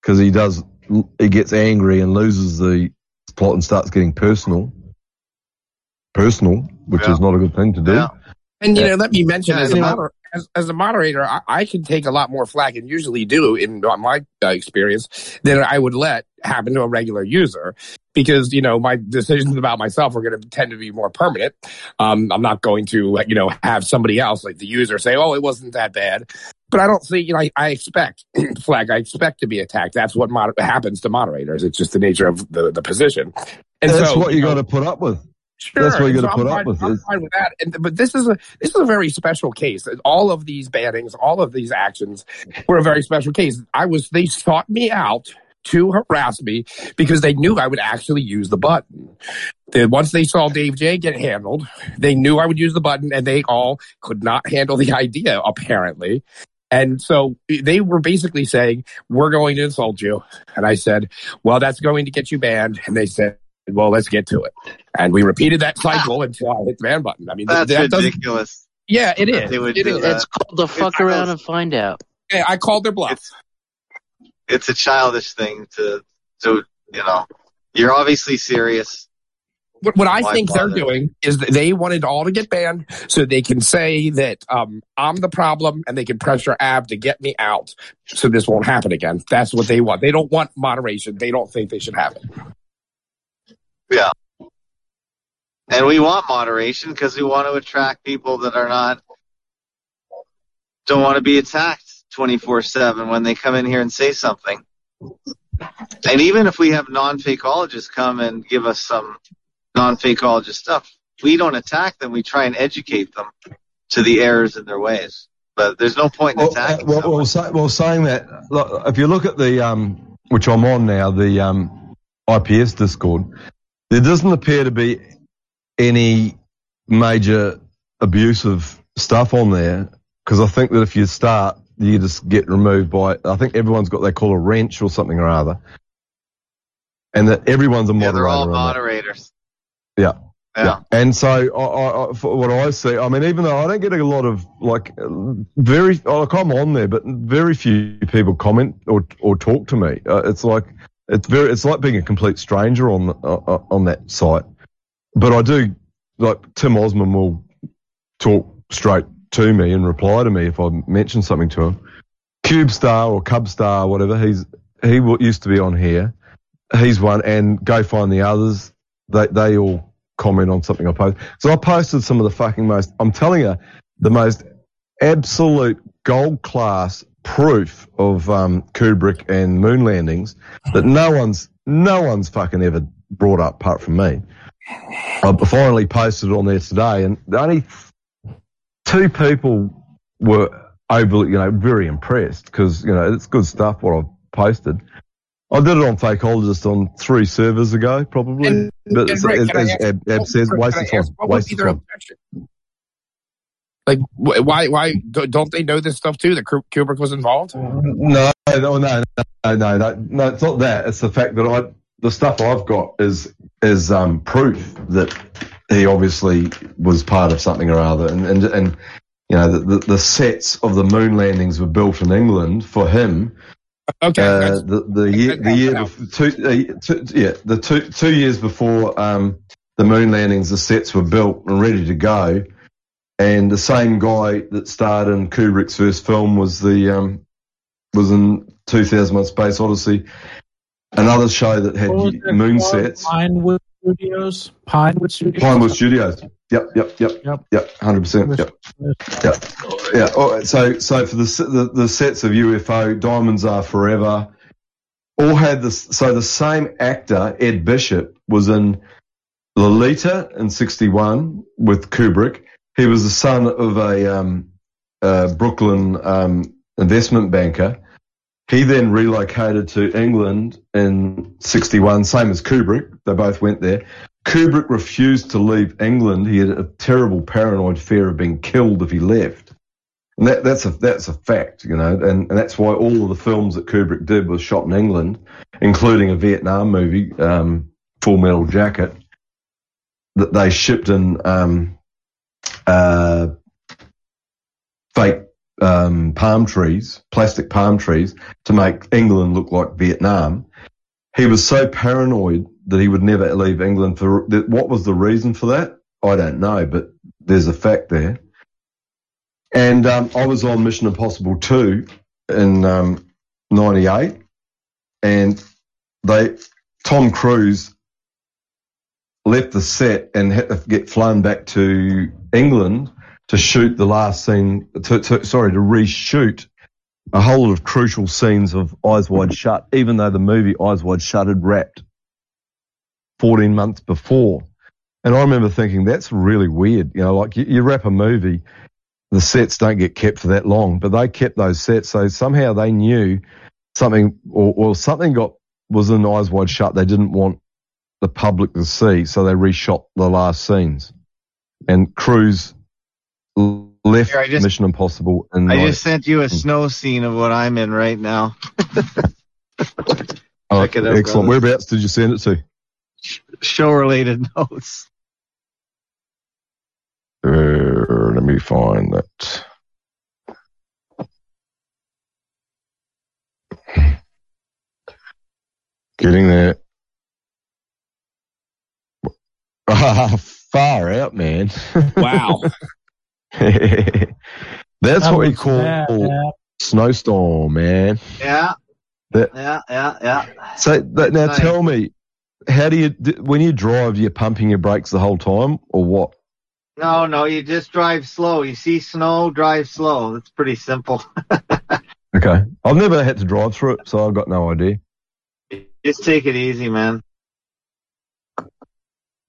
because he does. He gets angry and loses the plot and starts getting personal. Personal, which is not a good thing to do. And you know, let me mention Yeah, as a moder- as, as a moderator, I, I can take a lot more flack and usually do in my uh, experience than I would let happen to a regular user because you know my decisions about myself are going to tend to be more permanent. Um, I'm not going to you know have somebody else like the user say, "Oh, it wasn't that bad." But I don't see, you know, I, I expect flag. I expect to be attacked. That's what moder- happens to moderators. It's just the nature of the, the position. And That's so, what you know, got to put up with. Sure. That's what you got to so put I'm up fine, with. I'm fine with that. And, but this is a this is a very special case. All of these bannings, all of these actions were a very special case. I was they sought me out to harass me because they knew I would actually use the button. Then once they saw Dave J get handled, they knew I would use the button, and they all could not handle the idea apparently. And so they were basically saying, "We're going to insult you," and I said, "Well, that's going to get you banned." And they said. Well, let's get to it. And we repeated that cycle until I hit the ban button. I mean, That's that doesn't- ridiculous. Yeah, it that is. They would It do is. that. It's called the fuck around and find out. Yeah, I called their bluff. It's a childish thing to, to you know. You're obviously serious. What, what I think they're doing is that they wanted all to get banned so they can say that um, I'm the problem and they can pressure Ab to get me out so this won't happen again. That's what they want. They don't want moderation. They don't think they should have it. Yeah. And we want moderation because we want to attract people that are not, don't want to be attacked 24 7 when they come in here and say something. And even if we have non fakeologists come and give us some non fakeologist stuff, we don't attack them. We try and educate them to the errors in their ways. But there's no point in Well, attacking. well, well, say, well, saying that, look, if you look at the, um, which I'm on now, the um, IPS Discord, there doesn't appear to be any major abusive stuff on there because I think that if you start, you just get removed by. I think everyone's got they call a wrench or something or other, and that everyone's a moderator. yeah, they're all moderators. Yeah. Yeah. And so, I, I, what I see, I mean, even though I don't get a lot of like very, like I'm on there, but very few people comment or or talk to me. Uh, it's like it's very, it's like being a complete stranger on uh, uh, on that site. But I do like Tim Osman will talk straight to me and reply to me if I mention something to him. Cube Star or Cub Star, whatever. He's he used to be on here. He's one, and go find the others. They they all comment on something I post. So I posted some of the fucking most. I'm telling you, the most absolute gold class proof of um, Kubrick and moon landings that no one's no one's fucking ever brought up apart from me. I finally posted it on there today, and only two people were overly, you know, very impressed because you know it's good stuff what I've posted. I did it on Fakeologist on three servers ago, probably. And- but and as, Rick, as, as Ab, Ab says, waste of time. ask, what would Waste of time. Like, why, why do- don't they know this stuff too? That Kubrick was involved? No, no, no, no, no, no, no. It's not that. It's the fact that I, the stuff I've got is is um, proof that he obviously was part of something or other, and and and you know the, the, the sets of the moon landings were built in England for him. Okay, Uh, the the year the year bef- two, uh, two yeah the two two years before um, the moon landings, the sets were built and ready to go. And the same guy that starred in Kubrick's first film was the um, was in 2001: Space Odyssey, another show that had What was it moon called? sets. Pinewood Studios. Pinewood Studios. Pinewood Studios. Yep, yep, yep, Yep. yep, hundred percent. Yep, yep, yeah. Oh, so, so for the, the the sets of UFO, Diamonds Are Forever, all had this. So the same actor, Ed Bishop, was in Lolita in '61 with Kubrick. he was the son of a um, uh, Brooklyn um, investment banker. He then relocated to England in 61, same as Kubrick. They both went there. Kubrick refused to leave England. He had a terrible paranoid fear of being killed if he left. And that, that's a that's a fact, you know, and, and that's why all of the films that Kubrick did was shot in England, including a Vietnam movie, um, Full Metal Jacket, that they shipped in um, uh, fake um, palm trees, plastic palm trees, to make England look like Vietnam. He was so paranoid that he would never leave England. For what was the reason for that? I don't know, but there's a fact there. And um, I was on Mission Impossible 2 in um, 98 and they, Tom Cruise left the set and had to get flown back to England to shoot the last scene, to, to, sorry, to reshoot a whole lot of crucial scenes of Eyes Wide Shut, even though the movie Eyes Wide Shut had wrapped 14 months before. And I remember thinking, that's really weird. You know, like you, you wrap a movie, the sets don't get kept for that long, but they kept those sets. So somehow they knew something or, or something got, was in Eyes Wide Shut. They didn't want the public to see. So they reshot the last scenes and Cruise left Here, just- Mission Impossible. And I just sent you a snow scene of what I'm in right now. oh, check it out, excellent. brother. Whereabouts did you send it to? Show related notes. Uh, let me find that. Getting there. Ah, far out, man. Wow. That's That what we call bad, snowstorm, man. Yeah. That, Yeah, yeah, yeah. so that, now Nice. tell me, how do you, when you drive, you're pumping your brakes the whole time or what? No, no, you just drive slow. You see snow, drive slow. It's pretty simple. Okay. I've never had to drive through it, so I've got no idea. Just take it easy, man.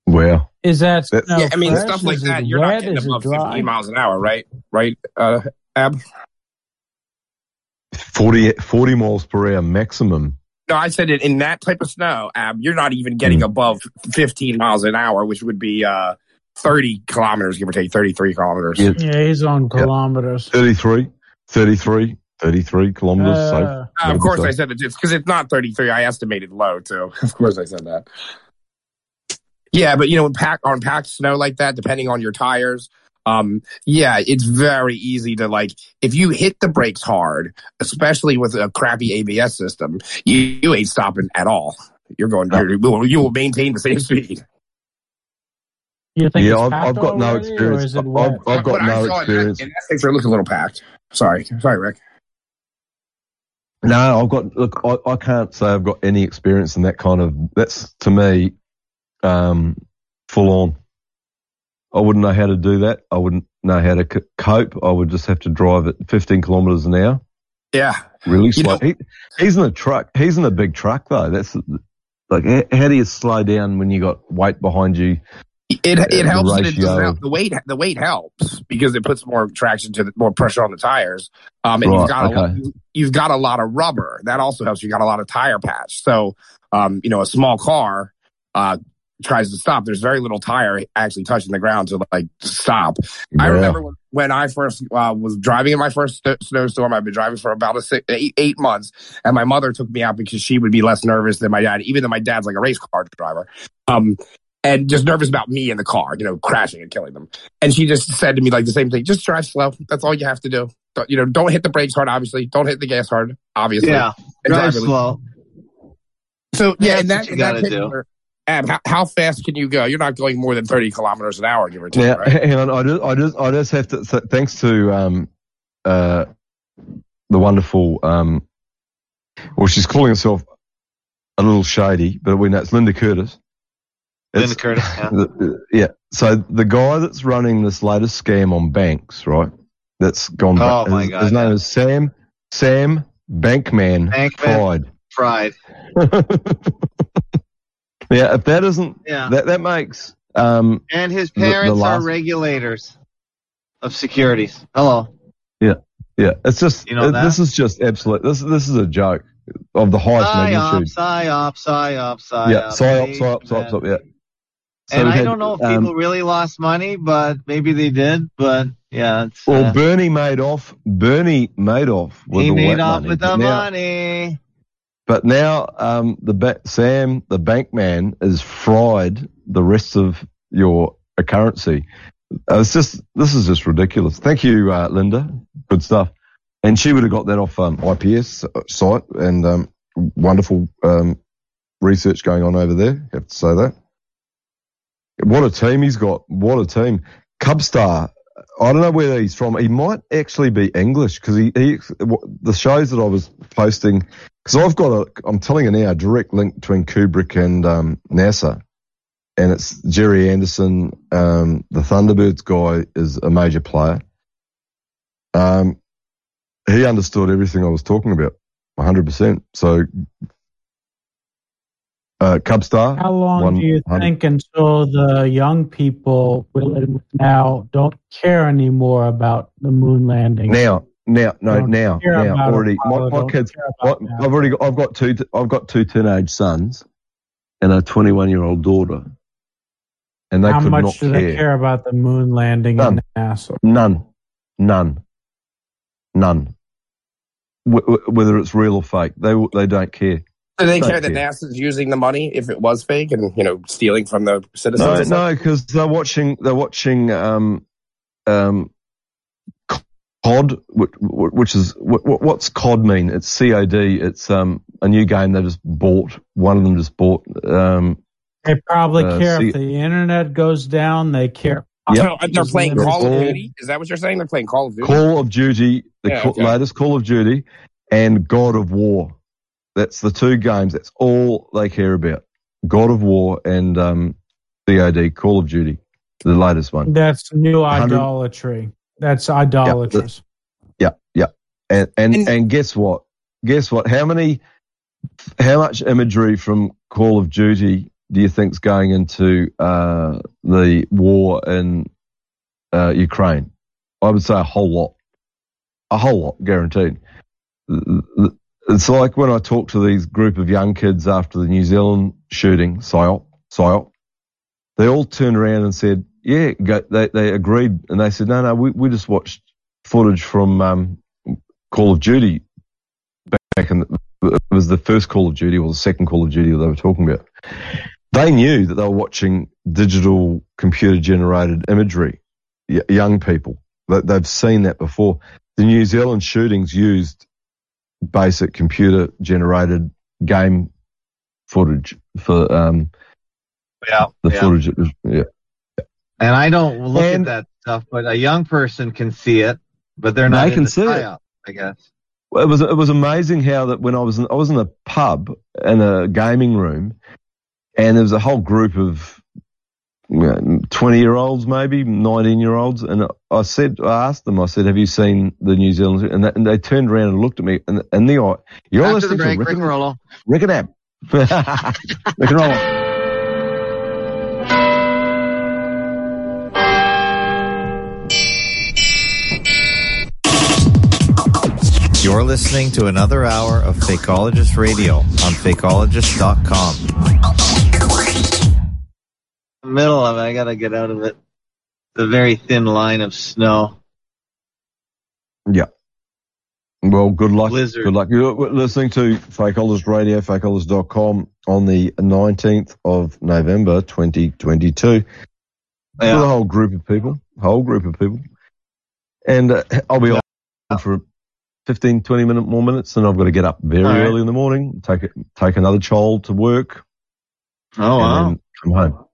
Wow. Is that That- snow yeah, I mean stuff like that. You're not getting above dry? 15 miles an hour, right? Right, uh, Ab? 40, 40 miles per hour maximum. No, I said it in that type of snow, Ab. You're not even Hmm. getting above 15 miles an hour, which would be uh, 30 kilometers, give or take, 33 kilometers. Yeah. Yeah, he's on kilometers. 33, 33, 33 kilometers. Uh, safe. Uh, of course, So- I said it. It's because it's not 33. I estimated low too. Of course, I said that. Yeah, but you know, pack on packed snow like that, depending on your tires, um, yeah, it's very easy to like if you hit the brakes hard, especially with a crappy ABS system, you, you ain't stopping at all. You're going. You're, you will- you will maintain the same speed. You think Yeah, I've, I've got no already, or experience. I've. I've got What no saw in that- experience. In that picture, it looks a little packed. Sorry, sorry, Rick. No, I've got, look, I, I can't say I've got any experience in that kind of, that's to me, um, full on. I wouldn't know how to do that. I wouldn't know how to c- cope. I would just have to drive at 15 kilometers an hour. Yeah, Really slow. he, he's in a truck. He's in a big truck though. That's like, how do you slow down when you got weight behind you? It it helps it help. the weight the weight helps because it puts more traction to the more pressure on the tires. Um, and Right, you've got a lot, you've got a lot of rubber that also helps. You got a lot of tire patch. So um, you know, a small car uh tries to stop. There's very little tire actually touching the ground to like stop. I remember when, when I first uh, was driving in my first st- snowstorm. I've been driving for about a six, eight, eight months, and my mother took me out because she would be less nervous than my dad, even though my dad's like a race car driver. Um, and just nervous about me in the car, you know, crashing and killing them. And she just said to me like the same thing: just drive slow. That's all you have to do. Don't, you know, don't hit the brakes hard. Obviously, don't hit the gas hard. Obviously, Yeah. Drive really- slow. So yeah, and that, that do. Picture, Ab, how, how fast can you go? You're not going more than thirty kilometers an hour, give or take, Now, right? hang on. I just, I just, I just have to. th- Thanks to um, uh, the wonderful. Um, well, she's calling herself a little shady, but we know it's Linda Curtis. Linda Curtis, yeah. the- yeah. So the guy that's running this latest scam on banks, right? That's gone. Oh, his, my God, His name is Sam Sam Bankman, Bankman. Fried. Fried. yeah, if that isn't Yeah. that that makes um And his The- the parents are regulators. of securities. Hello. Yeah, yeah. It's just You know it- this is just absolute. This this is a joke of the highest Psyop, magnitude. psyop, psyop, psyop. yeah, psyop, psyop, psyop, psyop. Yeah. So and I had, don't know if um, people really lost money, but maybe they did. But yeah, it's, Well, uh, Bernie Madoff, Bernie Madoff with he all made off money. with the now, money. But now, um, the ba- Sam, the bank man, has fried the rest of your uh, currency. Uh, it's just this is just ridiculous. Thank you, uh, Linda. Good stuff. And she would have got that off um, IPS site and um, wonderful um, research going on over there. Have to say that. What a team he's got. What a team. Cubstar. I don't know where he's from. He might actually be English because he, he, the shows that I was posting, because I've got a, I'm telling you now, a direct link between Kubrick and um, NASA. And it's Gerry Anderson, um, the Thunderbirds guy is a major player. Um, he understood everything I was talking about, 100%. So, uh, Cubstar. How long do you think until the young people now don't care anymore about the moon landing? Now, now, no, now, now, already. My, my kids, my, I've already got, I've got two, I've got two teenage sons and a 21 year old daughter. And they How could much not do they care about the moon landing None. in NASA? None, none, none. Wh- wh- whether it's real or fake, they they don't care. Do they Don't care that NASA's using the money if it was fake and you know stealing from the citizens? No, no, because they're watching. They're watching. Um, um, COD, which, which is what, what's COD mean? It's COD. It's um a new game they just bought. One of them just bought. Um, They probably Uh, care see- if the internet goes down. They care. Yep. So they're playing Call of Duty. Is that what you're saying? They're playing Call of Duty. Call of Duty, the Yeah, okay. latest Call of Duty, and God of War. That's the two games. That's all they care about. God of War and um, COD, Call of Duty, the latest one. That's new 100 idolatry. That's idolatrous. Yeah, yeah. And and and guess what? Guess what? How many? How much imagery from Call of Duty do you think's going into uh, the war in uh, Ukraine? I would say a whole lot. A whole lot, guaranteed. It's like when I talk to these group of young kids after the New Zealand shooting, PSYOP, PSYOP, they all turned around and said, yeah, go, they, they agreed. And they said, no, no, we, we just watched footage from um, Call of Duty back in the, it was the first Call of Duty or the second Call of Duty that they were talking about. They knew that they were watching digital computer generated imagery. Y- young people, They- they've seen that before. The New Zealand shootings used basic computer generated game footage for um, Yeah, the yeah. footage. It was, yeah. And I don't look And- at that stuff, but a young person can see it, but they're not They in can see it. psyop, I guess. Well, it was it was amazing how that when I was in, I was in a pub in a gaming room, and there was a whole group of twenty year olds, maybe nineteen year olds, and I said I asked them, I said, "Have you seen the New Zealand?" And, they- and they turned around and looked at me, and and the eye, you're After the listening break, to Rick Rick, and Rollo. Rick and Ab. Rick and Rollo. You're listening to another hour of Fakeologist Radio on Fakeologist.com. Middle of it, I gotta get out of it. The very thin line of snow. Yeah. Well, good luck. Blizzard. Good luck. You're listening to Fakeologist Radio, fakeologist.com on the 19th of November, 2022. Yeah. With a whole group of people, whole group of people. And uh, I'll be on for 15, 20 minute more minutes and I've got to get up very All right. early in the morning, take it, take another child to work. Oh, wow. And then come home.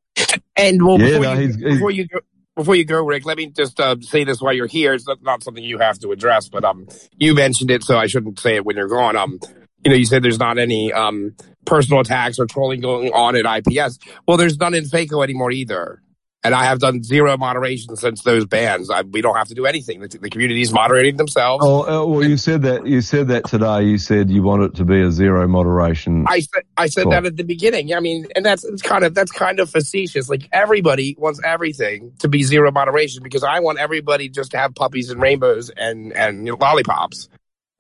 And well, Yeah, before, no, you, he's- he's- before you go, before you go, Rick, let me just uh, say this while you're here. It's not, not something you have to address, but um, you mentioned it, so I shouldn't say it when you're gone. Um, you know, you said there's not any um personal attacks or trolling going on at IPS. Well, there's none in FACO anymore either. And I have done zero moderation since those bans. I, we don't have to do anything. The, the community is moderating themselves. Oh, uh, well, you said that. You said that today. You said you want it to be a zero moderation. I said I said that at the beginning. I mean, and that's it's kind of that's kind of facetious. Like everybody wants everything to be zero moderation because I want everybody just to have puppies and rainbows and and you know, lollipops.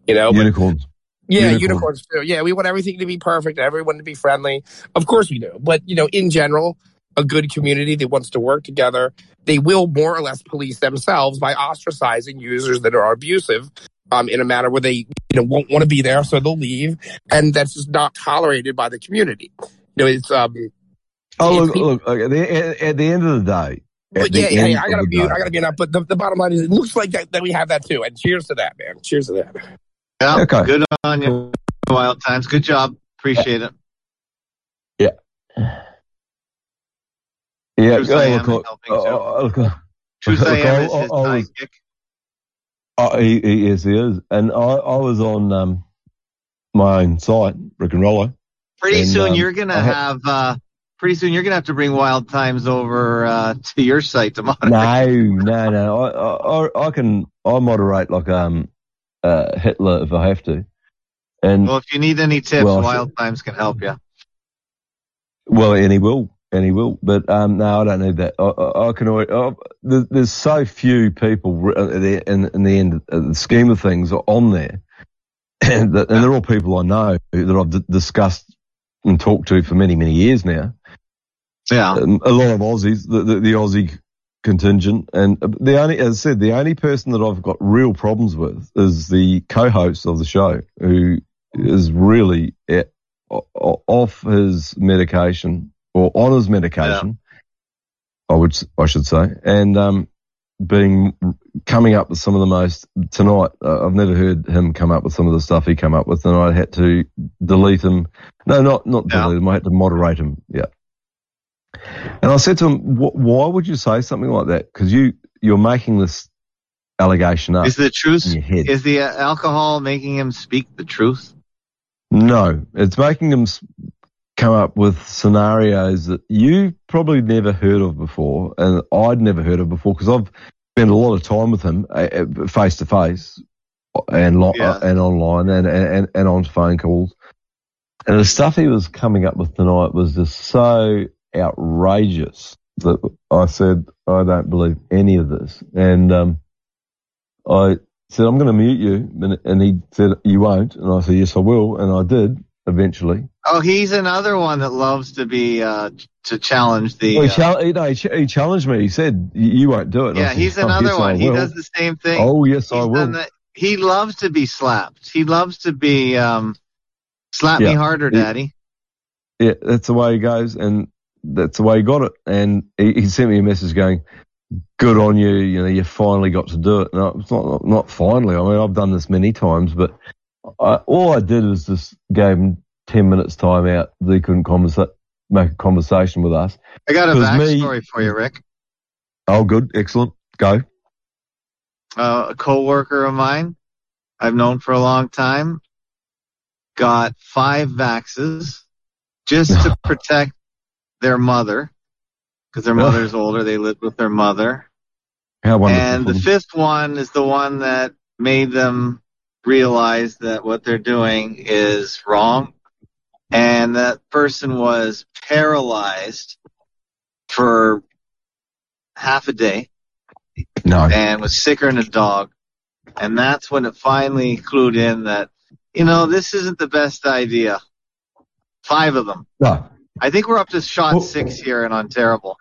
You know, but- unicorns. yeah, Unicorn. unicorns too. Yeah, we want everything to be perfect, everyone to be friendly. Of course we do. But, you know, in general, a good community that wants to work together, they will more or less police themselves by ostracizing users that are abusive um, in a manner where they, you know, won't want to be there, so they'll leave. And that's just not tolerated by the community. You know, it's, um, Oh, it's look, people- look. okay, At the, at, at the end of the day. but yeah, yeah, yeah, I gotta the be, day- I gotta be enough. But the, the bottom line is, it looks like that, that we have that too. And cheers to that, man. Cheers to that. Yeah, Okay. good on you, Wild Times. Good job. Appreciate it. Yeah, Truth oh, I am look, look, oh, look, look, Truth I look, am I- is his I was- sidekick. Oh, he, he, yes, he is. And I, I was on um, my own site, Rick and Roller. Pretty And, soon um, you're gonna had- have. uh Pretty soon you're gonna have to bring Wild Times over uh to your site to moderate. No, no, no. I, I, I- can, I moderate like um, uh, Hitler if I have to. And Well, if you need any tips, Well, Wild Times can help you. Well, and he will, and he will. But um, no, I don't need that. I, I, I can. always- Oh, there's so few people uh, in, in the end, uh, the scheme of things, on there, and, they're all people I know that I've d- discussed and talked to for many, many years now. Yeah. Um, a lot of Aussies, the, the, the Aussie contingent, and uh, the only, as I said, the only person that I've got real problems with is the co-host of the show, who is really o- off his medication or on his medication. I would, I should say, and um, being coming up with some of the most tonight. Uh, I've never heard him come up with some of the stuff he came up with, and I had to delete him. No, not not delete him. I had to moderate him. Yeah. And I said to him, "Why would you say something like that? Because you you're making this allegation up. Is the truth? in your head. Is the uh, alcohol making him speak the truth? No, it's making s- come up with scenarios that you probably never heard of before, and I'd never heard of before because I've spent a lot of time with him face to face and lo- Yeah. and online and, and and on phone calls. And the stuff he was coming up with tonight was just so outrageous that I said I don't believe any of this, and um, I said, I'm going to mute you. And, and he said, you won't. And I said, yes, I will. And I did eventually. Oh, he's another one that loves to be uh to challenge the. Well, he, uh, chal- he, no, he, ch- he challenged me. He said, "You- won't do it. Yeah, said, he's "Oh, another yes, one. He does the same thing. Oh, yes, I will. that- He loves to be slapped. He loves to be um slap me harder, daddy. Yeah, that's the way he goes. And that's the way he got it. And he, he sent me a message going, good on you. You know, you finally got to do it. No, it's not, not finally. I mean, I've done this many times, but I, all I did was just gave him 10 minutes time out. They couldn't conversa- make a conversation with us. I got a 'Cause me- backstory for you, Rick. Oh, good. Excellent. Go. uh, a coworker of mine I've known for a long time got five vaxes just to protect their mother because their mother's older. They lived with their mother. How wonderful. And the fifth one is the one that made them realize that what they're doing is wrong. And that person was paralyzed for half a day no. and was sicker than a dog. And that's when it finally clued in that, you know, this isn't the best idea. Five of them. No. I think we're up to shot six here in Ontario.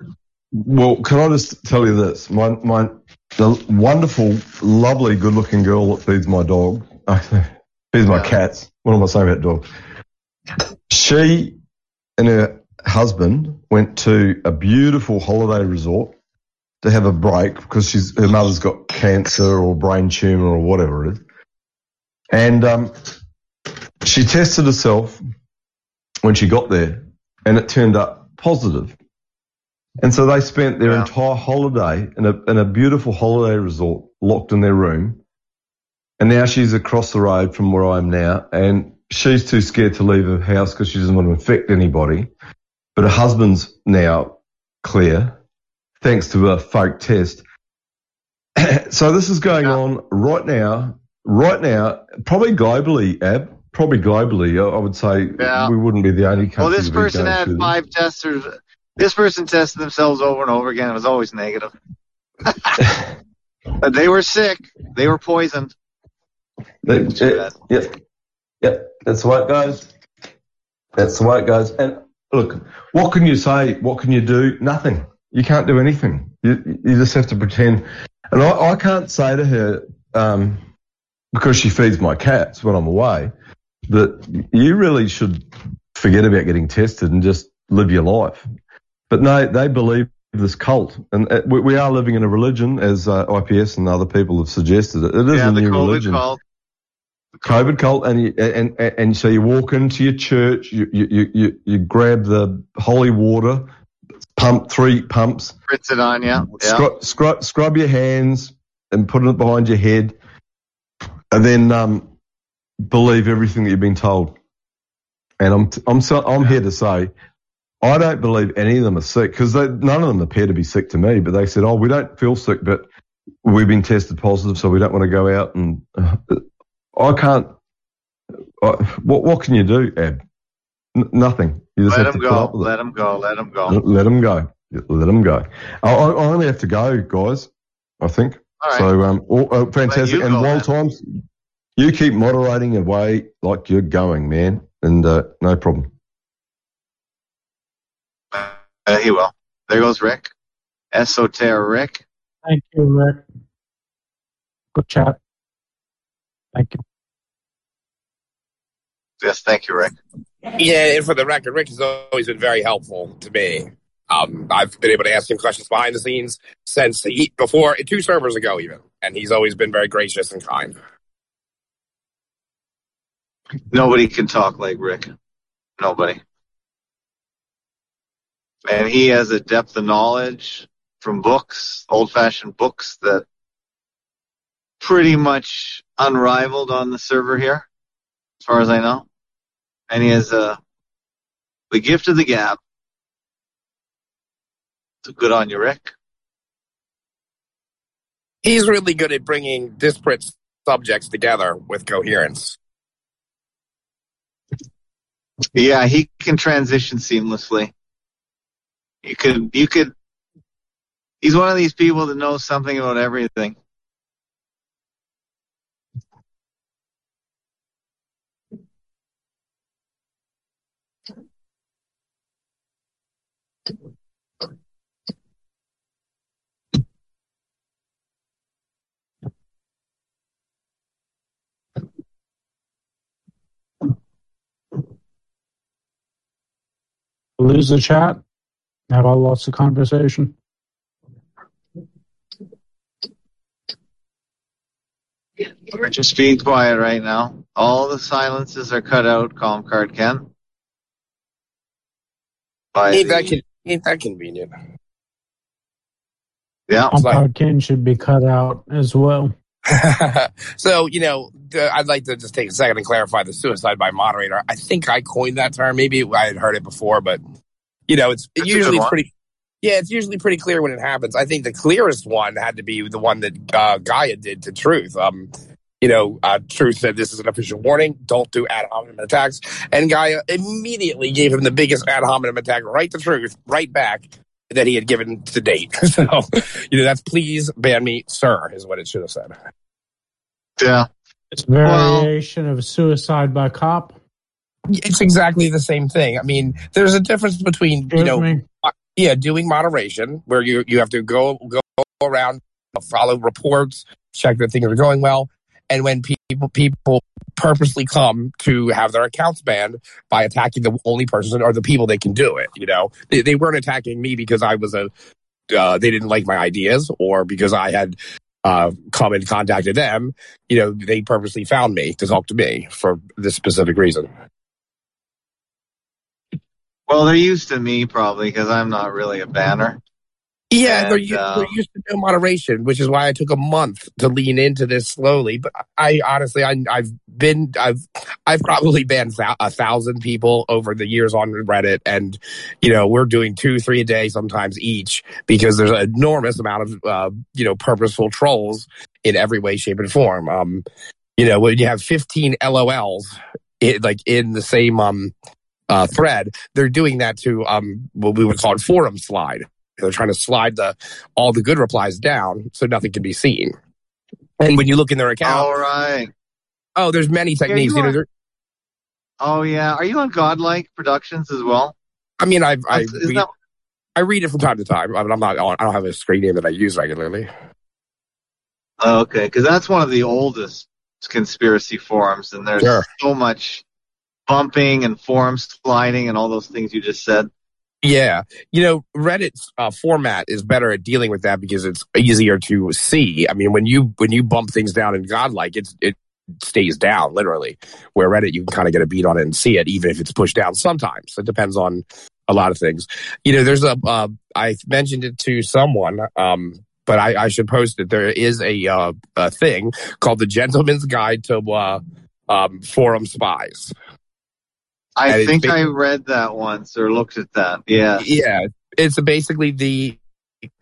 Well, can I just tell you this? My, my, the wonderful, lovely, good looking girl that feeds my dog, feeds my cats. What am I saying about dog? She and her husband went to a beautiful holiday resort to have a break because she's, her mother's got cancer or brain tumor or whatever it is. And, um, she tested herself when she got there and it turned up positive. And so they spent their entire holiday in a, in a beautiful holiday resort, locked in their room. And now she's across the road from where I am now, and she's too scared to leave her house because she doesn't want to infect anybody. But her husband's now clear, thanks to a fake test. so this is going on right now, right now, probably globally, Ab, probably globally. I would say Yeah. we wouldn't be the only country. Well, this person had through this. five testers. This person tested themselves over and over again. It was always negative. but they were sick. They were poisoned. That- that- yeah, yeah, that's the way it goes. That's the way it goes. And look, what can you say? What can you do? Nothing. You can't do anything. You, you just have to pretend. And I, I can't say to her, um, because she feeds my cats when I'm away, that you really should forget about getting tested and just live your life. But no, they believe this cult, and uh, we, we are living in a religion, as uh, IPS and other people have suggested. It, it is yeah, a new religion. cult. COVID cult, and you, and, and so you walk into your church, you you you you, grab the holy water, pump three pumps, Spritz it on. Yeah. scrub, scrub scrub your hands, and put it behind your head, and then um, believe everything that you've been told. And I'm I'm so, I'm here to say. I don't believe any of them are sick because none of them appear to be sick to me. But they said, "Oh, we don't feel sick, but we've been tested positive, so we don't want to go out." And I can't. Uh, what what can you do, Ab? N- nothing. You just Let have them to put go. up with it. Let them go. Let them go. Let them go. Let them go. I, I I only have to go, guys. I think. All right. So um, all, uh, fantastic. And go, while then. times, you keep moderating away like you're going, man, and uh, no problem. Uh, he will. There goes Rick. Esoteric. Rick. Thank you, Rick. Good chat. Thank you. Yes, thank you, Rick. Yeah, and for the record, Rick has always been very helpful to me. Um, I've been able to ask him questions behind the scenes since he, before two servers ago, even, and he's always been very gracious and kind. Nobody can talk like Rick. Nobody. And he has a depth of knowledge from books, old fashioned books that pretty much unrivaled on the server here, as far as I know. And he has uh, the gift of the gab. So good on you, Rick. He's really good at bringing disparate subjects together with coherence. Yeah, he can transition seamlessly. You could, you could, he's one of these people that knows something about everything. Lose the chat. Have I lost the conversation? We're just being quiet right now. All the silences are cut out, Cold Card Ken. By Ain't that, the- con- ain't that convenient? yeah. Umpire Ken should be cut out as well. So, you know, I'd like to just take a second and clarify the suicide by moderator. I think I coined that term. Maybe I had heard it before, but, you know, it's That's usually pretty. Yeah, it's usually pretty clear when it happens. I think the clearest one had to be the one that uh, Gaia did to Truth. Um, you know, uh, Truth said this is an official warning. Don't do ad hominem attacks. And Gaia immediately gave him the biggest ad hominem attack right to Truth, right back that he had given to date. so, you know, that's please ban me, sir, is what it should have said. Yeah. It's a variation of suicide by cop. It's exactly the same thing. I mean, there's a difference between you know, me. uh, yeah, doing moderation where you you have to go go around, follow reports, check that things are going well, and when people people purposely come to have their accounts banned by attacking the only person or the people they can do it. You know, they, they weren't attacking me because I was a uh, they didn't like my ideas or because I had uh, come and contacted them. You know, they purposely found me to talk to me for this specific reason. Well, they're used to me probably because I'm not really a banner. Yeah, And, they're, u- uh, they're used to no moderation, which is why I took a month to lean into this slowly. But I honestly, I, I've been, I've, I've probably banned a thousand people over the years on Reddit, and you know we're doing two, three a day sometimes each because there's an enormous amount of, uh, you know, purposeful trolls in every way, shape, and form. Um, you know, when you have 15 LOLs, it, like in the same um uh, thread, they're doing that to um what we would call it forum slide. They're trying to slide the all the good replies down so nothing can be seen. And when you look in their account, All right. oh, there's many techniques. you You know, Oh yeah. Are you on Godlike Productions as well? I mean, I've, I is read, that- I read it from time to time. I mean, I'm not. on- I don't have a screen name that I use regularly. Oh, okay, because that's one of the oldest conspiracy forums, and there's Sure. so much bumping and forum sliding and all those things you just said. Yeah, you know, Reddit's uh, format is better at dealing with that because it's easier to see. I mean, when you when you bump things down in Godlike, it's it stays down literally. Where Reddit, you can kind of get a beat on it and see it, even if it's pushed down. Sometimes it depends on a lot of things. You know, there's a uh, I mentioned it to someone, um, but I, I should post it. There is a uh, a thing called the Gentleman's Guide to uh, um, Forum Spies. I think I read that once or looked at that. Yeah. Yeah, it's basically the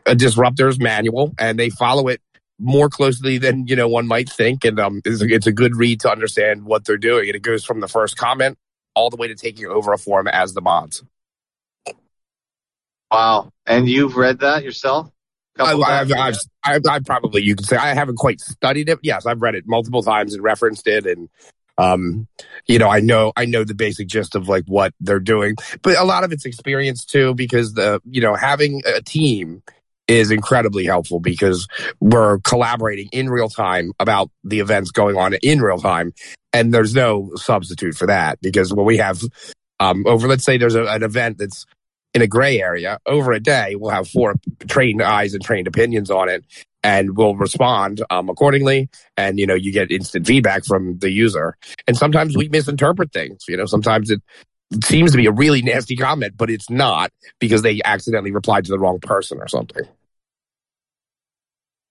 a disruptor's manual, and they follow it more closely than you know one might think. And um, it's a, it's a good read to understand what they're doing. And it goes from the first comment all the way to taking over a forum as the mods. Wow. And you've read that yourself? I, I've? I've, I, I probably you could say I haven't quite studied it. Yes, I've read it multiple times and referenced it, and um, you know, I know I know the basic gist of like what they're doing, but a lot of it's experience too, because the you know having a team is incredibly helpful because we're collaborating in real time about the events going on in real time, and there's no substitute for that because when we have um, over, let's say there's a, an event that's in a gray area over a day, we'll have four trained eyes and trained opinions on it, and we'll respond um, accordingly. And you know, you get instant feedback from the user. And sometimes we misinterpret things. You know, sometimes it seems to be a really nasty comment, but it's not because they accidentally replied to the wrong person or something.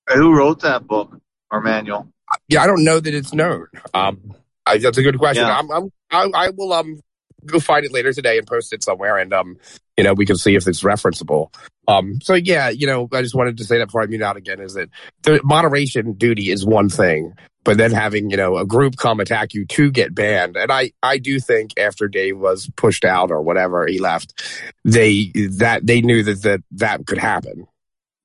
Who wrote that book or manual? Yeah, I don't know that it's known. Um, I, that's a good question. Yeah. I'm, I'm, I, I will um go find it later today and post it somewhere, and um, you know, we can see if it's referenceable. Um, so yeah, you know, I just wanted to say that before I mute out again is that the moderation duty is one thing, but then having you know a group come attack you to get banned, and I I do think after Dave was pushed out or whatever he left, they that they knew that that that could happen,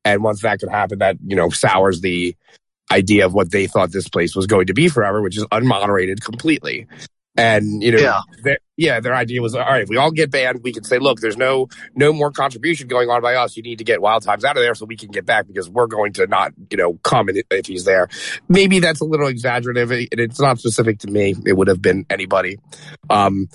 and once that could happen, that you know sours the idea of what they thought this place was going to be forever, which is unmoderated completely. And you know, Yeah. their, yeah, their idea was all right. If we all get banned, we can say, look, there's no no more contribution going on by us. You need to get Wild Times out of there so we can get back because we're going to not, you know, come if he's there. Maybe that's a little exaggerative. and It's not specific to me. It would have been anybody. Um,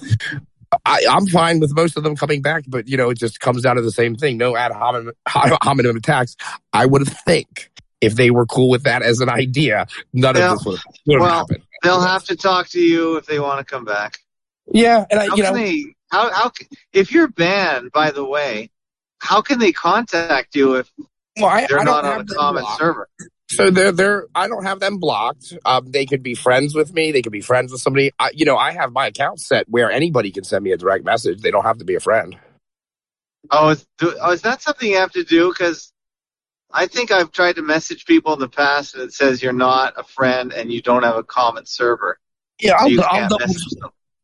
I, I'm fine with most of them coming back, but you know, it just comes down to the same thing. No ad hominem, hominem attacks. I would think if they were cool with that as an idea, none of this would have, would have Well, happened. They'll have to talk to you if they want to come back. Yeah, and I, How you know, they? How how if you're banned? By the way, how can they contact you if well, I, they're I not on a common blocked. server? So they're they're I don't have them blocked. Um, they could be friends with me. They could be friends with somebody. I, you know, I have my account set where anybody can send me a direct message. They don't have to be a friend. Oh, is, do, oh, is that something you have to do? Because I think I've tried to message people in the past, and it says you're not a friend and you don't have a common server. Yeah, so I'll, I'll double,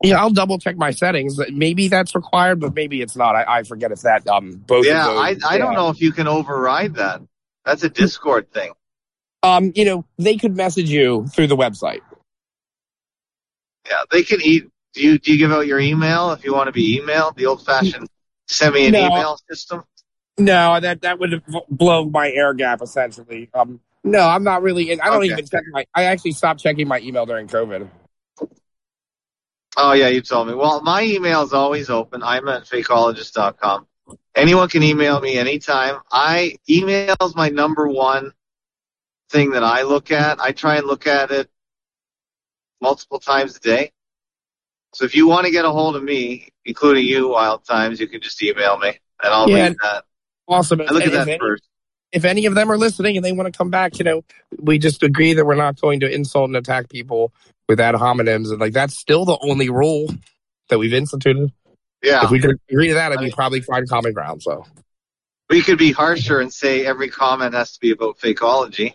yeah, I'll double check my settings. Maybe that's required, but maybe it's not. I, I forget if that um both. Yeah, of I those, I don't know if you can override that. That's a Discord thing. Um, you know, they could message you through the website. Yeah, they can eat. Do you do you give out your email if you want to be emailed? The old fashioned send me an No. email system. No, that that would blow my air gap essentially. Um, no, I'm not really. I don't Okay. even check my. I actually stopped checking my email during COVID. Oh yeah, you told me. Well, my email is always open. I'm at fakeologist.com. Anyone can email me anytime. I email is my number one thing that I look at. I try and look at it multiple times a day. So if you want to get a hold of me, including you, Wild Times, you can just email me and I'll Yeah. read that. Awesome. I look at And if that any- first. if any of them are listening and they want to come back, you know, we just agree that we're not going to insult and attack people with ad hominems, and like that's still the only rule that we've instituted. Yeah. If we could agree to that, I mean, probably find common ground. So We could be harsher and say every comment has to be about fakeology.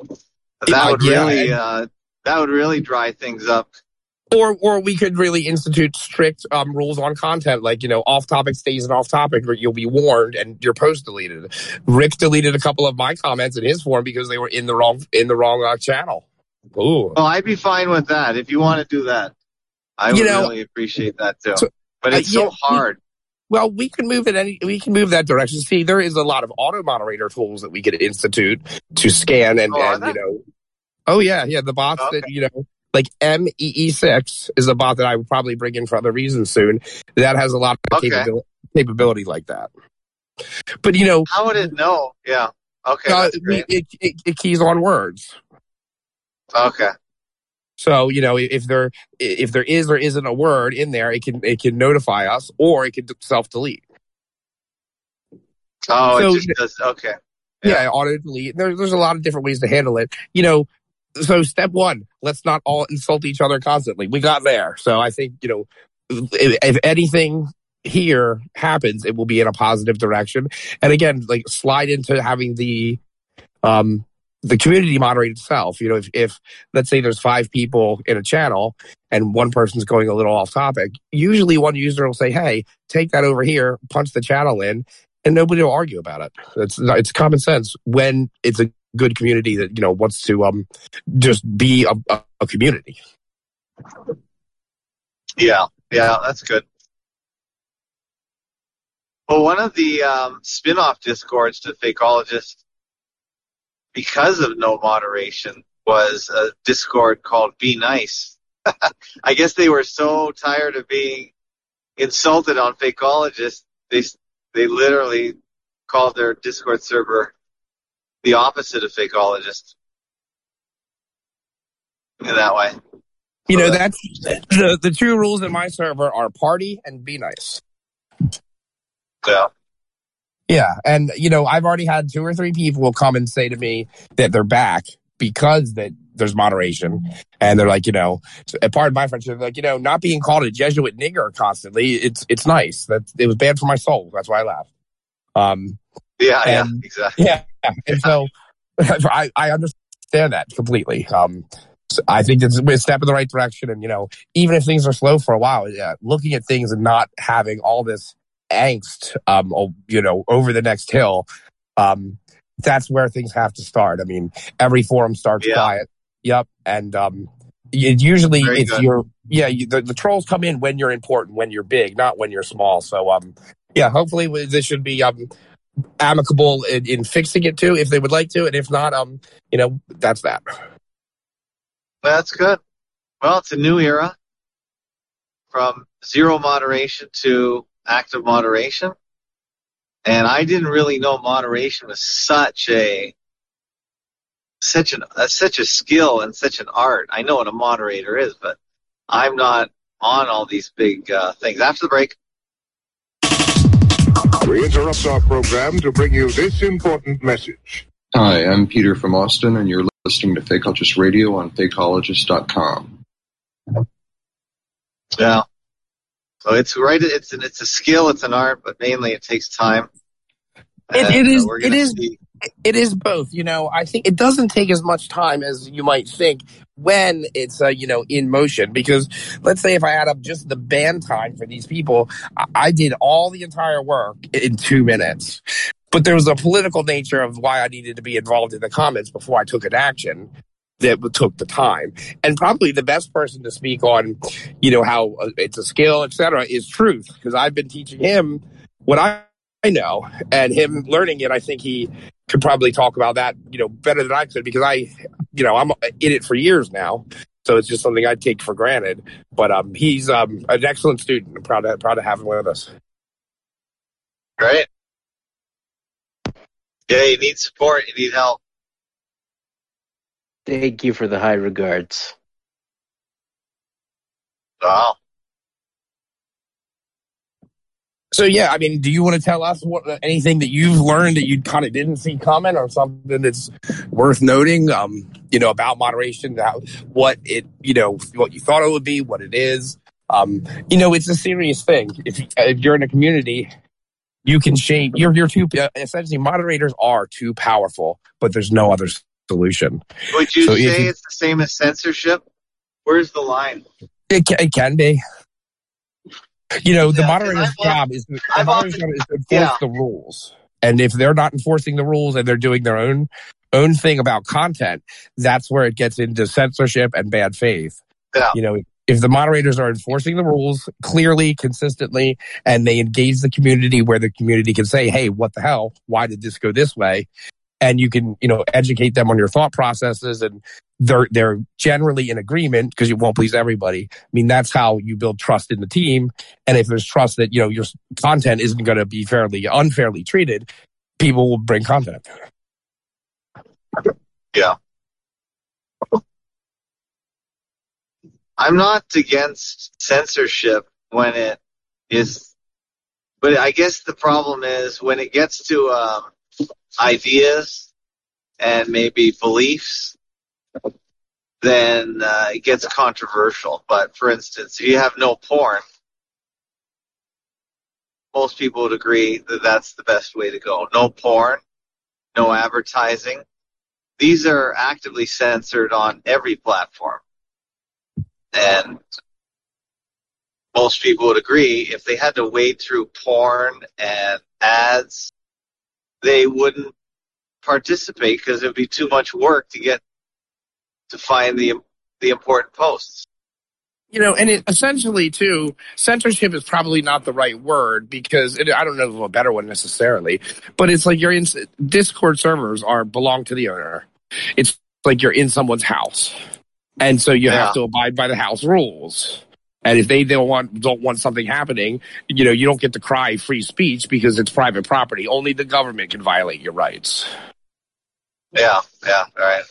That would yeah, really, and- uh, that would really dry things up. Or or we could really institute strict um, rules on content, like you know, off topic stays an off topic, or you'll be warned and your post deleted. Rick deleted a couple of my comments in his form because they were in the wrong in the wrong uh, channel. Ooh. Well, I'd be fine with that if you want to do that. I You would know, really appreciate that too. so- but uh, it's yeah, so hard. Well, we can move it any. We can move that direction. See, there is a lot of auto moderator tools that we could institute to scan and, Oh, and you know. Oh yeah, yeah. The bots that you know, like MEE6 is a bot that I would probably bring in for other reasons soon. That has a lot of Okay. capability, capability like that. But you know, How would it know? Yeah. Okay. uh, it, it, it keys on words. Okay. So you know, if there if there is or isn't a word in there, it can it can notify us, or it can self delete. Oh, So- it just does. Okay. Yeah, auto delete. There, there's a lot of different ways to handle it. You know, so step one, let's not all insult each other constantly. We got there. So I think, you know, if, if anything here happens, it will be in a positive direction. And again, like slide into having the, um, the community moderate itself. You know, if, if let's say there's five people in a channel and one person's going a little off topic, usually one user will say, Hey, take that over here, punch the channel in, and nobody will argue about it. It's it's common sense when it's a good community that you know wants to um just be a, a, community. Yeah. Yeah. That's good. Well, one of the um, spin-off discords to Fakeologist, because of no moderation, was a discord called Be Nice. I guess they were so tired of being insulted on Fakeologist, they they literally called their Discord server the opposite of Fakeologist. In that way. You know that's the the two rules in my server are party and be nice. Yeah. Yeah, and you know I've already had two or three people come and say to me that they're back because that there's moderation, and they're like, you know, a part of my friendship, like you know, not being called a Jesuit nigger constantly, it's it's nice. That it was bad for my soul. That's why I left. Um, Yeah, yeah, exactly. Yeah, and so I, I understand that completely. Um, so I think it's a step in the right direction, and you know, even if things are slow for a while, yeah, looking at things and not having all this angst, um, you know, over the next hill, um, that's where things have to start. I mean, every forum starts Yeah. quiet. Yep, and um, it usually Very it's good. your yeah you, the, the trolls come in when you're important, when you're big, not when you're small. So um, yeah, hopefully this should be um amicable in, in fixing it too, if they would like to, and if not, um, you know, that's that. That's good. Well, it's a new era from zero moderation to active moderation. And I didn't really know moderation was such a such an uh, such a skill and such an art. I know what a moderator is, but I'm not on all these big uh, things. After the break. We interrupt our program to bring you this important message. Hi, I'm Peter from Austin, and you're listening to Fakeologist Radio on fakeologist.com. Yeah. So it's right. It's an, it's a skill. It's an art, but mainly it takes time. It, And, it uh, is. we're It gonna is. see- It is both. You know, I think it doesn't take as much time as you might think when it's uh, you know in motion. Because let's say if I add up just the band time for these people, I, I did all the entire work in two minutes. But there was a political nature of why I needed to be involved in the comments before I took an action that took the time. And probably the best person to speak on, you know, how uh, it's a skill, etc., is truth. Because I've been teaching him what I, I know and him learning it. I think he could probably talk about that, you know, better than I could because I, you know, I'm in it for years now. So it's just something I take for granted. But um, he's um, an excellent student. I'm proud to, proud to have him with us. Great. Yeah, you need support. You need help. Thank you for the high regards. Wow. So yeah, I mean, do you want to tell us what anything that you've learned that you kind of didn't see coming, or something that's worth noting? Um, you know, about moderation, how, what it, you know, what you thought it would be, what it is. Um, you know, it's a serious thing. If, if you're in a community, you can shape. You're you're too uh, essentially moderators are too powerful, but there's no other solution. Would you So say you- it's the same as censorship? Where's the line? It can, it can be. You know, the Yeah, moderator's job is the I've moderator's often- job is to enforce yeah. the rules. And if they're not enforcing the rules and they're doing their own own thing about content, that's where it gets into censorship and bad faith. Yeah. You know, if the moderators are enforcing the rules clearly, consistently, and they engage the community where the community can say, "Hey, what the hell? Why did this go this way?" and you can, you know, educate them on your thought processes and they're they're generally in agreement because you won't please everybody. I mean, that's how you build trust in the team. And if there's trust that, you know, your content isn't going to be fairly unfairly treated, people will bring content. Yeah. I'm not against censorship when it is, but I guess the problem is when it gets to um, ideas and maybe beliefs, then uh, it gets controversial. But for instance, if you have no porn, most people would agree that that's the best way to go. No porn, no advertising. These are actively censored on every platform. And most people would agree if they had to wade through porn and ads, they wouldn't participate because it would be too much work to get to find the the important posts. You know, and it essentially too, censorship is probably not the right word because it, I don't know of a better one necessarily, but it's like you're in Discord servers are belong to the owner. It's like you're in someone's house. And so you Yeah. have to abide by the house rules. And if they don't want don't want something happening, you know, you don't get to cry free speech because it's private property. Only the government can violate your rights. Yeah, yeah, right.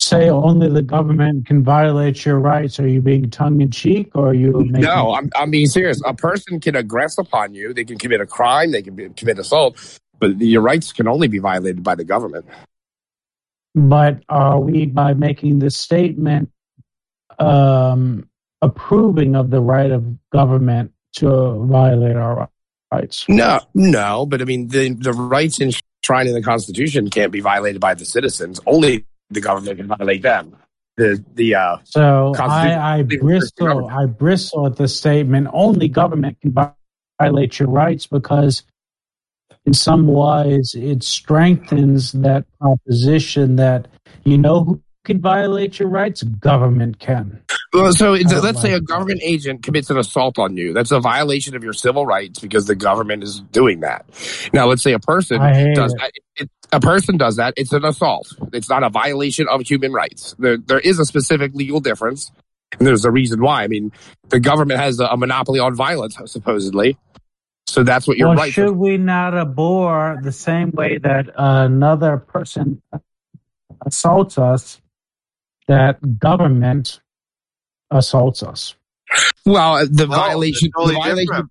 Say only the government can violate your rights. Are you being tongue in cheek or are you making No, I'm, I'm being serious. A person can aggress upon you. They can commit a crime. They can be, commit assault, but your rights can only be violated by the government. But are we, by making this statement, um, approving of the right of government to violate our rights? No, no, but I mean, the, the rights enshrined in the Constitution can't be violated by the citizens. Only the government can violate them. The, the, uh, So I, I bristle, I bristle at the statement. Only government can violate your rights because, in some wise, it strengthens that proposition that you know who can violate your rights. Government can. Well, so it's, let's say a government agent commits an assault on you. That's a violation of your civil rights because the government is doing that. Now, let's say a person does it. that. It, a person does that. It's an assault. It's not a violation of human rights. There, there is a specific legal difference, and there's a reason why. I mean, the government has a, a monopoly on violence, supposedly. So that's what your well, right. should we not abhor the same way that another person assaults us, that government assaults us? Well, uh, the No, violation, totally the violation, different.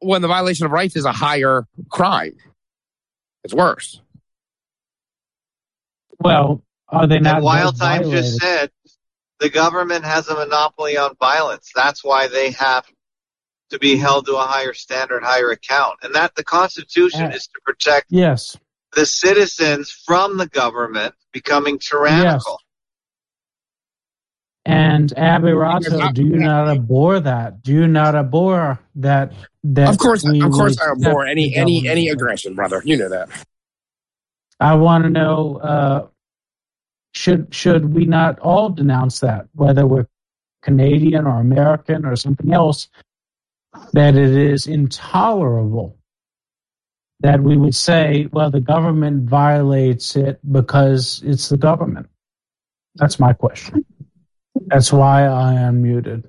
when the violation of rights is a higher crime, it's worse. Well, are they not And Wild both Time violated? just said the government has a monopoly on violence. That's why they have to be held to a higher standard, higher account. And that the Constitution Uh, is to protect Yes. the citizens from the government becoming tyrannical. Yes. And Abby Because do you not abhor that? Do you not abhor that? That Of course, of course, I abhor any any government? any aggression, brother. You know that. I want to know: uh, should should we not all denounce that, whether we're Canadian or American or something else? That it is intolerable that we would say, well, the government violates it because it's the government. That's my question. That's why I am muted.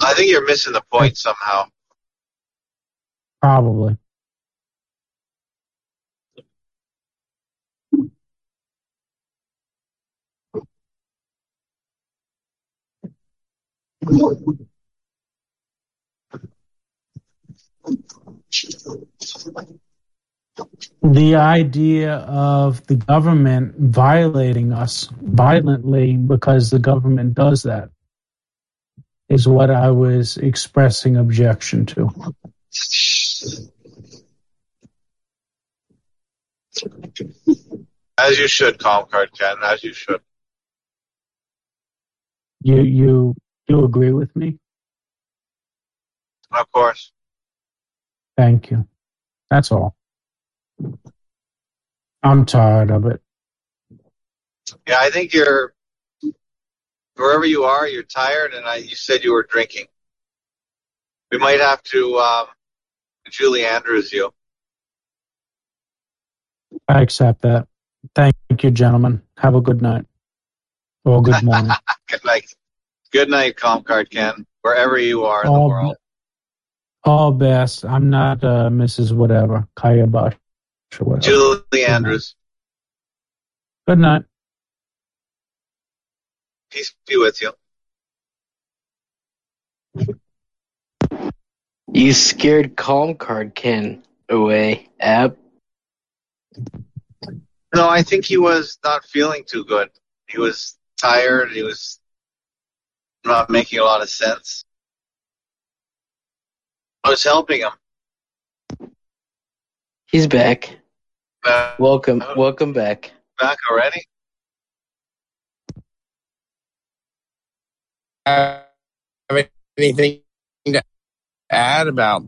I think you're missing the point somehow. Probably. The idea of the government violating us violently because the government does that is what I was expressing objection to. As you should, Cold Card Ken. As you should. You you agree with me? Of course. Thank you. That's all. I'm tired of it. Yeah, I think you're wherever you are. You're tired, and I, you said you were drinking. We might have to um, Julie Andrews you. I accept that. Thank you, gentlemen. Have a good night. Or good morning. Good night. Good night, Cold Card Ken. Wherever you are in the all, world. all best. I'm not uh, Mrs. Whatever. Kaya Bush or whatever. Julie Andrews. Good night. Peace be with you. You scared Cold Card Ken away, Ab. No, I think he was not feeling too good. He was tired. He was not making a lot of sense. I was helping him. He's back. Uh, Welcome, welcome back. back already? have anything to add about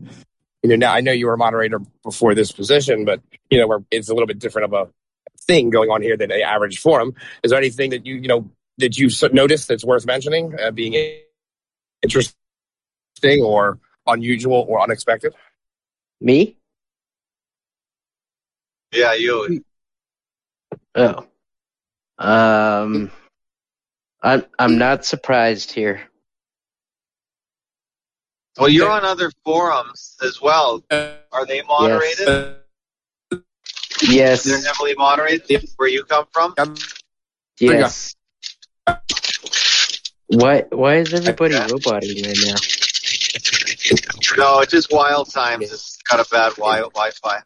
you know now i know you were a moderator before this position but you know where it's a little bit different of a thing going on here than the average forum is there anything that you you know that you s- noticed that's worth mentioning uh, being interesting or unusual or unexpected Me? Yeah, you. Oh. Um I'm I'm not surprised here. Well, you're on other forums as well. Are they moderated? Yes. They're heavily moderated. Where you come from? Yes. Why why is everybody roboting right now? No, it's just Wild Times. It's got a bad wi- Wi-Fi.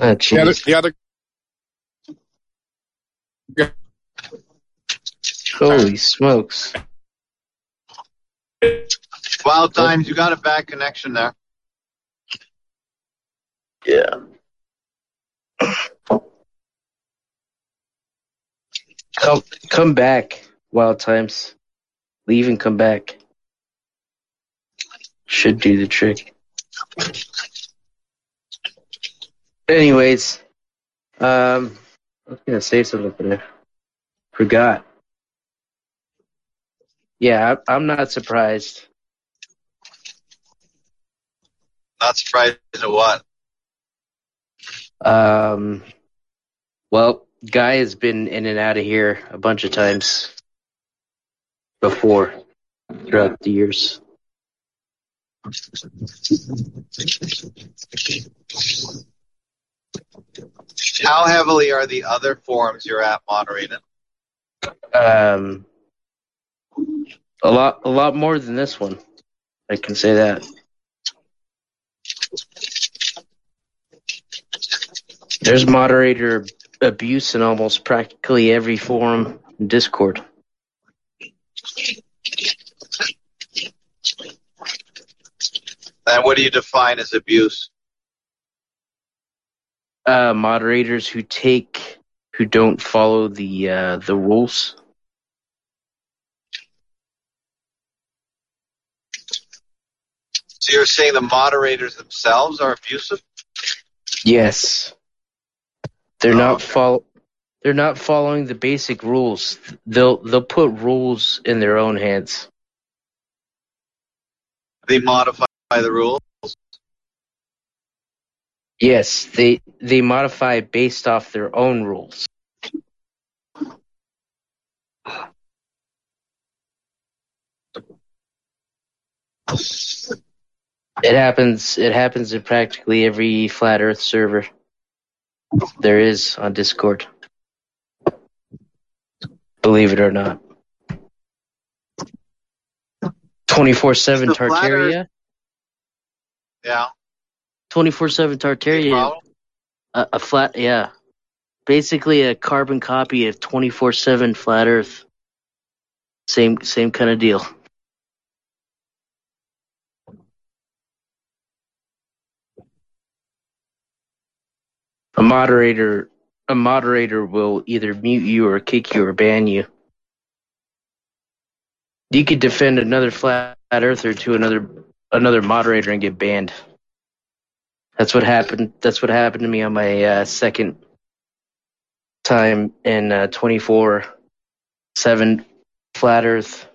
Ah, the other, the other Holy smokes. Wild Times, you got a bad connection there. Yeah. Come come back, Wild Times. Leave and come back. Should do the trick. Anyways, um, I was gonna say something, but I forgot. Yeah, I- I'm not surprised. Not surprised at what? Um, well, Guy has been in and out of here a bunch of times before throughout the years. How heavily are the other forums you're at moderated? Um, a lot, a lot more than this one. I can say that. There's moderator abuse in almost practically every forum in Discord. And what do you define as abuse? Uh, moderators who take, who don't follow the uh, the rules. So you're saying the moderators themselves are abusive? Yes. They're not follow. They're not following the basic rules. They'll they'll put rules in their own hands. They modify the rules? Yes, they they modify based off their own rules. It happens. It happens in practically every flat Earth server there is on Discord. Believe it or not. Twenty-four seven The flat Tartaria. Yeah. Twenty-four seven Tartaria. A, a flat, yeah. Basically, a carbon copy of twenty-four seven flat Earth. Same, same kind of deal. A moderator, a moderator will either mute you or kick you or ban you. You could defend another flat earther to another another moderator and get banned. That's what happened. That's what happened to me on my uh, second time in uh, 24 7 flat earth.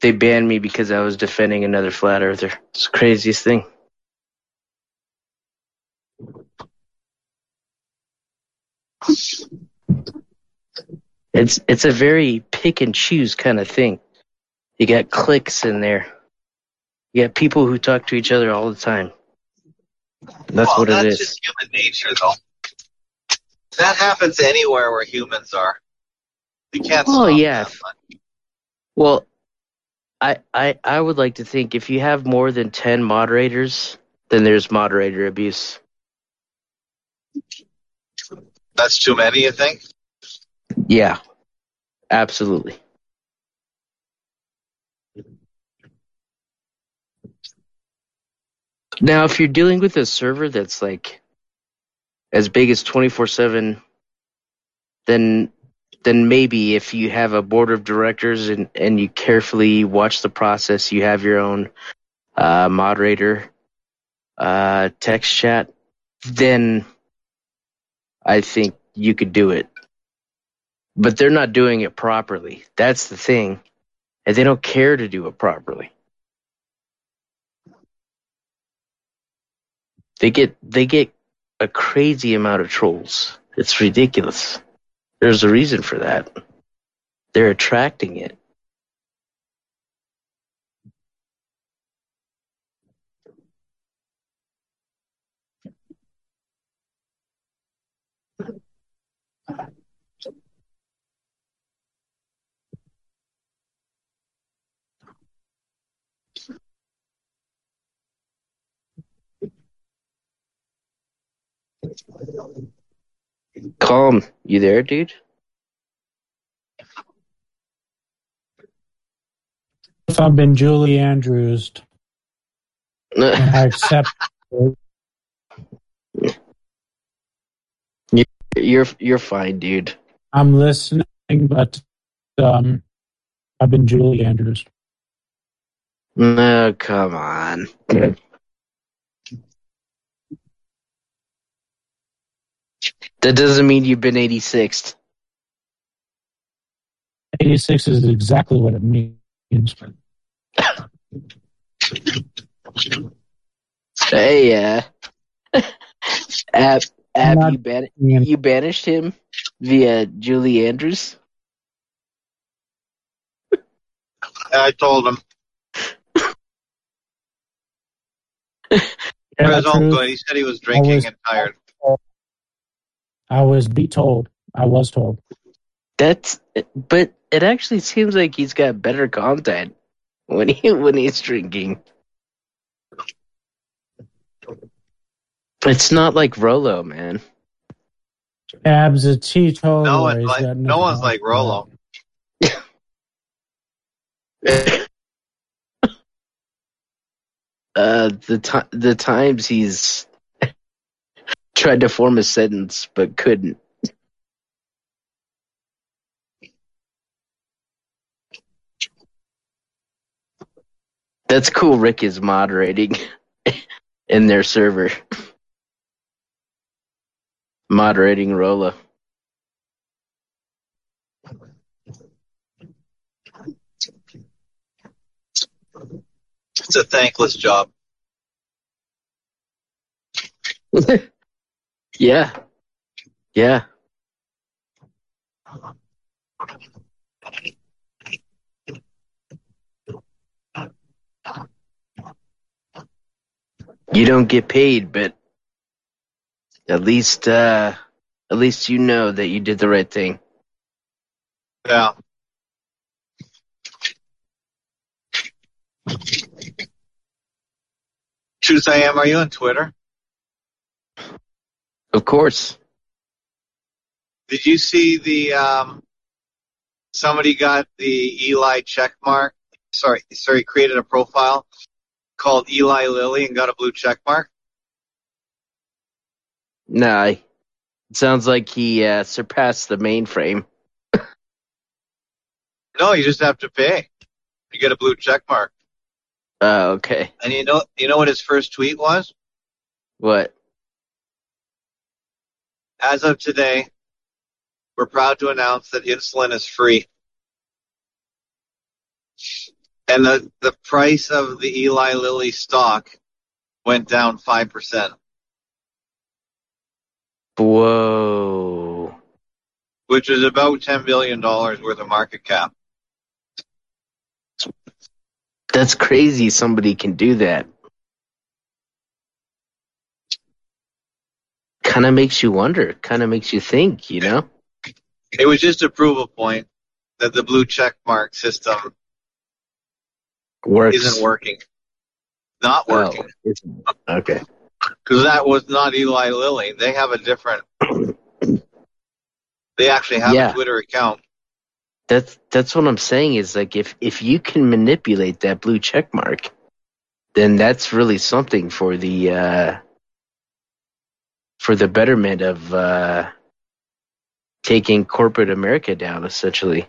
They banned me because I was defending another flat earther. It's the craziest thing. It's it's a very pick and choose kind of thing. You got clicks in there. You got people who talk to each other all the time. That's well, what that's it is. just human nature, though. That happens anywhere where humans are. You can't. Oh stop yeah. that. Well, I I I would like to think if you have more than ten moderators, then there's moderator abuse. That's too many, you think? Yeah, absolutely. Now, if you're dealing with a server that's like as big as 24/7, then then maybe if you have a board of directors and and you carefully watch the process, you have your own uh, moderator uh, text chat, then I think you could do it. But they're not doing it properly. That's the thing. And they don't care to do it properly. They get they get a crazy amount of trolls. It's ridiculous. There's a reason for that. They're attracting it. Calm, you there, dude? If I've been Julie Andrews, I accept. You're you're fine, dude. I'm listening, but um, I've been Julie Andrews. No, come on. That doesn't mean you've been 86th. 86 is exactly what it means. Hey, uh, Ab, Ab not- you, ban- you banished him via Julie Andrews? I told him. For Yeah, his own truth, good. He said he was drinking was- and tired. I was be told. I was told. That's, but it actually seems like he's got better content when he when he's drinking. It's not like Rolo, man. Ab's a teetotaler. No one's like got no one's like Rolo. Uh, the ti the times he's tried to form a sentence but couldn't. That's cool. Rick is moderating in their server, moderating Rolo. It's a thankless job. Yeah. Yeah. You don't get paid, but at least uh at least you know that you did the right thing. Yeah. Tuesday am are you on Twitter? Of course. Did you see the um somebody got the Eli check mark? Sorry, sorry, created a profile called Eli Lilly and got a blue check mark? Nah, it sounds like he uh, surpassed the mainframe. No, you just have to pay. You get a blue check mark. Oh, okay. And you know you know what his first tweet was? What? As of today, we're proud to announce that insulin is free. And the, the price of the Eli Lilly stock went down 5%, Whoa. which is about $10 billion worth of market cap. That's crazy somebody can do that. Kind of makes you wonder, kind of makes you think, you know? It was just a point that the blue check mark system Works. isn't working. Not working. Oh, okay. Because that was not Eli Lilly. They have a different. They actually have Yeah. a Twitter account. That's that's what I'm saying is like if if you can manipulate that blue check mark, then that's really something for the uh for the betterment of uh taking corporate America down essentially.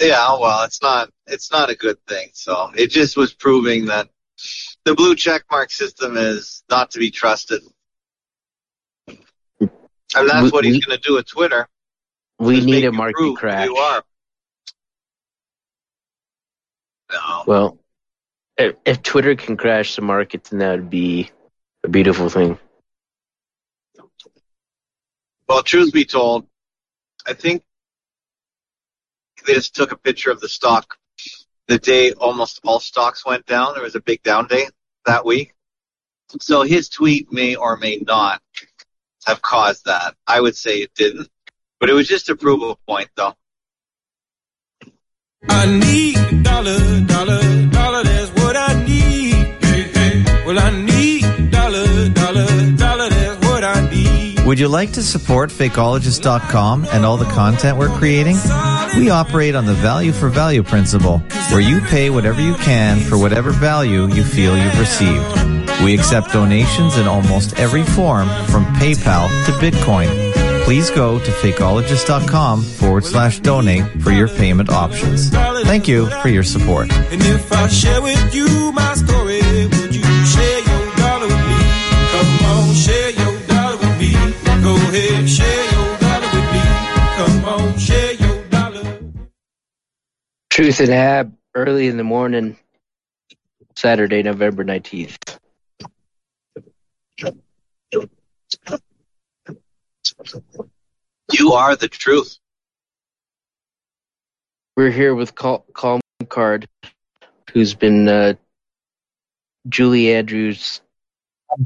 Yeah, well, it's not. It's not a good thing. So it just was proving that the blue checkmark system is not to be trusted. And that's We- what he's going to do with Twitter. We need a market crash. You are. No. Well, if, if Twitter can crash the market, then that would be a beautiful thing. Well, truth be told, I think they just took a picture of the stock the day almost all stocks went down. There was a big down day that week. So his tweet may or may not have caused that. I would say it didn't. But it was just to prove a point, though. I need a dollar, dollar, dollar, that's Would you like to support Fakeologist.com and all the content we're creating? We operate on the value for value principle, where you pay whatever you can for whatever value you feel you've received. We accept donations in almost every form, from PayPal to Bitcoin. Please go to fakeologist.com forward slash donate for your payment options. Thank you for your support. Truth and Ab, early in the morning, Saturday, November 19th. You are the truth. We're here with Cal- Cold Card, who's been uh, Julie Andrews.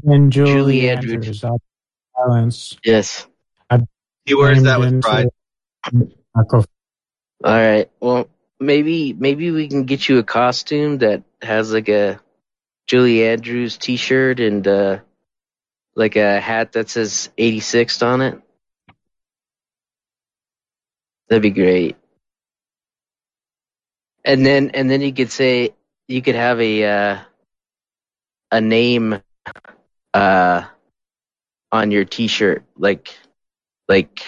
And Julie, Julie Andrews. Andrews. Silence. Yes. He wears that with pride. into. All right. Well, maybe maybe we can get you a costume that has like a Julie Andrews T-shirt and uh, like a hat that says '86 on it. That'd be great. And then and then you could say you could have a uh, a name uh, on your T-shirt, like like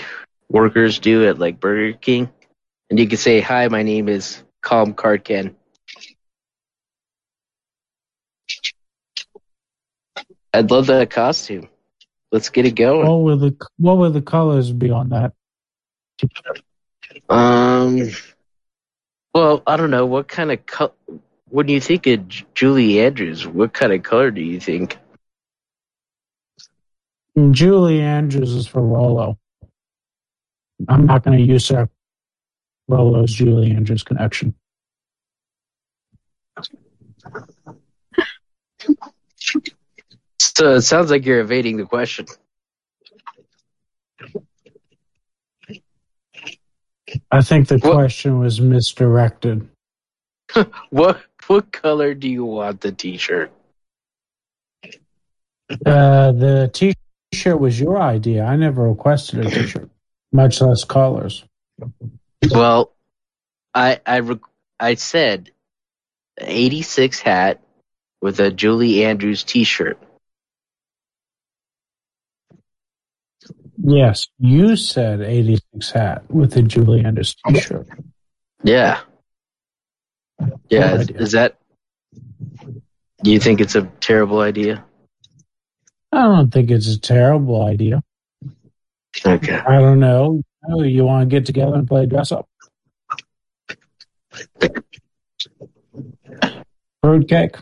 workers do at like Burger King, and you can say, "Hi, my name is Cold Card Ken." I'd love that costume. Let's get it going. What will the what would the colors be on that? Um. Well, I don't know. What kind of co- when you think of Julie Andrews, what kind of color do you think? Julie Andrews is for Rolo. I'm not going to use that Rolo's Julie Andrews connection. So it sounds like you're evading the question. I think the question was misdirected. What what color do you want the T-shirt? Uh, the T-shirt was your idea. I never requested a T-shirt, much less colors. Well, I I rec- I said 86 hat with a Julie Andrews T-shirt. Yes, you said 86 hat with a Julie Andrews T-shirt. Yeah. Yeah, is, is that? Do you think it's a terrible idea? I don't think it's a terrible idea. Okay. I don't know. Oh, you want to get together and play dress up? Fruitcake.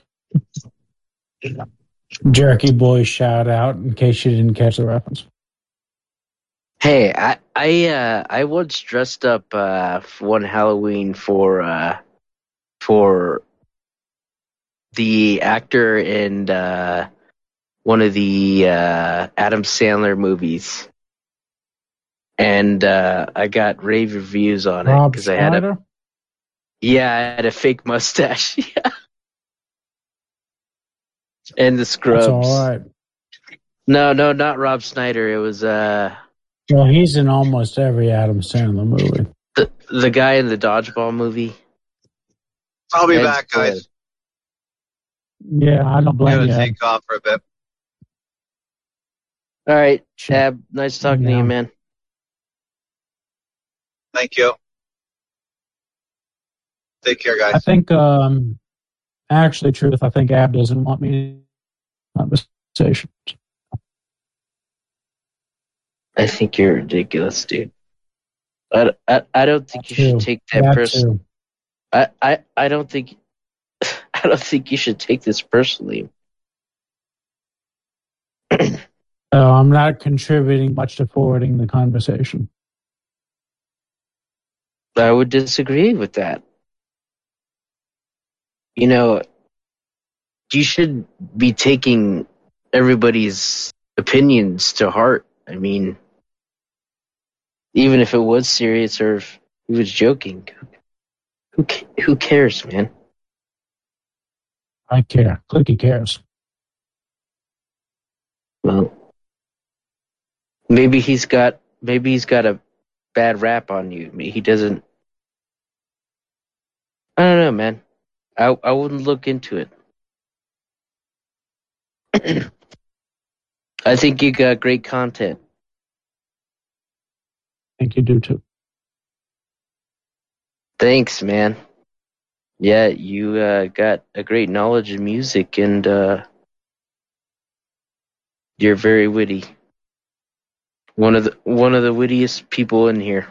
Jerky boy shout out in case you didn't catch the reference. Hey, I I uh, I once dressed up uh, one Halloween for uh, for the actor in uh, one of the uh, Adam Sandler movies, and uh, I got rave reviews on it because I had a yeah I had a fake mustache, yeah, and the scrubs. That's all right. No, no, not Rob Schneider. It was uh Well, he's in almost every Adam Sandler movie. the the guy in the dodgeball movie. I'll be Ed's back, guys. Yeah, I don't I'm blame gonna you. take off for a bit. All right, Chab. Nice talking to you, man. Thank you. Take care, guys. I think, um, actually, truth, I think Ab doesn't want me in conversation. I think you're ridiculous, dude. I, I, I don't think you too. should take that That person. too. I, I, I don't think I don't think you should take this personally. Uh, I'm not contributing much to forwarding the conversation. I would disagree with that. You know, you should be taking everybody's opinions to heart. I mean, even if it was serious or if he was joking, who ca- who cares, man? I care. Clicky cares. Well, maybe he's got maybe he's got a bad rap on you. He doesn't. I don't know, man. I I wouldn't look into it. I think you got great content. I think you do too. Thanks, man. Yeah, you uh, got a great knowledge of music, and uh, you're very witty. One of the one of the wittiest people in here.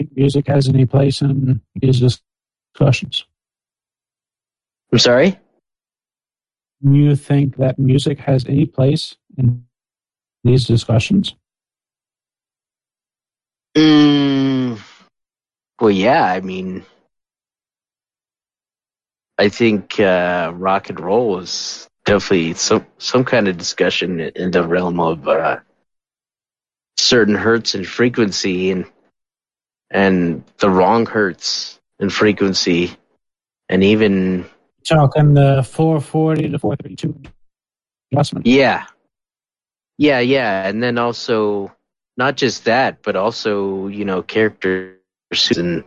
Think music has any place in these discussions? I'm sorry. You think that music has any place in these discussions? Mm, well, yeah. I mean, I think uh, rock and roll is definitely some some kind of discussion in the realm of uh, certain hertz and frequency, and and the wrong hertz and frequency, and even Talking the 440 to 432 adjustment. Yeah. Yeah, yeah. And then also not just that, but also, you know, characters and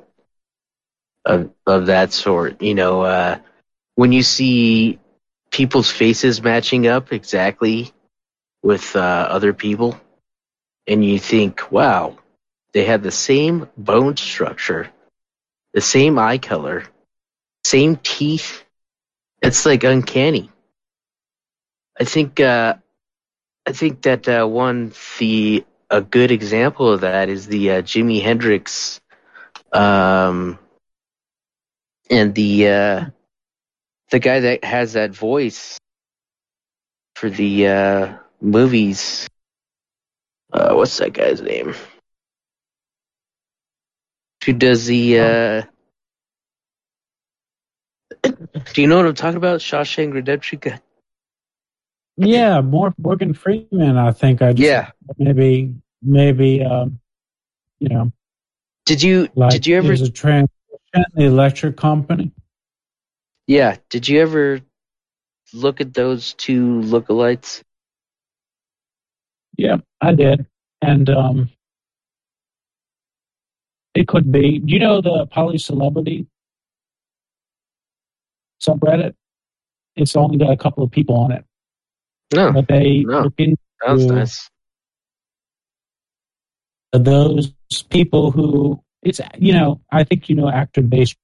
of of that sort. You know, uh when you see people's faces matching up exactly with uh, other people and you think, wow, they have the same bone structure, the same eye color, same teeth. It's like uncanny. I think uh, I think that uh, one the a good example of that is the uh, Jimi Hendrix um, and the uh, the guy that has that voice for the uh, movies. Uh, what's that guy's name? Who does the? Uh, do you know what I'm talking about? Shawshank Redemption. Yeah, more Morgan Freeman. I think I just Yeah. maybe maybe um, you know Did you like did you ever a transition the electric company. Yeah. Did you ever look at those two lookalikes? Yeah, I did. And um, it could be. Do you know the poly celebrity subreddit? It's only got a couple of people on it. No. But they No. look into Sounds nice. those people who it's you know I think you know actor based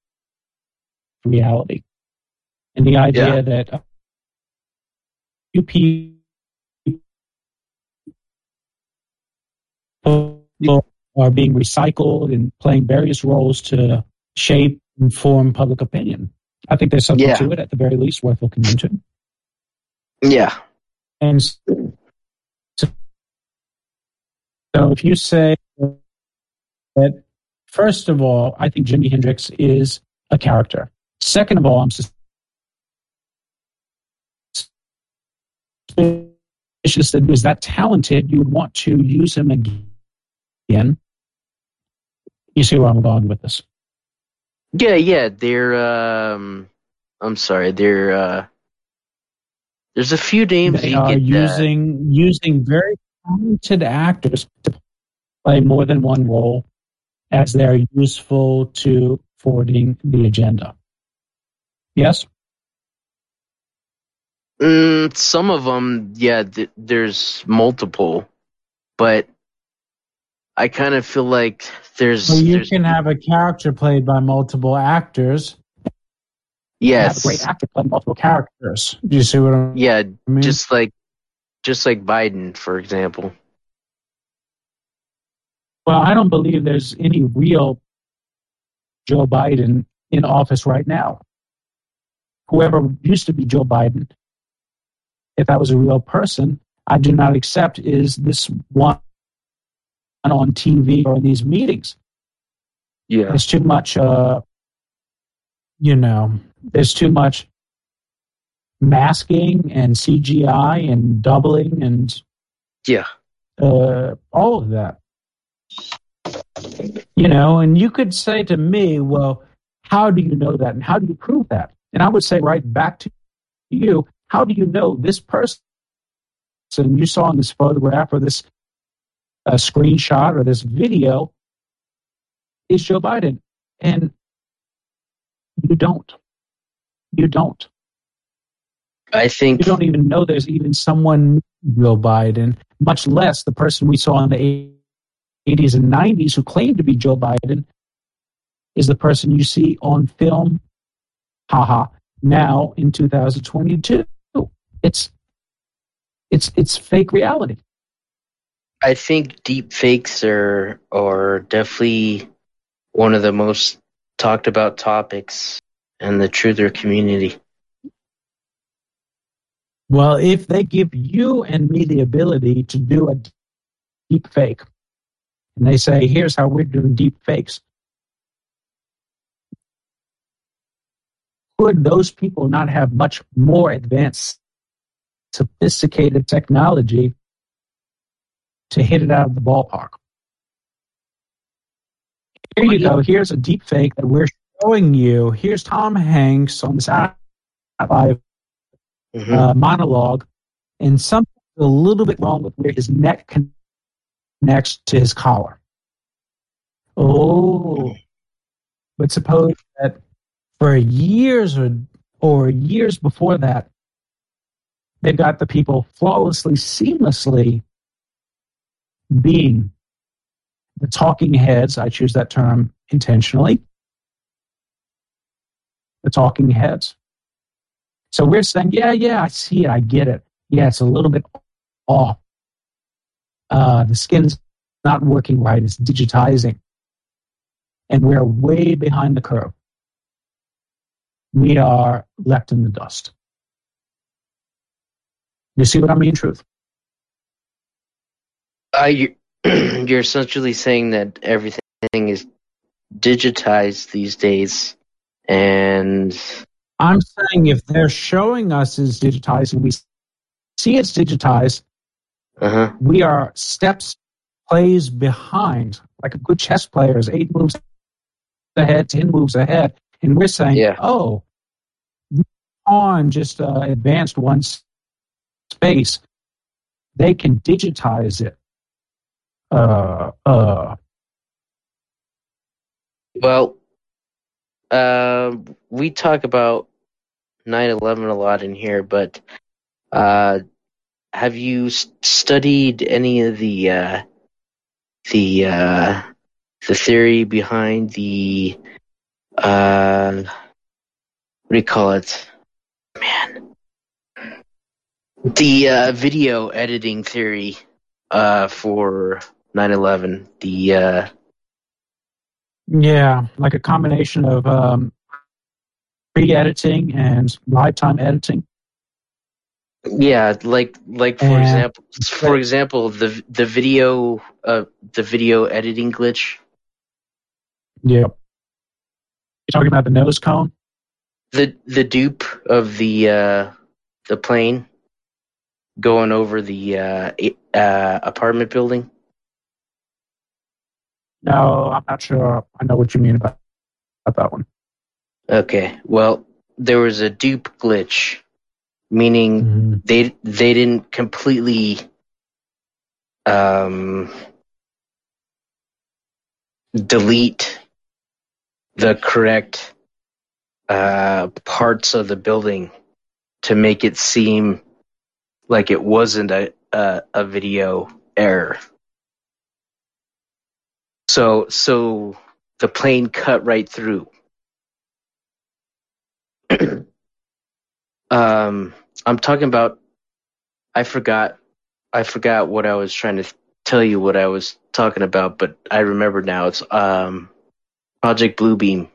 reality, and the idea Yeah. that you people are being recycled and playing various roles to shape and form public opinion. I think there's something Yeah. to it at the very least worth looking into. Yeah. And so, so if you say that, first of all, I think Jimi Hendrix is a character. Second of all, I'm suspicious that he was that talented, you would want to use him again. You see where I'm going with this. Yeah, yeah. They're um I'm sorry, they're uh there's a few names They you are get that- using using very talented actors to play more than one role as they're useful to forwarding the agenda. Yes? Mm, some of them, yeah, th- there's multiple, but I kind of feel like there's, So you there's can have a character played by multiple actors. Have yes, a great actor play multiple characters. Do you see what I'm yeah, just like just like Biden, for example. Well, I don't believe there's any real Joe Biden in office right now. Whoever used to be Joe Biden, if that was a real person, I do not accept is this one on TV or in these meetings. Yeah, There's too much, uh, you know, there's too much masking and CGI and doubling and yeah, uh, all of that. You know, and you could say to me, well, how do you know that? And how do you prove that? And I would say right back to you, how do you know this person you saw in this photograph or this uh, screenshot or this video is Joe Biden? And you don't. You don't. I think You don't even know there's even someone Joe Biden, much less the person we saw in the 80s and 90s who claimed to be Joe Biden is the person you see on film, haha, now in 2022. It's it's it's fake reality. I think deep fakes are are definitely one of the most talked about topics in the truther community. Well, if they give you and me the ability to do a deep fake, and they say, here's how we're doing deep fakes, could those people not have much more advanced, sophisticated technology to hit it out of the ballpark? Here you go. Here's a deep fake that we're showing you. Here's Tom Hanks on this live uh, monologue, and something's a little bit wrong with where his neck connects to his collar. Oh, but suppose that for years or or years before that, they got the people flawlessly, seamlessly being the talking heads. I choose that term intentionally. The talking heads. So we're saying, yeah, yeah, I see it, I get it. Yeah, it's a little bit off. Uh, the skin's not working right, it's digitizing. And we're way behind the curve. We are left in the dust. You see what I mean, Truth? You, you're essentially saying that everything is digitized these days, and I'm saying if they're showing us is digitized and we see it's digitized, uh-huh. we are steps, plays behind. Like a good chess player is eight moves ahead, 10 moves ahead. And we're saying, Yeah. oh, on just uh, advanced one space, they can digitize it. Uh, uh, Well, uh, we talk about 9/11 a lot in here, but uh, have you studied any of the uh, the uh, the theory behind the uh, what do you call it? Man, the uh, video editing theory uh, for 9/11. The uh, yeah, like a combination of um, pre-editing and lifetime editing. Yeah, like like for And- example, for example, the the video uh the video editing glitch. Yeah. You're talking about the nose cone? The the dupe of the uh the plane going over the uh, uh apartment building. No, I'm not sure. I know what you mean about, about that one. Okay. Well, there was a dupe glitch, meaning they they didn't completely um delete the correct uh parts of the building to make it seem like it wasn't a a, a video error. So so the plane cut right through. um, I'm talking about. I forgot. I forgot what I was trying to tell you. What I was talking about, but I remember now. It's um, Project Bluebeam.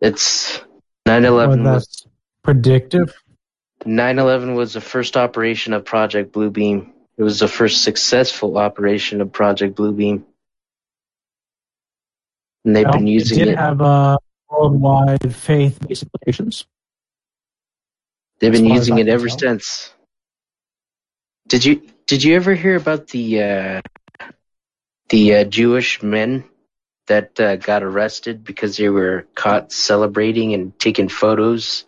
It's 9/11 Well, was that's predictive. 9/11 was the first operation of Project Bluebeam. It was the first successful operation of Project Bluebeam, and they've Well, been using it it. did have uh, worldwide faith-based implications. They've been using it ever since. Did you did you ever hear about the uh, the uh, Jewish men that uh, got arrested because they were caught celebrating and taking photos?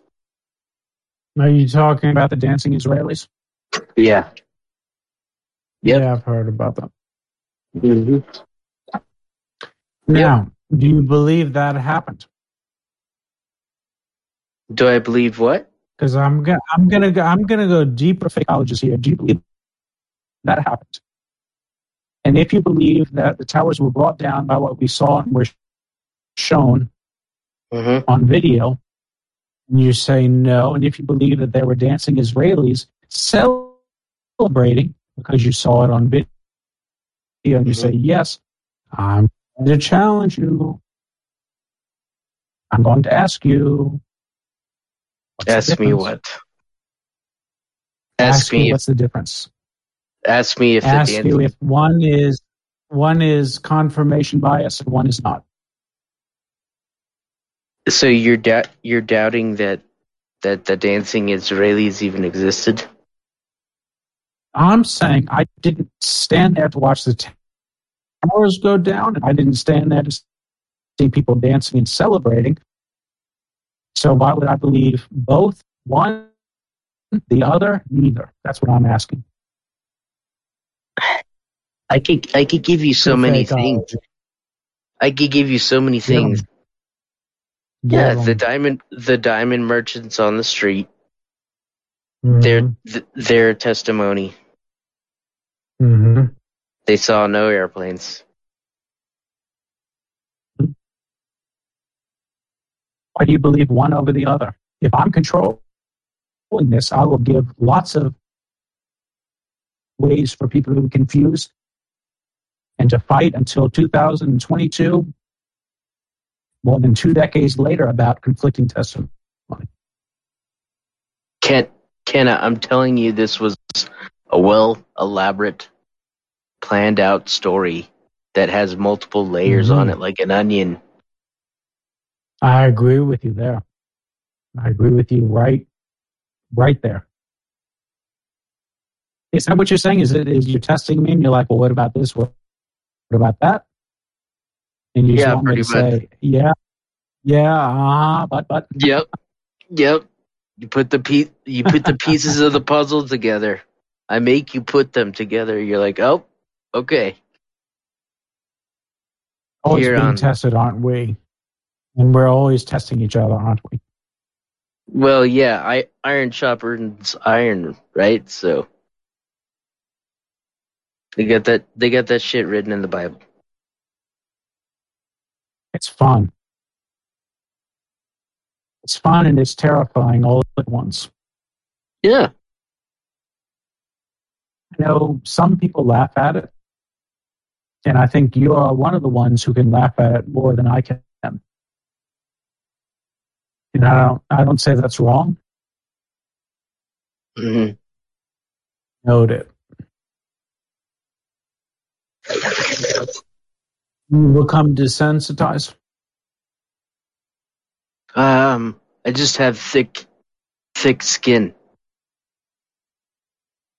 Are you talking about the dancing Israelis? Yeah. Yeah, I've heard about them. Mm-hmm. Now, do you believe that happened? Do I believe what? Because I'm gonna, I'm gonna, go, I'm gonna go deeper fakeologist here. Do you believe that happened? And if you believe that the towers were brought down by what we saw and were shown Mm-hmm. on video, and you say no, and if you believe that there were dancing Israelis celebrating because you saw it on video, and you say yes, I'm going to challenge you. I'm going to ask you. Ask me what? Ask, me. what's the difference. ask me if the you if one is one is confirmation bias and one is not. So you're doubt you're doubting that that the dancing Israelis even existed? I'm saying I didn't stand there to watch the towers go down, and I didn't stand there to see people dancing and celebrating. So why would I believe both one, the other, neither? That's what I'm asking. I could I could give you so Good many things. I could give you so many things. Yeah, Yeah, 'em. the diamond the diamond merchants on the street. Mhm. Their th- their testimony. Mhm. They saw no airplanes. Why do you believe one over the other? If I'm controlling this, I will give lots of ways for people to be confused and to fight until 2022, more than two decades later, about conflicting testimony. Ken, Kenna, I'm telling you, this was a well elaborate, planned out story that has multiple layers on Mhm. it, like an onion. I agree with you there. I agree with you right, right there. Is that what you're saying? Is it is you're testing me and you're like, well, what about this? What, what about that? And you Yeah, want me to much. say, yeah, yeah, uh, but, but. Yep. Yep. You put the piece you put the pieces of the puzzle together. I make you put them together. You're like, oh, okay. Always Here being on- tested, aren't we? And we're always testing each other, aren't we? Well, yeah, I iron sharpens iron, right? So they got that they got that shit written in the Bible. It's fun. It's fun and it's terrifying all at once. Yeah. I know some people laugh at it, and I think you are one of the ones who can laugh at it more than I can. And I don't, I don't say that's wrong. hmm Noted. You become desensitized. Um, I just have thick, thick skin.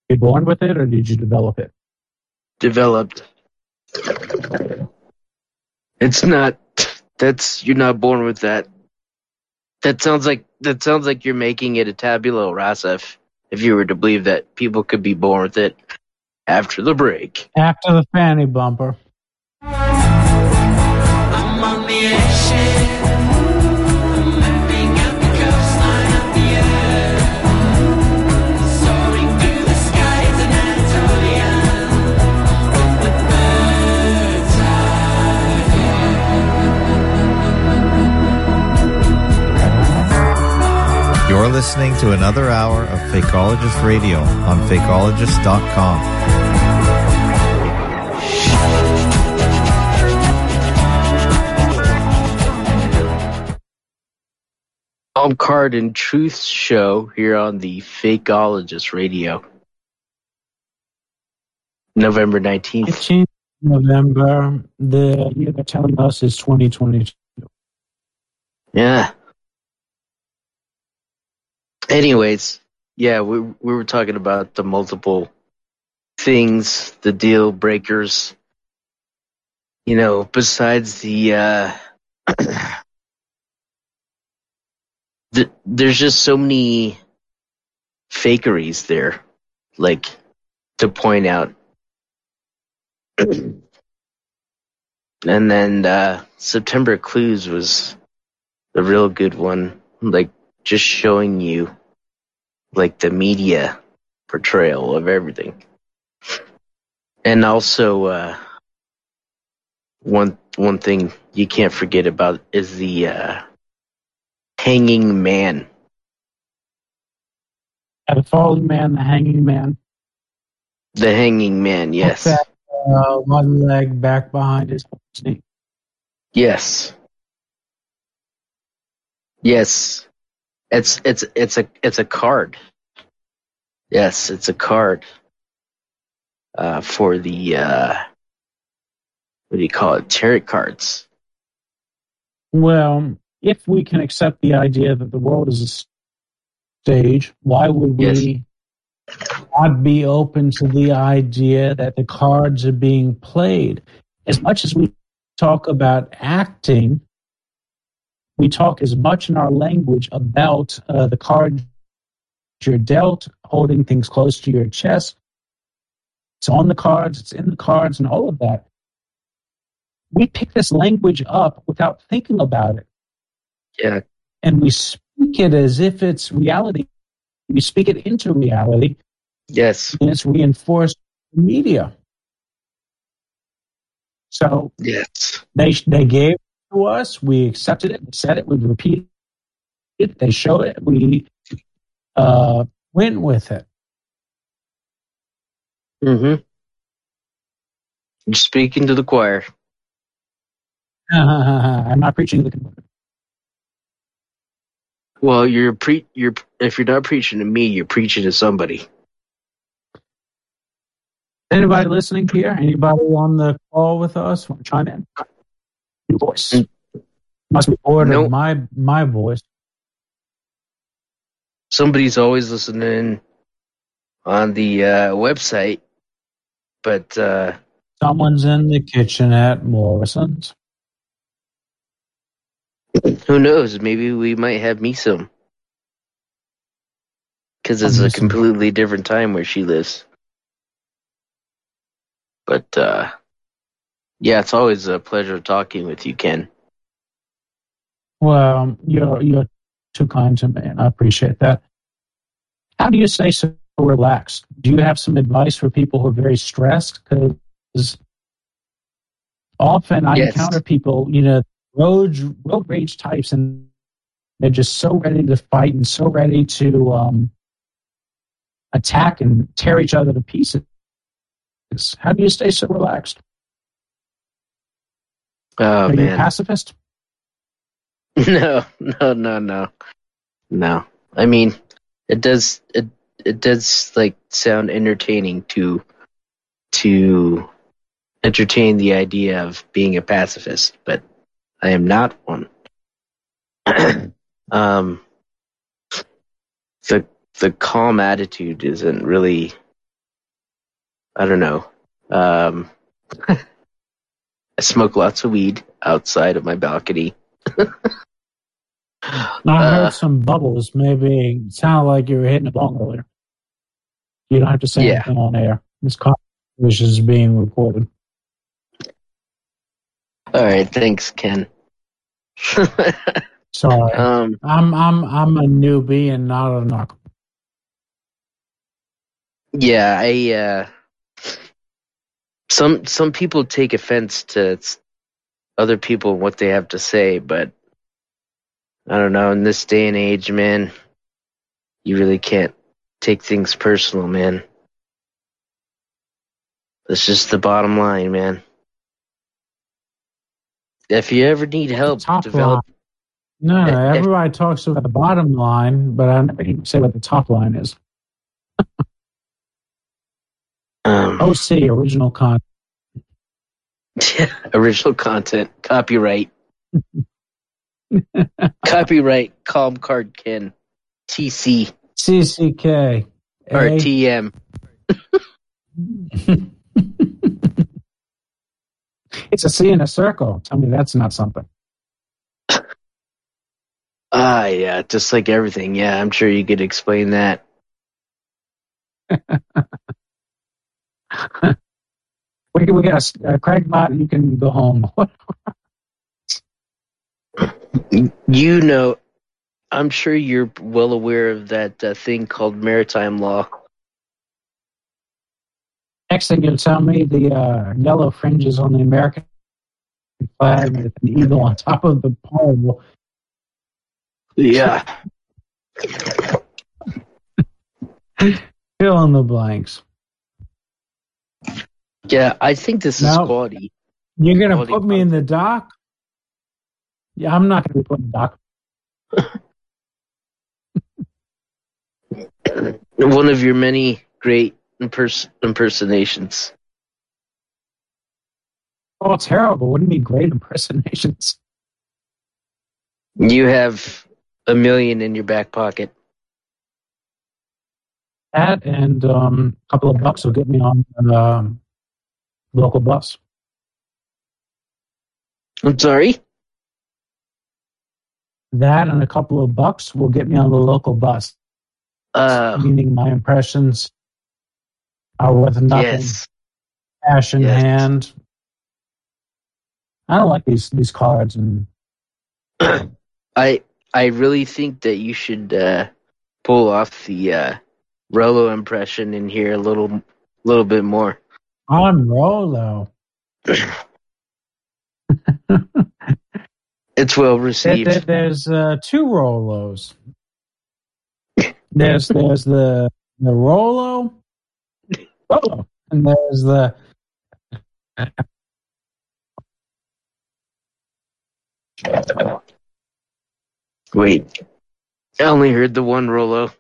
You born with it, or did you develop it? Developed. It's not. That's you're not born with that. That sounds like that sounds like you're making it a tabula rasa. If, if you were to believe that people could be born with it after the break. After the fanny bumper. You're listening to another hour of Fakeologist Radio on fakeologist.com. Cold Card and Truth show here on the Fakeologist Radio. November 19th. 15th November. The year they're telling us is 2022. Yeah. Anyways, yeah, we we were talking about the multiple things, the deal breakers. You know, besides the uh th- there's just so many fakeries there like to point out. and then uh September Clues was the real good one, like just showing you like the media portrayal of everything. And also uh one one thing you can't forget about is the uh hanging man. The falling man, the hanging man. The hanging man, yes. That, uh, one leg back behind his knee. Yes. Yes. It's it's it's a it's a card. Yes, it's a card. Uh for the uh what do you call it? Tarot cards. Well, if we can accept the idea that the world is a stage, why would we not be open to the idea that the cards are being played? As much as we talk about acting, we talk as much in our language about uh, the cards you're dealt, holding things close to your chest. It's on the cards, it's in the cards, and all of that. We pick this language up without thinking about it Yeah. and we speak it as if it's reality. We speak it into reality, Yes. and it's reinforced media. So Yes. they they gave to us. We accepted it. We said it. We repeated it. They showed it. We uh, went with it. Mm-hmm. Speaking to the choir. I'm not preaching to the Well, you're pre you're if you're not preaching to me, you're preaching to somebody. Anybody listening here? Anybody on the call with us? Want to chime in? Voice. Must be bored of my my voice. Somebody's always listening on the uh, website, but uh, Someone's in the kitchen at Morrison's. Who knows? Maybe we might have me some. Because it's a completely different time where she lives. But, uh, yeah, it's always a pleasure talking with you, Ken. Well, you're you're too kind to me, and I appreciate that. How do you stay so relaxed? Do you have some advice for people who are very stressed? Because often I Yes. encounter people, you know, road road rage types, and they're just so ready to fight and so ready to um, attack and tear each other to pieces. How do you stay so relaxed? Oh, are you a man. pacifist? No, no, no, no, no. I mean, it does it it does like sound entertaining to to entertain the idea of being a pacifist, but I am not one. um, the the calm attitude isn't really. I don't know. Um, I smoke lots of weed outside of my balcony. I Uh, heard some bubbles. Maybe it sounded like you were hitting a bong earlier. You don't have to say Yeah. anything on air. This conversation is being recorded. All right, thanks, Ken. Sorry, um, I'm I'm I'm a newbie and not a knock. yeah, I uh, some some people take offense to other people and what they have to say, but I don't know. In this day and age, man, you really can't take things personal, man. That's just the bottom line, man. If you ever need help, Top develop. No, Eh, eh. everybody talks about the bottom line, but I never even say what the top line is. Um, OC original content. original content, copyright, copyright, Cold Card Ken, TC CCK. or A. TM. It's a C in a circle. Tell me that's not something. Ah, yeah, just like everything. Yeah, I'm sure you could explain that. We, we got a, s- a Craigbot. You can go home. You know, I'm sure you're well aware of that uh, thing called maritime law. Next thing you'll tell me the uh, yellow fringes on the American flag with an eagle on top of the pole. Yeah. Fill in the blanks. Yeah, I think this is No. You're gonna Quality put me in the dock? Yeah, I'm not gonna be put in the dock. One of your many great impers- impersonations. Oh, terrible! What do you mean, great impersonations? You have a million in your back pocket. That and um, a couple of bucks will get me on the um, local bus. I'm sorry? That and a couple of bucks will get me on the local bus. Uh, Meaning my impressions are worth nothing. yes. Cash in Yes. hand. I don't like these these cards and I I really think that you should uh, pull off the uh, Rolo impression in here a little little bit more. I'm Rolo. It's well There- received. there- there's uh, two Rolos. There's there's the the Rolo, Rolo, and there's the Wait, I only heard the one Rolo.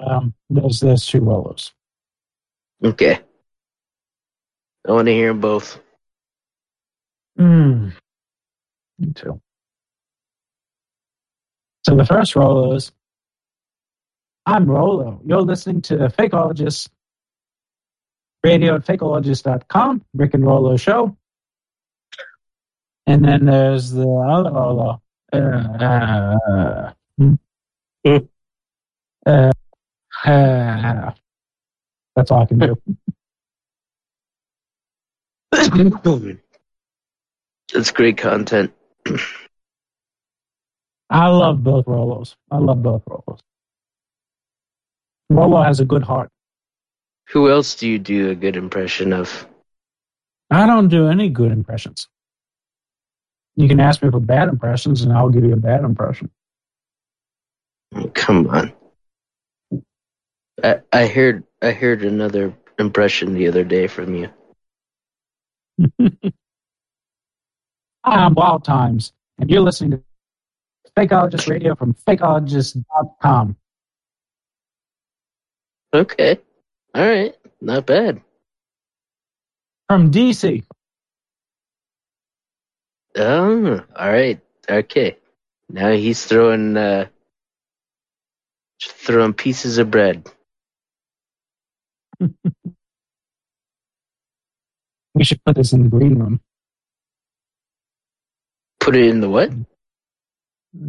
um, there's there's two Rolos. Okay, I want to hear them both. Mm. Me too. So the first Rolo is I'm Rolo. You're listening to the Fakeologist radio at fakeologist.com, Rick and Rolo show. And then there's the other Rolo. Uh, uh, uh, uh, that's all I can do. It's great content. I love both Rolos. I love both Rolos. Rolo has a good heart. Who else do you do a good impression of? I don't do any good impressions. You can ask me for bad impressions, and I'll give you a bad impression. Oh, come on. I, I heard I heard another impression the other day from you. I'm Wild Times, and you're listening to Fakeologist Radio from fakeologist.com. Okay. All right. Not bad. From DC. Oh, all right. Okay. Now he's throwing uh throwing pieces of bread. We should put this in the green room. Put it in the what?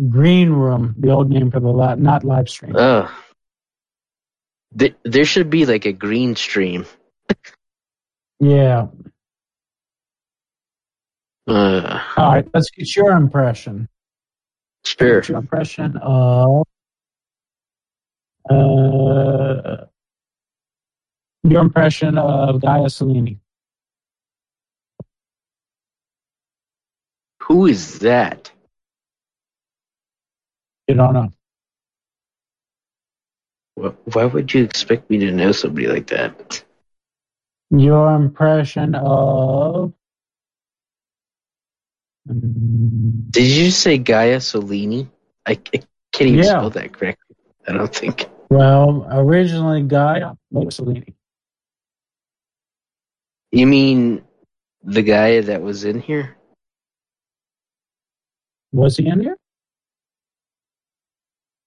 Green room, the old name for the li- not live stream. Oh. Th- there should be like a green stream. Yeah. Uh, All right, let's get your impression. sure. Get your impression of uh, your impression of Gaia Salini. Who is that? You don't know. Wh- Why would you expect me to know somebody like that? Your impression of Mm, Did you say Gaia Solini? I, I can't even Yeah. spell that correctly. I don't think. well, originally Gaia Salini. You mean the guy that was in here? Was he in here?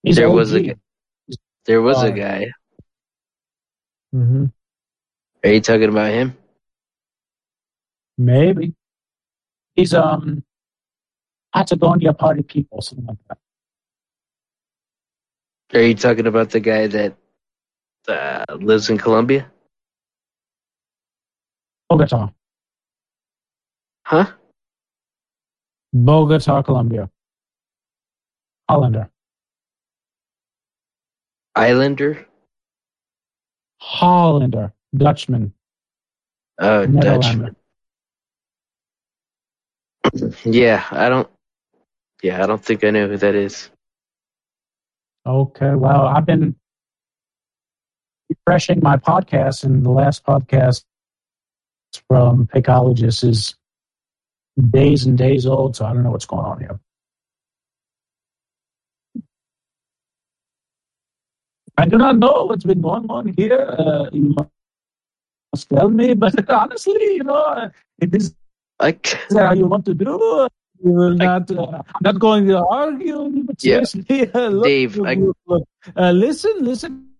He's there was a OG. there was a guy. Mm-hmm. Are you talking about him? Maybe. He's um Patagonia Party people, something like that. Are you talking about the guy that uh, lives in Colombia? Bogota. Huh? Bogota, Colombia. Hollander. Islander? Hollander. Dutchman. Oh, Dutchman. Yeah, I don't. Yeah, I don't think I know who that is. Okay, well, I've been refreshing my podcast, and the last podcast from Fakeologist is days and days old, so I don't know what's going on here. I do not know what's been going on here. Uh, you must tell me, but honestly, you know, uh, it is I, how you want to do. You will not. Uh, I'm not going to argue. But Yeah. seriously, uh, look, Dave, look, I- look. Uh, listen, listen.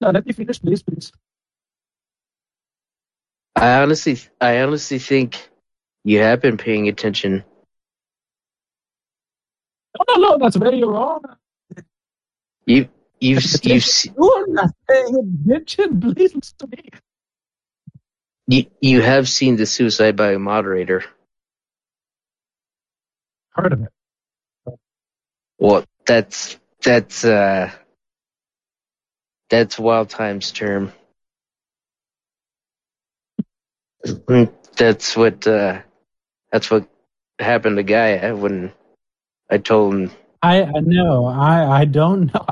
Let me finish, please, please. I honestly, I honestly think you have been paying attention. No, no, no, that's very wrong. You, you've, you've, you are not paying attention, please, to me. you, you have seen the suicide by a moderator. Heard of it. Well, that's that's uh, that's Wild Times term. Mm, That's what uh, that's what happened to Gaia when I told him. I, I know. I, I don't know.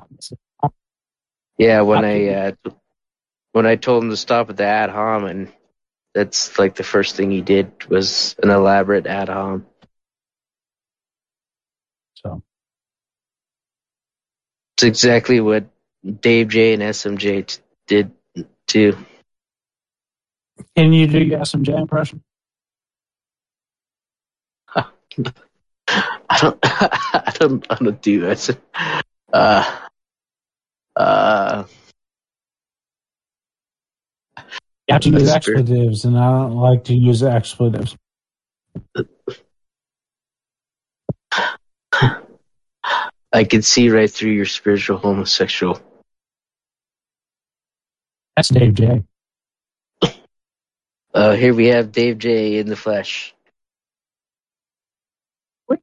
Yeah, when I uh, when I told him to stop at the ad hom, and that's like the first thing he did was an elaborate ad hom. So It's exactly what Dave J and SMJ t- did too. Can you do some SMJ impression? I don't. I don't. I don't do that. Uh, uh, you have to use expletives, and I don't like to use expletives. I can see right through your spiritual homosexual. That's Dave J. Uh, here we have Dave J in the flesh.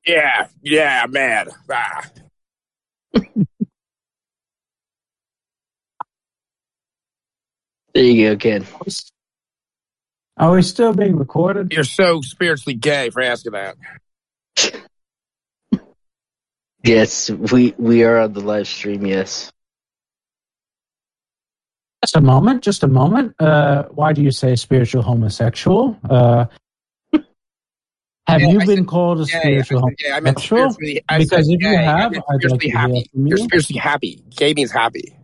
Yeah, yeah, man. Ah. There you go, Ken. Are we still being recorded? You're so spiritually gay for asking that. Yes, we we are on the live stream. Yes. Just a moment. Just a moment. Uh, why do you say spiritual homosexual? Uh, have Yeah, you I been said called a gay. I spiritual said gay. I meant homosexual? spiritually. I Because said if you gay. I have, meant I'd like spiritually to hear happy. from You're spiritually happy. Gay means happy.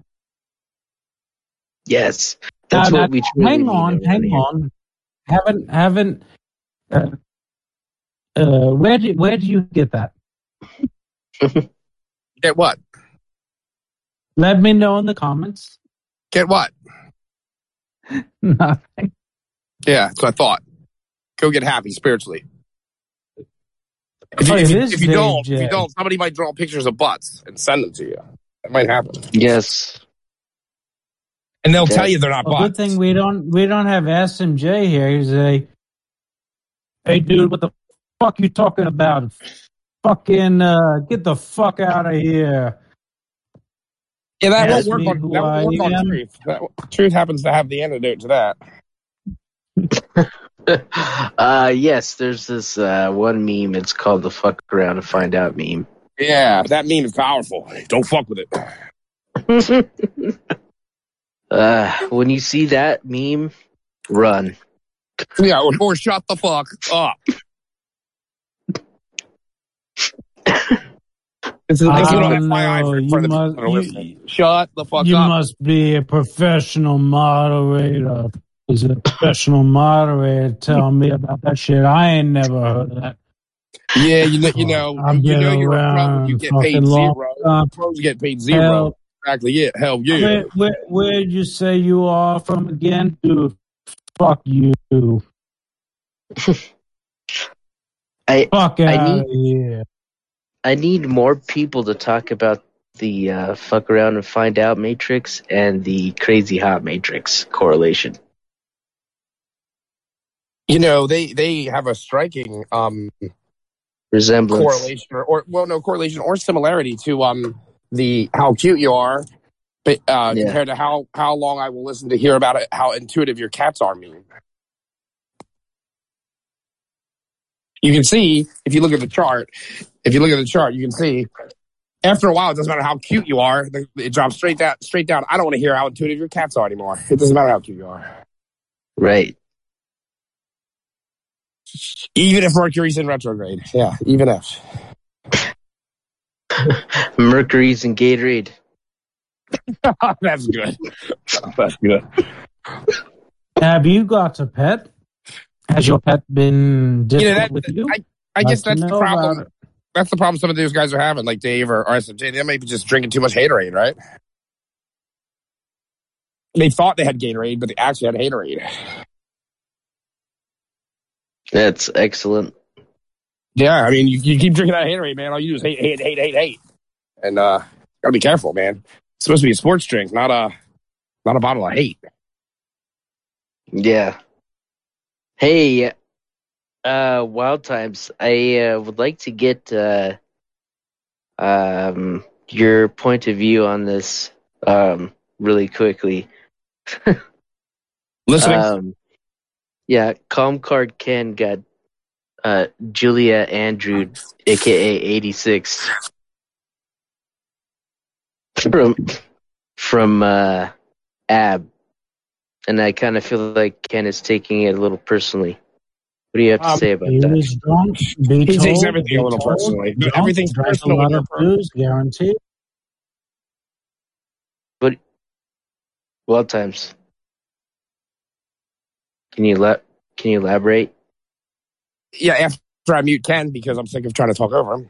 Yes. That's Now, what we truly hang on, hang here. on. Haven't haven't. Uh, uh, where do where do you get that? Get what? Let me know in the comments. Get what? Nothing. Yeah, that's what I thought. Go get happy spiritually. If you, Oh, if you, if you don't, if you don't, somebody might draw pictures of butts and send them to you. That might happen. Yes. And they'll Yes. tell you they're not Well, good thing we don't we don't have SMJ here. He's a hey dude, what the fuck you talking about? Fucking uh, get the fuck out of here. Yeah, that won't work on that won't work on truth. That, truth happens to have the antidote to that. uh yes, there's this uh one meme. It's called the "fuck around and find out" meme. Yeah, that meme is powerful. Don't fuck with it. Uh, when you see that meme, run. Yeah, or, or shut the fuck up. This is, this is Oh, an FYI for, you for the must- people that are you- Shut the fuck You up. must be a professional moderator. Is a professional moderator tell me about that shit? I ain't never heard of that. Yeah, you know, you know, I've you know you're a pro around you get paid long zero. time. Pros get paid zero. Hell, Exactly it. Hell yeah. where, where, where'd you say you are from again? Dude, fuck you. I Fuck I out need of here. I need more people to talk about the uh, fuck around and find out matrix and the crazy hot matrix correlation. You know, they they have a striking um Resemblance. correlation or, or well no correlation or similarity to um the how cute you are but uh Yeah. compared to how how long I will listen to hear about it how intuitive your cats are mean. You can see if you look at the chart, if you look at the chart, you can see after a while, it doesn't matter how cute you are. It drops straight down. Straight down. I don't want to hear how intuitive your cats are anymore. It doesn't matter how cute you are. Right. Even if Mercury's in retrograde. Yeah, even if. Mercury's in Gatorade. That's good. That's good. Have you got a pet? Has your pet been You know, that, with you? I, I guess Like to that's the problem. That's the problem some of these guys are having, like Dave or, or SMJ. They might be just drinking too much Haterade, right? They thought they had Gatorade, but they actually had Haterade. That's excellent. Yeah, I mean, you, you keep drinking that Haterade, man. All you do is hate, hate, hate, hate, hate. And uh, gotta be careful, man. It's supposed to be a sports drink, not a not a bottle of hate. Yeah. Hey, uh, Wild Times. I uh, would like to get uh, um, your point of view on this um, really quickly. Listening. Um, yeah, Cold Card Ken got uh, Julia Andrew, aka 86, from from uh, Ab, and I kind of feel like Ken is taking it a little personally. What do you have to Um, say about He that? was drunk. Be He takes everything be a little told, personally, but drunk, everything's drank personal A lot of you're booze, guaranteed. But Wild Times. Can you la- Can you elaborate? Yeah, after I mute Ken because I'm sick of trying to talk over him.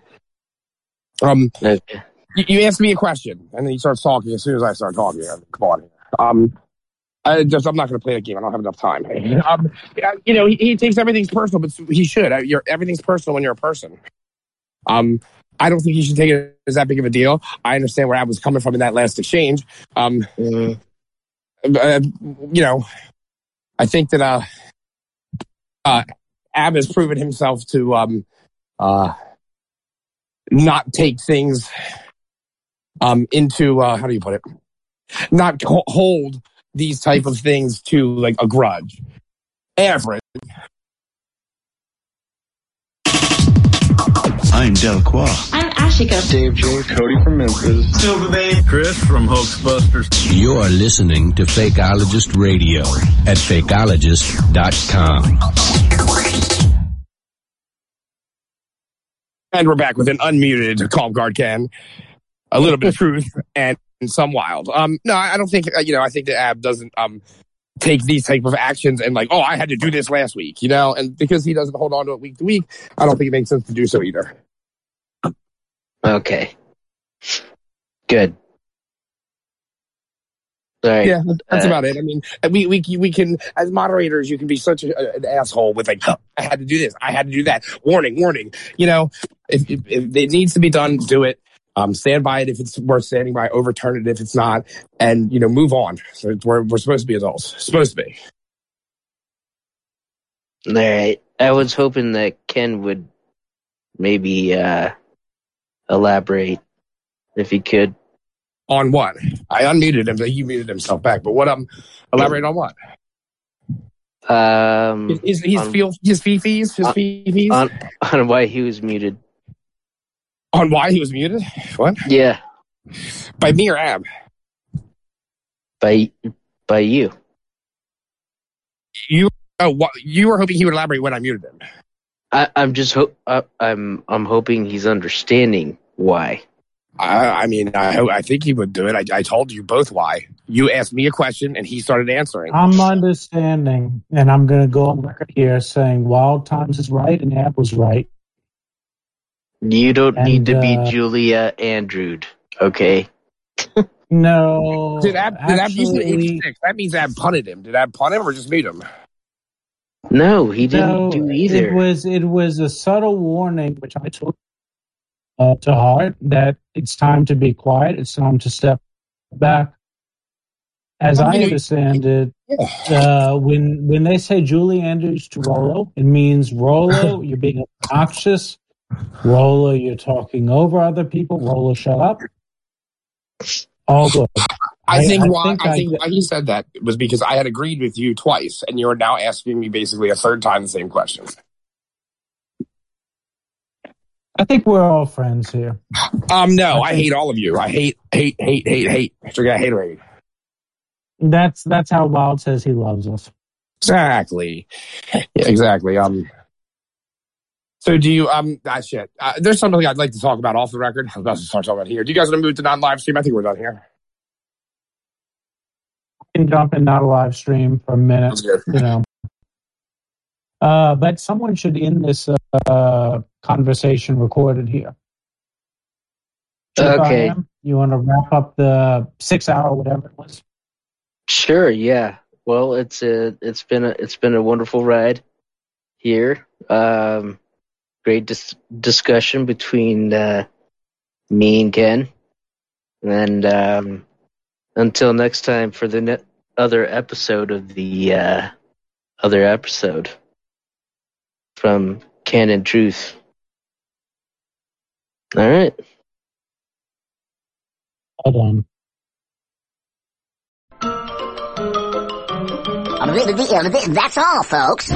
Um, Okay. you, you asked me a question, and then he starts talking as soon as I start talking. Come on. Um, I just I'm not going to play that game. I don't have enough time. Um, you know, he, he takes everything's personal, but he should. You're, everything's personal when you're a person. Um, I don't think he should take it as that big of a deal. I understand where I was coming from in that last exchange. Um, uh, you know, I think that uh, uh, Ab has proven himself to um, uh, not take things um, into uh, how do you put it? Not hold these type of things to like a grudge. Average. I'm Delacroix. I'm Ashika. Dave J. Cody from Memphis. Silver Bay. Chris from Hoaxbusters. You're listening to Fakeologist Radio at fakeologist.com. And we're back with an unmuted Cold Card Ken. A little bit of truth and some wild. Um, no, I don't think, uh, you know, I think that Ab doesn't, um, take these type of actions and like, oh, I had to do this last week, you know, and because he doesn't hold on to it week to week, I don't think it makes sense to do so either. Okay. Good. Right. Yeah, that's Uh, about it. I mean, we we we can as moderators, you can be such a, an asshole with like, "Oh, I had to do this, I had to do that. Warning, warning. You know, if, if it needs to be done, do it. Um, stand by it if it's worth standing by. Overturn it if it's not, and you know, move on. So it's- we're we're supposed to be adults. Supposed to be. All right. I was hoping that Ken would maybe uh, elaborate if he could. On what? I unmuted him, but he muted himself back. But what? Um, elaborate on what? Um, His his on, feel his fifis his on- fifis on, on why he was muted. On why he was muted. What? Yeah, By me or Ab? by by you. You. Oh, what, you were hoping he would elaborate when I muted him. I, I'm just ho- uh, I'm I'm hoping he's understanding why. I, I mean, I, ho- I think he would do it. I, I told you both why. You asked me a question and he started answering. I'm understanding, and I'm going to go on record here saying Wild Times is right and Ab was right. You don't And, need to be uh, Julia Andrewed, okay? No, Did Ab, did Ab you said actually, 86. That means Ab punted him. Did Ab punt him or just mute him? No, he didn't no, do either. It was it was a subtle warning, which I took uh, to heart, that it's time to be quiet. It's time to step back. As I you know, understand it, uh, when when they say Julie Andrews to Rolo, it means Rolo, you're being obnoxious. Rolo, you're talking over other people. Rolo, shut up. All good. I, I- think I why think I, I- think why he said that was because I had agreed with you twice, and you are now asking me basically a third time the same question. I think we're all friends here. Um, no, I hate all of you. I hate, hate, hate, hate, hate. So I hate rate. That's that's how Wild says he loves us. Exactly. Yeah, exactly. Um. So do you um that shit? Uh, there's something I'd like to talk about off the record. I was about to start talking about here. Do you guys want to move to non-live stream? I think we're done here. I can jump in not a live stream for a minute, you know. Uh, but someone should end this uh, conversation recorded here. Chip, Okay. You want to wrap up the six hour, whatever it was? Sure, yeah. Well, it's a it's been a it's been a wonderful ride here. Um, great dis- discussion between uh, me and Ken, and um, until next time for the ne- other episode of the uh, other episode from Ken and Truth. All right. Hold on. I'm a bit that's all, folks.